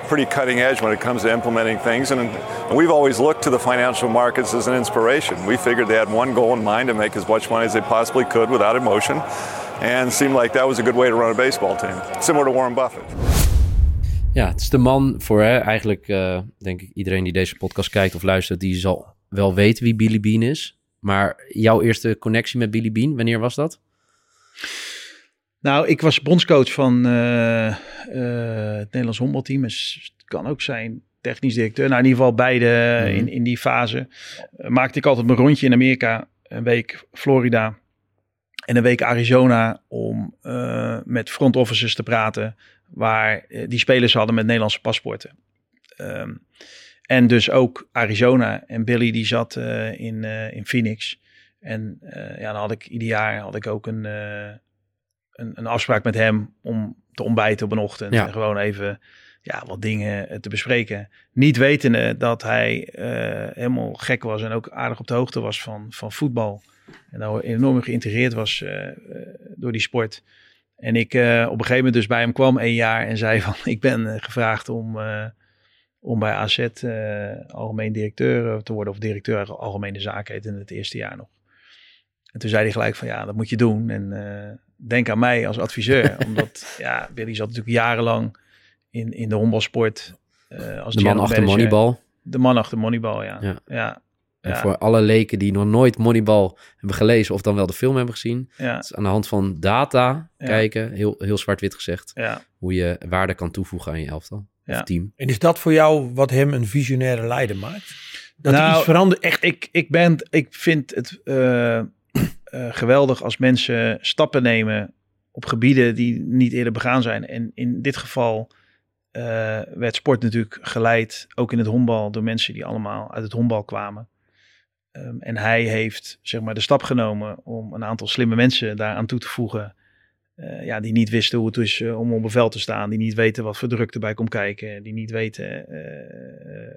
pretty cutting edge when it comes to implementing things. And, we've always looked to the financial markets as an inspiration. We figured they had one goal in mind to make as much money as they possibly could without emotion. And seemed like that was a good way to run a baseball team, similar to Warren Buffett. Ja, het is de man voor hè, eigenlijk, eh, denk ik, iedereen die deze podcast kijkt of luistert, die zal wel weten wie Billy Bean is. Maar jouw eerste connectie met Billy Bean, wanneer was dat? Nou, ik was bondscoach van eh, eh, het Nederlands honkbalteam. Dus het kan ook zijn technisch directeur. Nou, in ieder geval beide Mhm. in, in die fase. Eh, maakte ik altijd mijn rondje in Amerika. Een week Florida en een week Arizona om eh, met front officers te praten. Waar eh, die spelers hadden met Nederlandse paspoorten. Ehm, en dus ook Arizona. En Billy die zat eh, in, eh, in Phoenix. En eh, ja, dan had ik ieder jaar had ik ook een, eh, een, een afspraak met hem om te ontbijten op een ochtend. Ja. En gewoon even ja, wat dingen eh, te bespreken. Niet wetende dat hij eh, helemaal gek was en ook aardig op de hoogte was van, van voetbal. En nou enorm geïntegreerd was eh, door die sport. En ik op een gegeven moment dus bij hem kwam een jaar en zei van <laughs> ik ben gevraagd om, om bij AZ algemeen directeur te worden. Of directeur algemene zaken heette in het eerste jaar nog. En toen zei hij gelijk van ja, dat moet je doen. En denk aan mij als adviseur. <laughs> omdat ja, Billy zat natuurlijk jarenlang in, in de honkbalsport. eh als De man achter manager. Moneyball. De man achter Moneyball, ja. Ja. ja. En Ja. voor alle leken die nog nooit Moneyball hebben gelezen of dan wel de film hebben gezien. ja, Het is aan de hand van data Ja. kijken, heel, heel zwart-wit gezegd, ja. hoe je waarde kan toevoegen aan je elftal Ja. of team. En is dat voor jou wat hem een visionaire leider maakt? Dat hij Nou, iets verandert, echt Ik, ik, ben, ik vind het eh, eh, geweldig als mensen stappen nemen op gebieden die niet eerder begaan zijn. En in dit geval eh, werd sport natuurlijk geleid, ook in het honkbal, door mensen die allemaal uit het honkbal kwamen. Ehm, en hij heeft zeg maar, de stap genomen om een aantal slimme mensen daaraan toe te voegen. eh, ja, die niet wisten hoe het is om op een veld te staan. Die niet weten wat voor druk erbij komt kijken. Die niet weten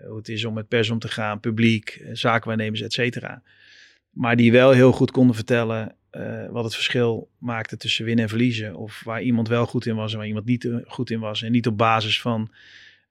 hoe het is om met pers om te gaan, publiek, zaakwaarnemers, et cetera. Maar die wel heel goed konden vertellen eh, wat het verschil maakte tussen winnen en verliezen. Of waar iemand wel goed in was en waar iemand niet eh, goed in was. En niet op basis van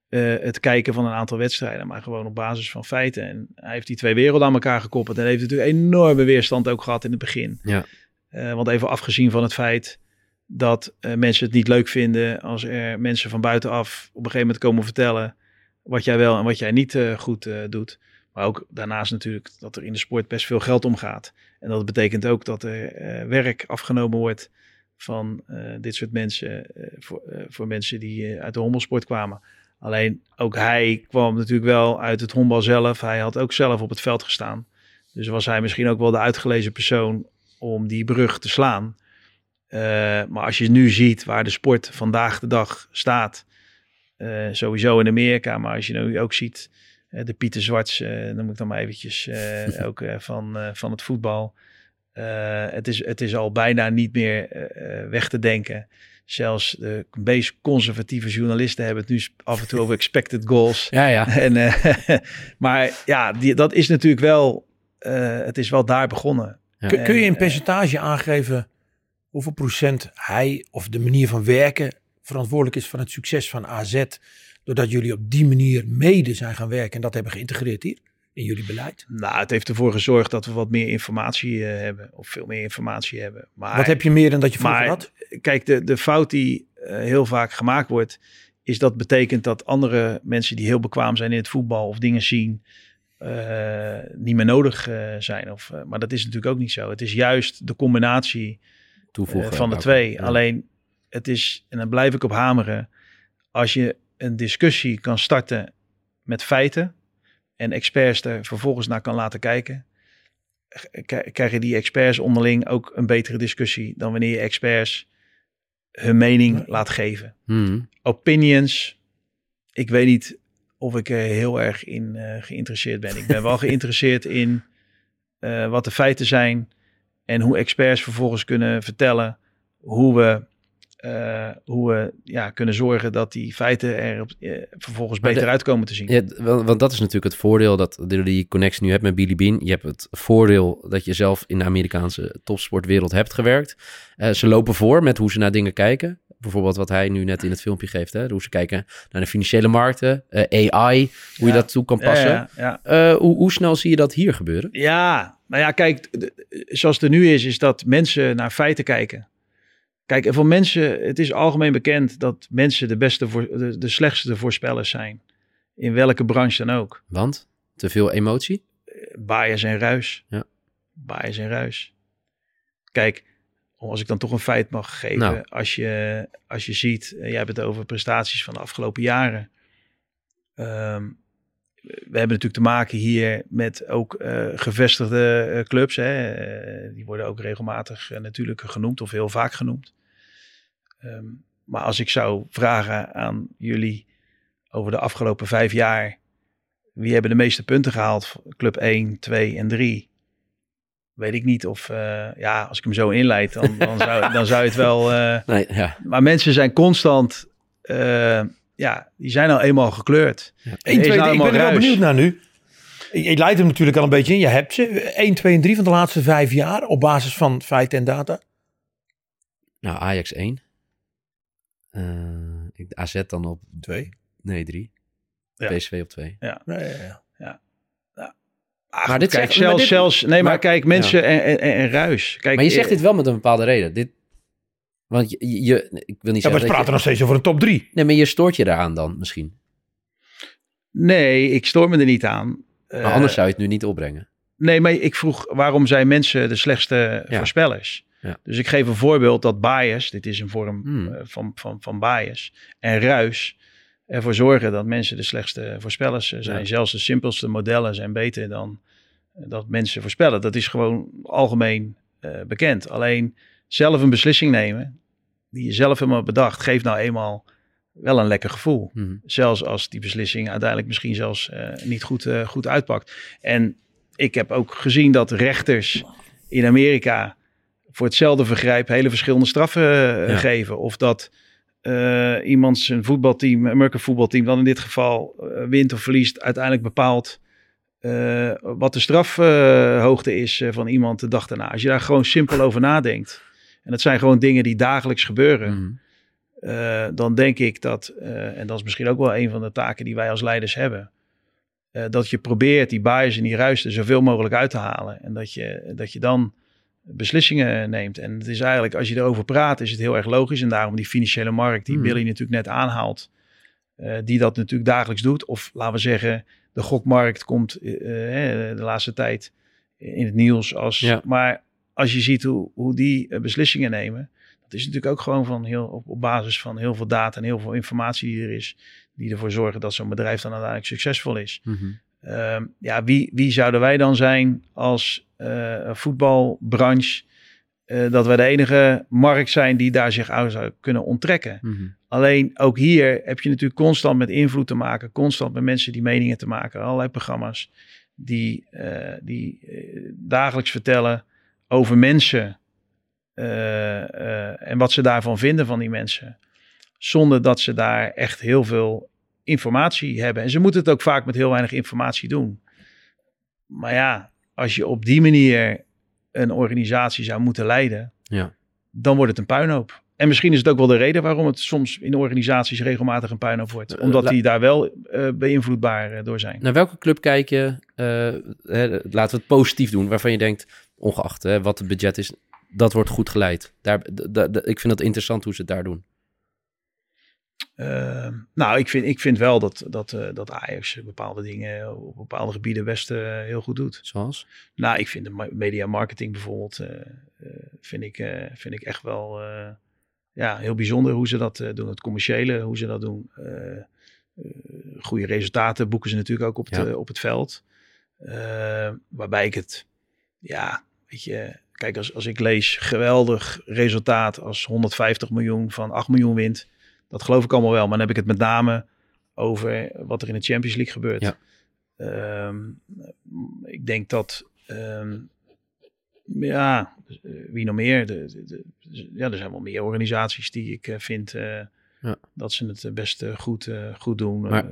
eh, het kijken van een aantal wedstrijden, maar gewoon op basis van feiten. En hij heeft die twee werelden aan elkaar gekoppeld. En heeft natuurlijk enorme weerstand ook gehad in het begin. Ja. Want even afgezien van het feit dat mensen het niet leuk vinden als er mensen van buitenaf op een gegeven moment komen vertellen wat jij wel en wat jij niet goed doet. Maar ook daarnaast natuurlijk dat er in de sport best veel geld omgaat. En dat betekent ook dat er eh, werk afgenomen wordt van eh, dit soort mensen eh, voor, voor mensen die uit de hommelsport kwamen. Alleen ook hij kwam natuurlijk wel uit het honkbal zelf. Hij had ook zelf op het veld gestaan. Dus was hij misschien ook wel de uitgelezen persoon om die brug te slaan. Maar als je nu ziet waar de sport vandaag de dag staat, sowieso in Amerika, maar als je nu ook ziet de Pieter Zwarts, eh noem ik dan maar eventjes, eh, <laughs> ook eh, van, eh, van het voetbal. Eh, het, is, het is al bijna niet meer eh, eh, weg te denken. Zelfs de meest conservatieve journalisten hebben het nu af en toe over expected goals. <laughs> Ja, ja. <laughs> En, eh, maar ja, die, dat is natuurlijk wel, eh, het is wel daar begonnen. Ja. Kun, kun je En, in eh, percentage aangeven hoeveel procent hij of de manier van werken verantwoordelijk is van het succes van AZ, doordat jullie op die manier mede zijn gaan werken en dat hebben geïntegreerd hier in jullie beleid? Nou, het heeft ervoor gezorgd dat we wat meer informatie eh, hebben, of veel meer informatie hebben. Maar, Wat heb je meer dan dat je vroeger maar had? kijk, de, de fout die eh, heel vaak gemaakt wordt, is dat betekent dat andere mensen die heel bekwaam zijn in het voetbal of dingen zien, eh, niet meer nodig zijn. Of, eh, maar dat is natuurlijk ook niet zo. Het is juist de combinatie Toevoegen. van de twee. Ja. Alleen het is, en dan blijf ik op hameren, als je een discussie kan starten met feiten en experts er vervolgens naar kan laten kijken, krijgen die experts onderling ook een betere discussie dan wanneer je experts hun mening laat geven. Hmm. Opinions, ik weet niet of ik er heel erg in eh, geïnteresseerd ben. Ik ben wel <laughs> geïnteresseerd in eh, wat de feiten zijn en hoe experts vervolgens kunnen vertellen hoe we, eh, hoe we ja, kunnen zorgen dat die feiten er op, eh, vervolgens beter de- uitkomen te zien. Ja, want, dat is natuurlijk het voordeel dat door die connectie nu hebt met Billy Bean. Je hebt het voordeel dat je zelf in de Amerikaanse topsportwereld hebt gewerkt. Eh, ze lopen voor met hoe ze naar dingen kijken. Bijvoorbeeld wat hij nu net in het filmpje geeft. Hè? Hoe ze kijken naar de financiële markten, AI, hoe je dat toe kan passen. ja, ja. Hoe, hoe snel zie je dat hier gebeuren? Ja, nou ja, kijk, zoals het er nu is, is dat mensen naar feiten kijken. Kijk, en voor mensen, het is algemeen bekend dat mensen de beste, voor, de, de slechtste voorspellers zijn. In welke branche dan ook. Want te veel emotie? Bias en ruis. Ja. Bias en ruis. Kijk, als ik dan toch een feit mag geven. Nou. Als, je, als je ziet, eh, jij hebt het over prestaties van de afgelopen jaren. Ehm, we hebben natuurlijk te maken hier met ook eh, gevestigde eh, clubs. Hè. Die worden ook regelmatig natuurlijk genoemd of heel vaak genoemd. Ehm, maar als ik zou vragen aan jullie over de afgelopen vijf jaar. Wie hebben de meeste punten gehaald? Club 1, 2 en 3. Weet ik niet of, eh, ja, als ik hem zo inleid, dan, dan, zou, dan zou het wel... <laughs> eh, Nee, ja. maar mensen zijn constant, eh, ja, die zijn al eenmaal gekleurd. Eén, is twee, nou ik ben er wel benieuwd naar nu. Je leidt hem natuurlijk al een beetje in. Je hebt ze. 1, 2 en 3 van de laatste vijf jaar op basis van feiten en data. Nou, Ajax 1. Eh, ik- AZ dan op Twee. Nee, 3. Ja. PSV op 2. Ja, ja, ja. Ah, Maar dit kijk, zegt- zelfs, maar dit- zelfs, nee, maar, maar- kijk, mensen en, en, en, en ruis. Kijk, Maar je zegt eh, dit wel met een bepaalde reden. Dit, Want je, je- ik wil niet Ja, maar zeggen we praten je- nog steeds over een top 3. Nee, maar je stoort je eraan dan misschien. Nee, ik stoor me er niet aan. Maar Eh, anders zou je het nu niet opbrengen. Nee, maar ik vroeg waarom zijn mensen de slechtste Ja. voorspellers? Ja. Dus ik geef een voorbeeld dat bias, dit is een vorm Hmm. eh, van, van, van bias, en ruis ervoor zorgen dat mensen de slechtste voorspellers eh, zijn. Ja. Zelfs de simpelste modellen zijn beter dan eh, dat mensen voorspellen. Dat is gewoon algemeen bekend. Alleen zelf een beslissing nemen, die je zelf helemaal bedacht, geeft nou eenmaal wel een lekker gevoel. Mhm. Zelfs als die beslissing uiteindelijk misschien zelfs niet goed, goed uitpakt. En ik heb ook gezien dat rechters in Amerika voor hetzelfde vergrijp hele verschillende straffen eh, Ja. geven. Of dat eh, iemand zijn voetbalteam, een American voetbalteam, dan in dit geval eh, wint of verliest, uiteindelijk bepaalt wat de strafhoogte is van iemand de dag daarna. Als je daar gewoon simpel over nadenkt. En dat zijn gewoon dingen die dagelijks gebeuren. Mhm. Dan denk ik dat, en dat is misschien ook wel een van de taken die wij als leiders hebben, dat je probeert die bias en die ruis er zoveel mogelijk uit te halen. En dat je, dat je dan beslissingen neemt. En het is eigenlijk, als je erover praat, is het heel erg logisch. En daarom die financiële markt, die Hmm. Billy natuurlijk net aanhaalt, eh, die dat natuurlijk dagelijks doet. Of laten we zeggen, de gokmarkt komt eh, eh, de laatste tijd in het nieuws. Als, Ja. Maar als je ziet hoe, hoe die beslissingen nemen, dat is natuurlijk ook gewoon van heel, op, op basis van heel veel data en heel veel informatie die er is, die ervoor zorgen dat zo'n bedrijf dan uiteindelijk succesvol is. Mhm. Ehm, ja, wie, wie zouden wij dan zijn als voetbalbranche? eh, dat wij de enige markt zijn die daar zich aan zou kunnen onttrekken. Mhm. Alleen ook hier heb je natuurlijk constant met invloed te maken, constant met mensen die meningen te maken, allerlei programma's die, eh, die eh, dagelijks vertellen over mensen eh, eh, en wat ze daarvan vinden van die mensen, zonder dat ze daar echt heel veel informatie hebben. En ze moeten het ook vaak met heel weinig informatie doen. Maar ja, als je op die manier een organisatie zou moeten leiden, Ja. dan wordt het een puinhoop. En misschien is het ook wel de reden waarom het soms in organisaties regelmatig een puinhoop wordt. Eh, Omdat die daar wel eh, beïnvloedbaar eh, door zijn. Naar welke club kijk je, hè, laten we het positief doen, waarvan je denkt, ongeacht hè, wat het budget is, dat wordt goed geleid. Daar, ik vind het interessant hoe ze het daar doen. Eh, nou, ik vind, ik vind wel dat, dat, eh, dat Ajax bepaalde dingen op bepaalde gebieden best eh, heel goed doet. Zoals? Nou, ik vind de media marketing bijvoorbeeld, eh, vind, ik, vind ik echt wel ja, heel bijzonder hoe ze dat doen. Het commerciële, hoe ze dat doen. Goede resultaten boeken ze natuurlijk ook op, Ja. het, op het veld. Eh, waarbij ik het, ja, weet je, kijk, als, als ik lees geweldig resultaat als 150 miljoen van 8 miljoen wint. Dat geloof ik allemaal wel, maar dan heb ik het met name over wat er in de Champions League gebeurt. Ja. Ehm, ik denk dat, ehm, ja, eh, wie nog meer? De, de- de- ja, er zijn wel meer organisaties die ik eh, vind eh, Ja. dat ze het best goed, goed doen. Maar-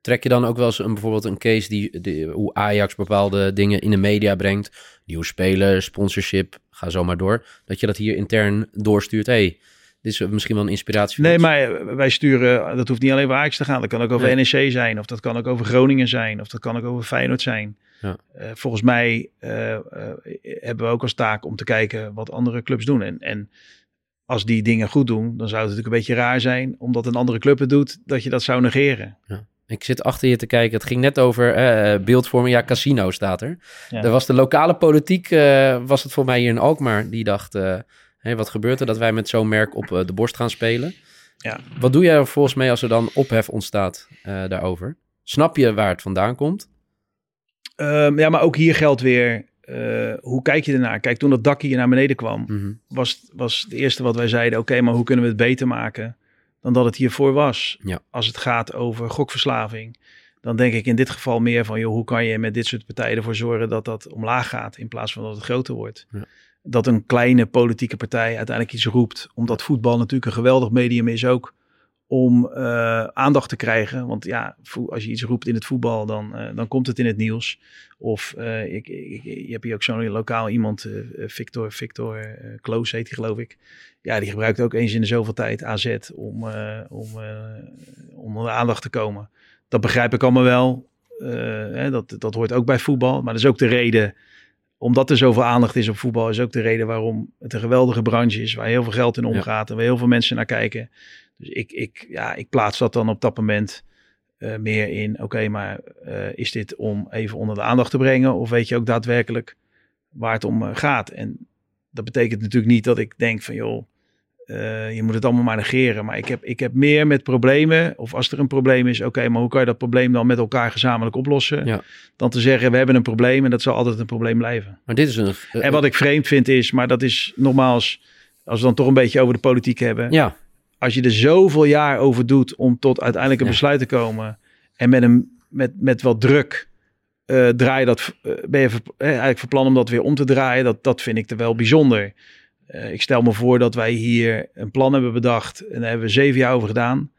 Trek je dan ook wel eens een, bijvoorbeeld een case die, die, hoe Ajax bepaalde dingen in de media brengt? Nieuwe spelers, sponsorship, ga zo maar door. Dat je dat hier intern doorstuurt. hey, dit is misschien wel een inspiratie voor Nee, ons. maar eh, wij sturen, dat hoeft niet alleen over Ajax te gaan. Dat kan ook over Nee. NEC zijn, of dat kan ook over Groningen zijn, of dat kan ook over Feyenoord zijn. Ja. Eh, volgens mij eh, hebben we ook als taak om te kijken wat andere clubs doen. En, en als die dingen goed doen, dan zou het natuurlijk een beetje raar zijn, omdat een andere club het doet, dat je dat zou negeren. Ik zit achter je te kijken. Het ging net over eh, beeldvorming. Ja, casino staat er. Ja. Er was de lokale politiek, was het voor mij hier in Alkmaar, die dacht... hé, wat gebeurt er dat wij met zo'n merk op eh, de borst gaan spelen? Ja. Wat doe jij er volgens mij als er dan ophef ontstaat eh, daarover? Snap je waar het vandaan komt? Ehm, ja, maar ook hier geldt weer, eh, hoe kijk je ernaar? Kijk, toen dat dak hier naar beneden kwam, Mhm. was, was het eerste wat wij zeiden: oké, maar hoe kunnen we het beter maken dan dat het hiervoor was? Ja. Als het gaat over gokverslaving, dan denk ik in dit geval meer van: joh, hoe kan je met dit soort partijen ervoor zorgen dat dat omlaag gaat in plaats van dat het groter wordt? Ja. Dat een kleine politieke partij uiteindelijk iets roept, omdat voetbal natuurlijk een geweldig medium is ook om eh, aandacht te krijgen. Want ja, als je iets roept in het voetbal, dan, eh, dan komt het in het nieuws. Of eh, ik, ik, je hebt hier ook zo'n lokaal iemand, Victor, Victor Kloos heet hij geloof ik. Ja, die gebruikt ook eens in de zoveel tijd AZ om, om, om onder de aandacht te komen. Dat begrijp ik allemaal wel. Hè, dat, dat hoort ook bij voetbal. Maar dat is ook de reden omdat er zoveel aandacht is op voetbal, is ook de reden waarom het een geweldige branche is. Waar heel veel geld in omgaat en waar heel veel mensen naar kijken. Dus ik, ik, ja, ik plaats dat dan op dat moment eh, meer in. Oké, maar eh, is dit om even onder de aandacht te brengen? Of weet je ook daadwerkelijk waar het om eh, gaat? En dat betekent natuurlijk niet dat ik denk van joh, eh, je moet het allemaal maar negeren. Maar ik heb, ik heb meer met problemen. Of als er een probleem is, oké, maar hoe kan je dat probleem dan met elkaar gezamenlijk oplossen? Ja. Dan te zeggen, we hebben een probleem en dat zal altijd een probleem blijven. Maar dit is een... eh, En wat ik vreemd vind is, maar dat is nogmaals, als we dan toch een beetje over de politiek hebben. Ja, Als je er zoveel jaar over doet om tot uiteindelijk een Ja. besluit te komen. En met, een, met, met wat druk eh, draai je dat, ben je ver- eigenlijk van plan om dat weer om te draaien. Dat, dat vind ik er wel bijzonder. Eh, ik stel me voor dat wij hier een plan hebben bedacht. En daar hebben we zeven jaar over gedaan.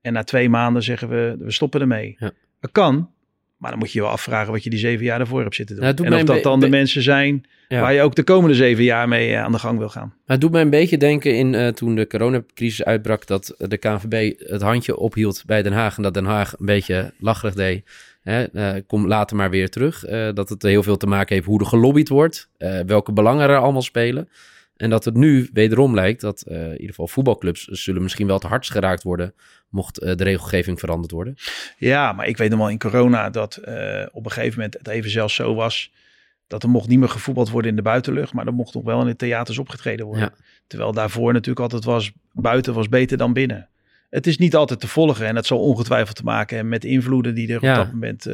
En na twee maanden zeggen we, we stoppen ermee. Ja. Dat kan. Maar dan moet je je wel afvragen wat je die zeven jaar daarvoor hebt zitten doen. Nou, en of dat dan de mensen zijn Ja. waar je ook de komende zeven jaar mee eh, aan de gang wil gaan. Maar het doet mij een beetje denken in eh, toen de coronacrisis uitbrak dat de KNVB het handje ophield bij Den Haag en dat Den Haag een beetje lacherig deed. Hè, kom later maar weer terug. Dat het heel veel te maken heeft hoe er gelobbyd wordt, welke belangen er allemaal spelen. En dat het nu wederom lijkt dat eh, in ieder geval voetbalclubs zullen misschien wel te hardst geraakt worden mocht eh, de regelgeving veranderd worden. Ja, maar ik weet nog wel in corona dat eh, op een gegeven moment het even zelfs zo was dat er mocht niet meer gevoetbald worden in de buitenlucht, maar er mocht nog wel in de theaters opgetreden worden. Terwijl daarvoor natuurlijk altijd was, buiten was beter dan binnen. Het is niet altijd te volgen en dat zal ongetwijfeld te maken hebben met de invloeden die er Ja. op dat moment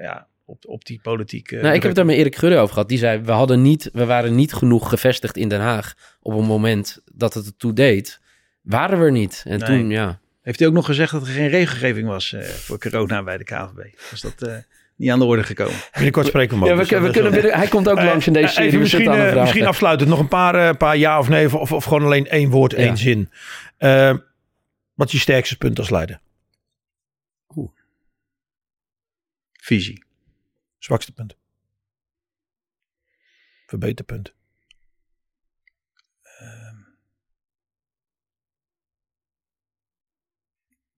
ja, op, op die politiek. eh, nou, ik heb het daar met Erik Gudde over gehad. Die zei, we, hadden niet, we waren niet genoeg gevestigd in Den Haag op een moment dat het ertoe deed. Waren we er niet. En Nee. toen, ja... Heeft hij ook nog gezegd dat er geen regelgeving was eh, voor corona bij de KNVB? Was dat eh, niet aan de orde gekomen? Binnenkort spreken we hem Ja, we, dus we kunnen hij komt ook langs in deze Eh, serie. Even misschien, eh, misschien afsluitend nog een paar, eh, paar ja of nee, of, of gewoon alleen één woord, Ja. één zin. Eh, wat is je sterkste punt als leider? Visie. Zwakste punt? Verbeterpunt?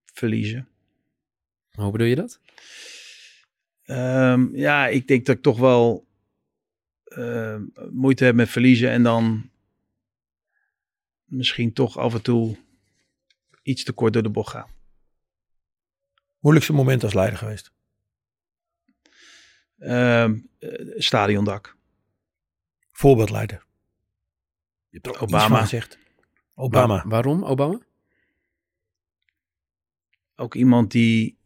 Verliezen. Hoe bedoel je dat? Ehm, ja, ik denk dat ik toch wel ehm, moeite heb met verliezen en dan misschien toch af en toe iets te kort door de bocht ga. Moeilijkste moment als leider geweest? Ehm, eh, stadiondak. Voorbeeldleider? Je hebt er Obama. Gezegd. Obama. Waar- waarom, Obama? Ook iemand die,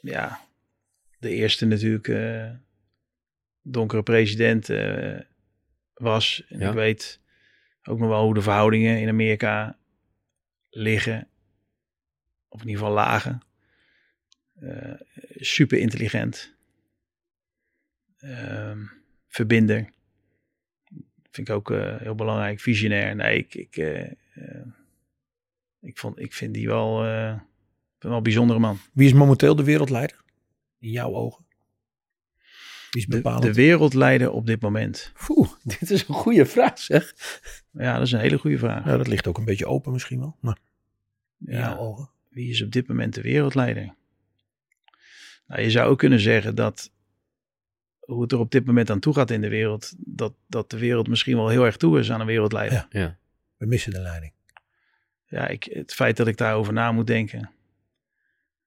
ja, de eerste natuurlijk eh, donkere president eh, was. En Ja. ik weet ook nog wel hoe de verhoudingen in Amerika liggen. Of in ieder geval lagen. Eh, super intelligent. Ehm, verbinder. Vind ik ook eh, heel belangrijk. Visionair. Nee, ik, ik, eh, eh, ik, vond, ik vind die wel, wel een bijzondere man. Wie is momenteel de wereldleider? In jouw ogen? Wie is De, de wereldleider op dit moment. Oeh, <laughs> dit is een goede vraag zeg. Ja, dat is een hele goede vraag. ja, dat ligt ook een beetje open misschien wel. Maar in jouw ogen? wie is op dit moment de wereldleider? Nou, je zou ook kunnen zeggen dat hoe het er op dit moment aan toe gaat in de wereld, dat, dat de wereld misschien wel heel erg toe is aan een wereldleider. Ja. Ja. We missen de leiding. Ja, ik, het feit dat ik daarover na moet denken.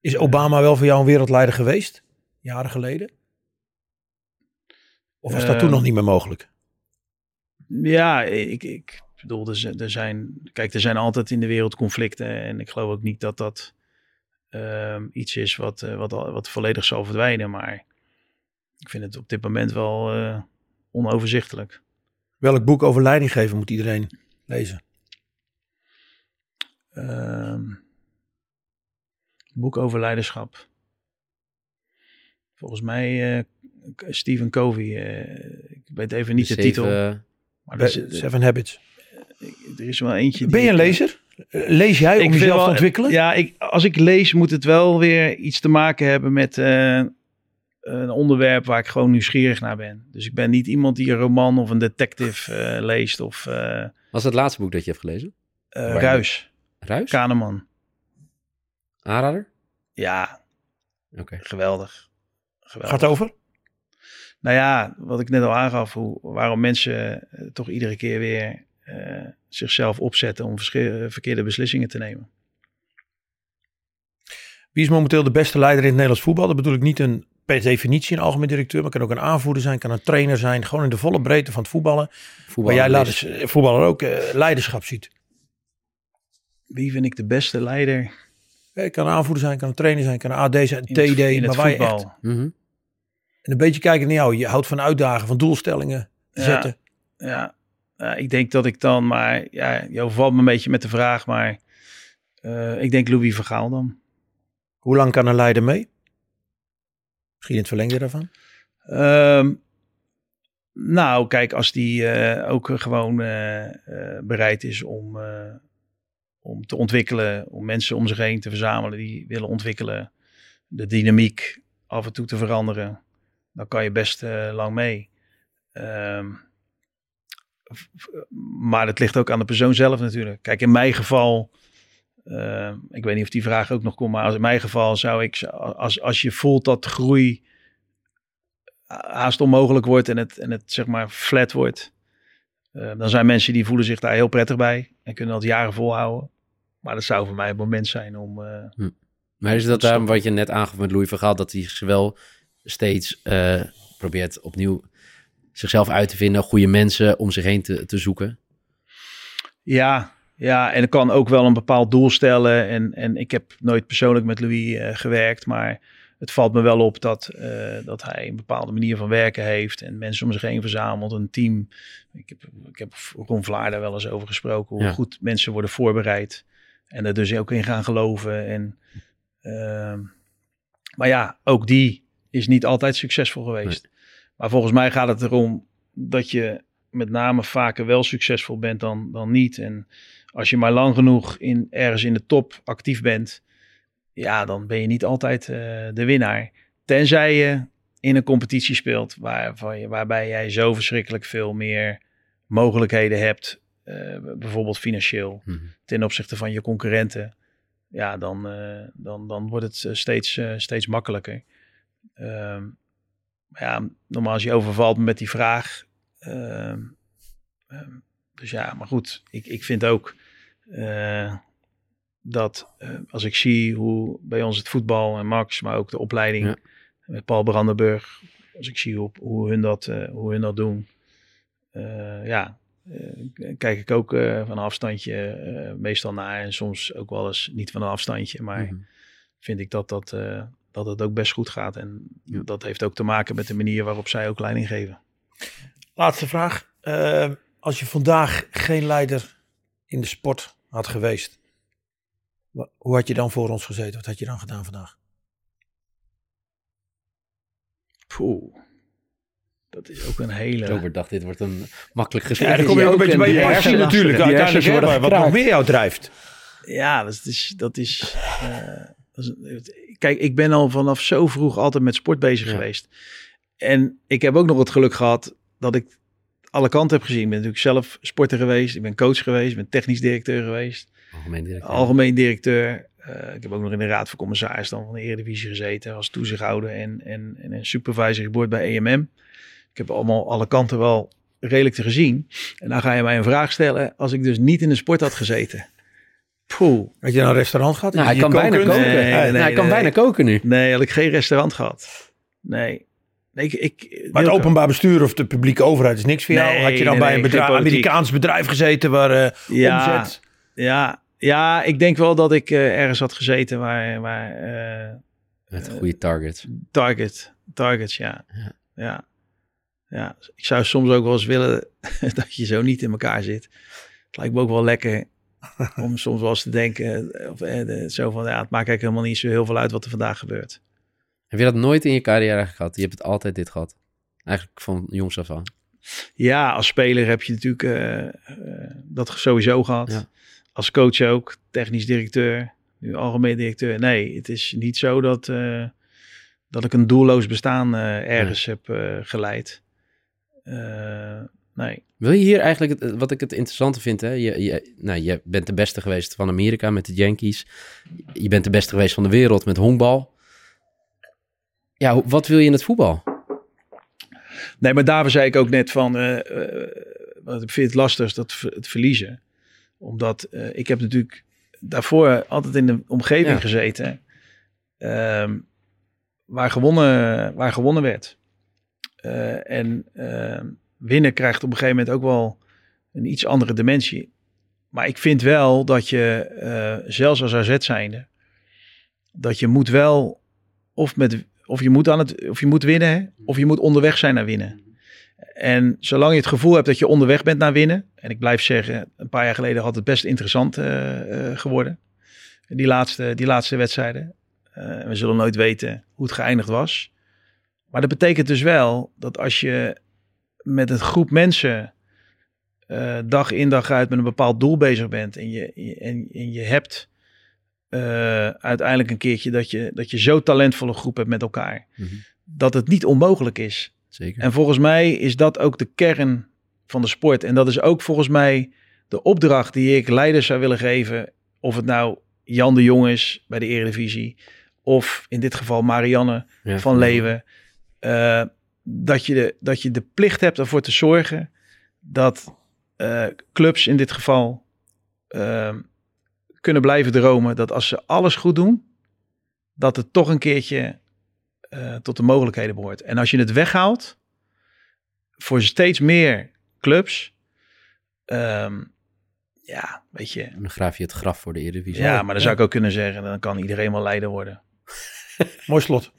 Is Obama wel voor jou een wereldleider geweest? Jaren geleden? Of was dat Ehm, toen nog niet meer mogelijk? Ja, ik, ik bedoel, er, zijn- er zijn, kijk, er zijn altijd in de wereld conflicten en ik geloof ook niet dat dat ehm, iets is wat, eh, wat, al- wat volledig zal verdwijnen, maar ik vind het op dit moment wel eh, onoverzichtelijk. Welk boek over leiding geven moet iedereen lezen? Ehm, boek over leiderschap. Volgens mij eh, Stephen Covey. eh, ik weet even niet de, Zeven, titel. Maar er is, er Seven Habits. is wel eentje. die Ben je een lezer? Lees jij om jezelf wel- te ontwikkelen? Ja, ik, als ik lees moet het wel weer iets te maken hebben met eh, een onderwerp waar ik gewoon nieuwsgierig naar ben. Dus ik ben niet iemand die een roman of een detective eh, leest of eh was het laatste boek dat je hebt gelezen? eh, Ruis, Ruis? Kahneman. Aanrader? Ja, Oké. geweldig. geweldig. Gaat over? Nou ja, wat ik net al aangaf, hoe, waarom mensen toch iedere keer weer eh, zichzelf opzetten om verkeerde beslissingen te nemen. Wie is momenteel de beste leider in het Nederlands voetbal? Dat bedoel ik niet een, per definitie een algemeen directeur, maar kan ook een aanvoerder zijn, kan een trainer zijn. Gewoon in de volle breedte van het voetballen. Voetbal Waar jij eh, voetballer ook eh, leiderschap ziet. Wie vind ik de beste leider Het kan een aanvoerder zijn, kan een trainer zijn, kan een AD zijn, in het, TD. in maar je voetbal? echt Mhm. en een beetje kijken naar jou. Je houdt van uitdagen, van doelstellingen Ja. zetten. Ja, ja, ik denk dat ik dan, maar ja, je overvalt me een beetje met de vraag, maar eh, ik denk Louis Vergaal dan. Hoe lang kan een leider mee? Misschien het verlengde daarvan. Ehm, nou, kijk, als die eh, ook gewoon eh, eh, bereid is om, eh, om te ontwikkelen, om mensen om zich heen te verzamelen die willen ontwikkelen, de dynamiek af en toe te veranderen, dan kan je best eh, lang mee. Ehm, maar het ligt ook aan de persoon zelf natuurlijk. Kijk, in mijn geval, eh, ik weet niet of die vraag ook nog komt, maar als in mijn geval zou ik, als, als je voelt dat groei haast onmogelijk wordt en het, en het zeg maar flat wordt. eh, dan zijn mensen die voelen zich daar heel prettig bij en kunnen dat jaren volhouden. Maar dat zou voor mij het moment zijn om. eh, Maar is dat daarom wat je net aangaf met Louis Vergaal, dat hij zich wel steeds probeert opnieuw zichzelf uit te vinden, goede mensen om zich heen te, te zoeken? ja, ja, en ik kan ook wel een bepaald doel stellen. En, en ik heb nooit persoonlijk met Louis eh, gewerkt, maar het valt me wel op dat, eh, dat hij een bepaalde manier van werken heeft en mensen om zich heen verzamelt, een team. Ik heb, ik heb Ron Vlaar daar wel eens over gesproken, hoe Ja. goed mensen worden voorbereid en er dus ook in gaan geloven. En, ehm, maar ja, ook die is niet altijd succesvol geweest. Maar volgens mij gaat het erom dat je met name vaker wel succesvol bent dan, dan niet. En als je maar lang genoeg in, ergens in de top actief bent, ja, dan ben je niet altijd eh, de winnaar. Tenzij je in een competitie speelt waarvan je, waarbij jij zo verschrikkelijk veel meer mogelijkheden hebt, eh, bijvoorbeeld financieel, Mhm. ten opzichte van je concurrenten. Ja, dan, eh, dan, dan wordt het steeds, steeds makkelijker. Maar ja, normaal als je overvalt me met die vraag. ehm, ehm, dus ja, maar goed, ik, ik vind ook eh, dat eh, als ik zie hoe bij ons het voetbal en Max, maar ook de opleiding Ja. met Paul Brandenburg, als ik zie hoe, hoe, hun, dat, eh, hoe hun dat doen, eh, ja, eh, kijk ik ook eh, van een afstandje eh, meestal naar en soms ook wel eens niet van een afstandje, maar Mhm. vind ik dat, dat, eh, dat het ook best goed gaat. En Ja. dat heeft ook te maken met de manier waarop zij ook leiding geven. Laatste vraag. Als je vandaag geen leider in de sport had geweest, hoe had je dan voor ons gezeten? Wat had je dan gedaan vandaag? Poeh. Dat is ook een hele... Robert dacht, dit wordt een makkelijk gesprek. Ja, dan kom je ook een beetje bij je passie natuurlijk. Uiteindelijk, wat nog meer jou drijft. Ja, dat is. Dat is, eh, dat is het- kijk, ik ben al vanaf zo vroeg altijd met sport bezig Ja. geweest. En ik heb ook nog het geluk gehad dat ik alle kanten heb gezien. Ik ben natuurlijk zelf sporter geweest. Ik ben coach geweest. Ik ben technisch directeur geweest. Algemeen directeur. Algemeen directeur. Eh, ik heb ook nog in de raad van commissaris dan van de Eredivisie gezeten. Als toezichthouder en, en, en een supervisory board bij EMM. Ik heb allemaal alle kanten wel redelijk te gezien. En dan ga je mij een vraag stellen. Als ik dus niet in de sport had gezeten. Poeh. Had je dan een restaurant gehad? Nou, hij Je kan bijna koken? koken. Nee, nee, hij kan nee. bijna koken nu. Nee, had ik geen restaurant gehad. Nee. Nee ik, ik, Maar het openbaar bestuur of de publieke overheid is niks voor jou. Nee, Had je dan nee, bij nee, een bedrijf. Amerikaans bedrijf gezeten waar eh, Ja, omzet... ja, ja, ik denk wel dat ik eh, ergens had gezeten waar, waar eh, Met goede targets. target, targets, ja. Ja. ja. Ja, ik zou soms ook wel eens willen <laughs> dat je zo niet in elkaar zit. Het lijkt me ook wel lekker om <laughs> soms wel eens te denken, of, de- zo van, ja, het maakt eigenlijk helemaal niet zo heel veel uit wat er vandaag gebeurt. Heb je dat nooit in je carrière eigenlijk gehad? Je hebt het altijd dit gehad. Eigenlijk van jongs af aan. Ja, als speler heb je natuurlijk eh, eh, dat sowieso gehad. Ja. Als coach ook, technisch directeur, nu algemeen directeur. Nee, het is niet zo dat, eh, dat ik een doelloos bestaan ergens heb geleid. Nee. Wil je hier eigenlijk, het- wat ik het interessante vind, hè? Je, je, nou, je bent de beste geweest van Amerika met de Yankees. Je bent de beste geweest van de wereld met honkbal. Ja, wat wil je in het voetbal? Nee, maar daarvoor zei ik ook net van, eh eh, wat ik vind het lastig is dat het verliezen. Omdat eh, ik heb natuurlijk daarvoor altijd in de omgeving Ja. gezeten ehm, waar, gewonnen, waar gewonnen werd. En ehm, winnen krijgt op een gegeven moment ook wel een iets andere dimensie. Maar ik vind wel dat je, zelfs als AZ zijnde, dat je moet wel of met of je moet aan het of je moet winnen hè, of je moet onderweg zijn naar winnen. En zolang je het gevoel hebt dat je onderweg bent naar winnen, en ik blijf zeggen, een paar jaar geleden had het best interessant eh, eh, geworden. Die laatste, die laatste wedstrijden. Eh, we zullen nooit weten hoe het geëindigd was. Maar dat betekent dus wel dat als je met een groep mensen dag in dag uit met een bepaald doel bezig bent en je, en, en je hebt eh, uiteindelijk een keertje dat je, dat je zo talentvolle groep hebt met elkaar, Mhm. dat het niet onmogelijk is. Zeker. En volgens mij is dat ook de kern van de sport. En dat is ook volgens mij de opdracht die ik leiders zou willen geven. Of het nou Jan de Jong is bij de Eredivisie. Of in dit geval Marianne Ja, van Leeuwen. eh, dat, je de, dat je de plicht hebt ervoor te zorgen dat eh, clubs in dit geval eh, kunnen blijven dromen. Dat als ze alles goed doen, dat het toch een keertje eh, tot de mogelijkheden behoort. En als je het weghaalt voor steeds meer clubs, ehm, ja, weet je. Dan graaf je het graf voor de Eredivisie. Ja, maar dan zou ik ook kunnen zeggen, dan kan iedereen wel leider worden. <laughs> Mooi slot.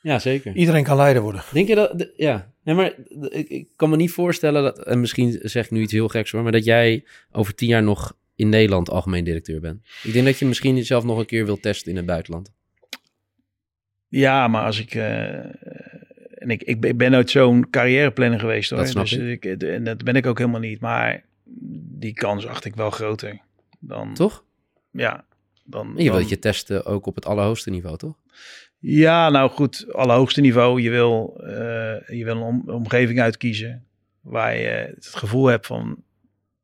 Ja, zeker. Iedereen kan leider worden. Denk je dat... ja. Nee, maar ik, ik kan me niet voorstellen dat... En misschien zeg ik nu iets heel geks hoor. Maar dat jij over tien jaar nog in Nederland algemeen directeur bent. Ik denk dat je misschien jezelf nog een keer wilt testen in het buitenland. Ja, maar als ik. eh, en ik, ik ben- nooit zo'n carrièreplanner geweest hoor. Dat snap dus ik. ik. En dat ben ik ook helemaal niet. Maar die kans acht ik wel groter. Dan, Toch? Ja. Dan, Je dan- wilt je testen ook op het allerhoogste niveau, toch? Ja, nou goed, allerhoogste niveau. Je wil, eh, je wil een om- omgeving uitkiezen waar je het gevoel hebt van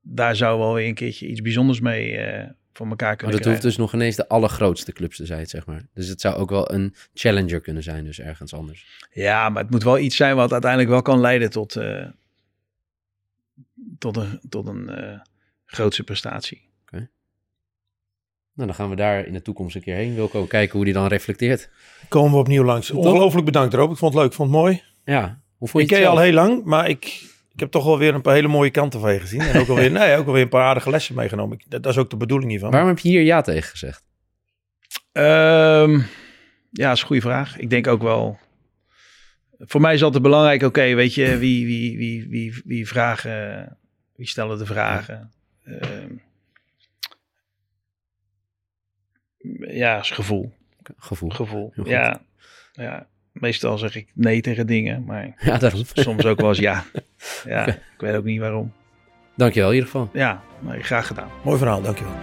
daar zou wel weer een keertje iets bijzonders mee eh, voor elkaar Maar kunnen dat hoeft dus nog ineens de allergrootste clubs te zijn, zeg maar. Dus het zou ook wel een challenger kunnen zijn, dus ergens anders. Ja, maar het moet wel iets zijn wat uiteindelijk wel kan leiden tot, eh, tot een, tot een eh, grootse prestatie. Nou, dan gaan we daar in de toekomst een keer heen. Wilco, kijken hoe die dan reflecteert. Komen we opnieuw langs. Ongelooflijk bedankt erop. Ik vond het leuk. Ik vond het mooi. Ja, hoe vond Ik je ken je al heel lang, maar ik, ik heb toch wel weer een paar hele mooie kanten van je gezien. En ook alweer, <laughs> nee, ook alweer een paar aardige lessen meegenomen. Ik- dat, dat is ook de bedoeling hiervan. Waarom heb je hier ja tegen gezegd? Ehm, ja, dat is een goede vraag. Ik denk ook wel. Voor mij is altijd belangrijk, oké, weet je, wie, wie, wie, wie, wie vragen, wie stellen de vragen. Ehm, ja, is gevoel. Gevoel. Gevoel. Ja, ja, meestal zeg ik nee tegen dingen, maar <laughs> Ja, daarom. soms ook wel eens ja. <laughs> Ja, ik weet ook niet waarom. Dankjewel in ieder geval. Ja, nee, graag gedaan. Mooi verhaal, dankjewel.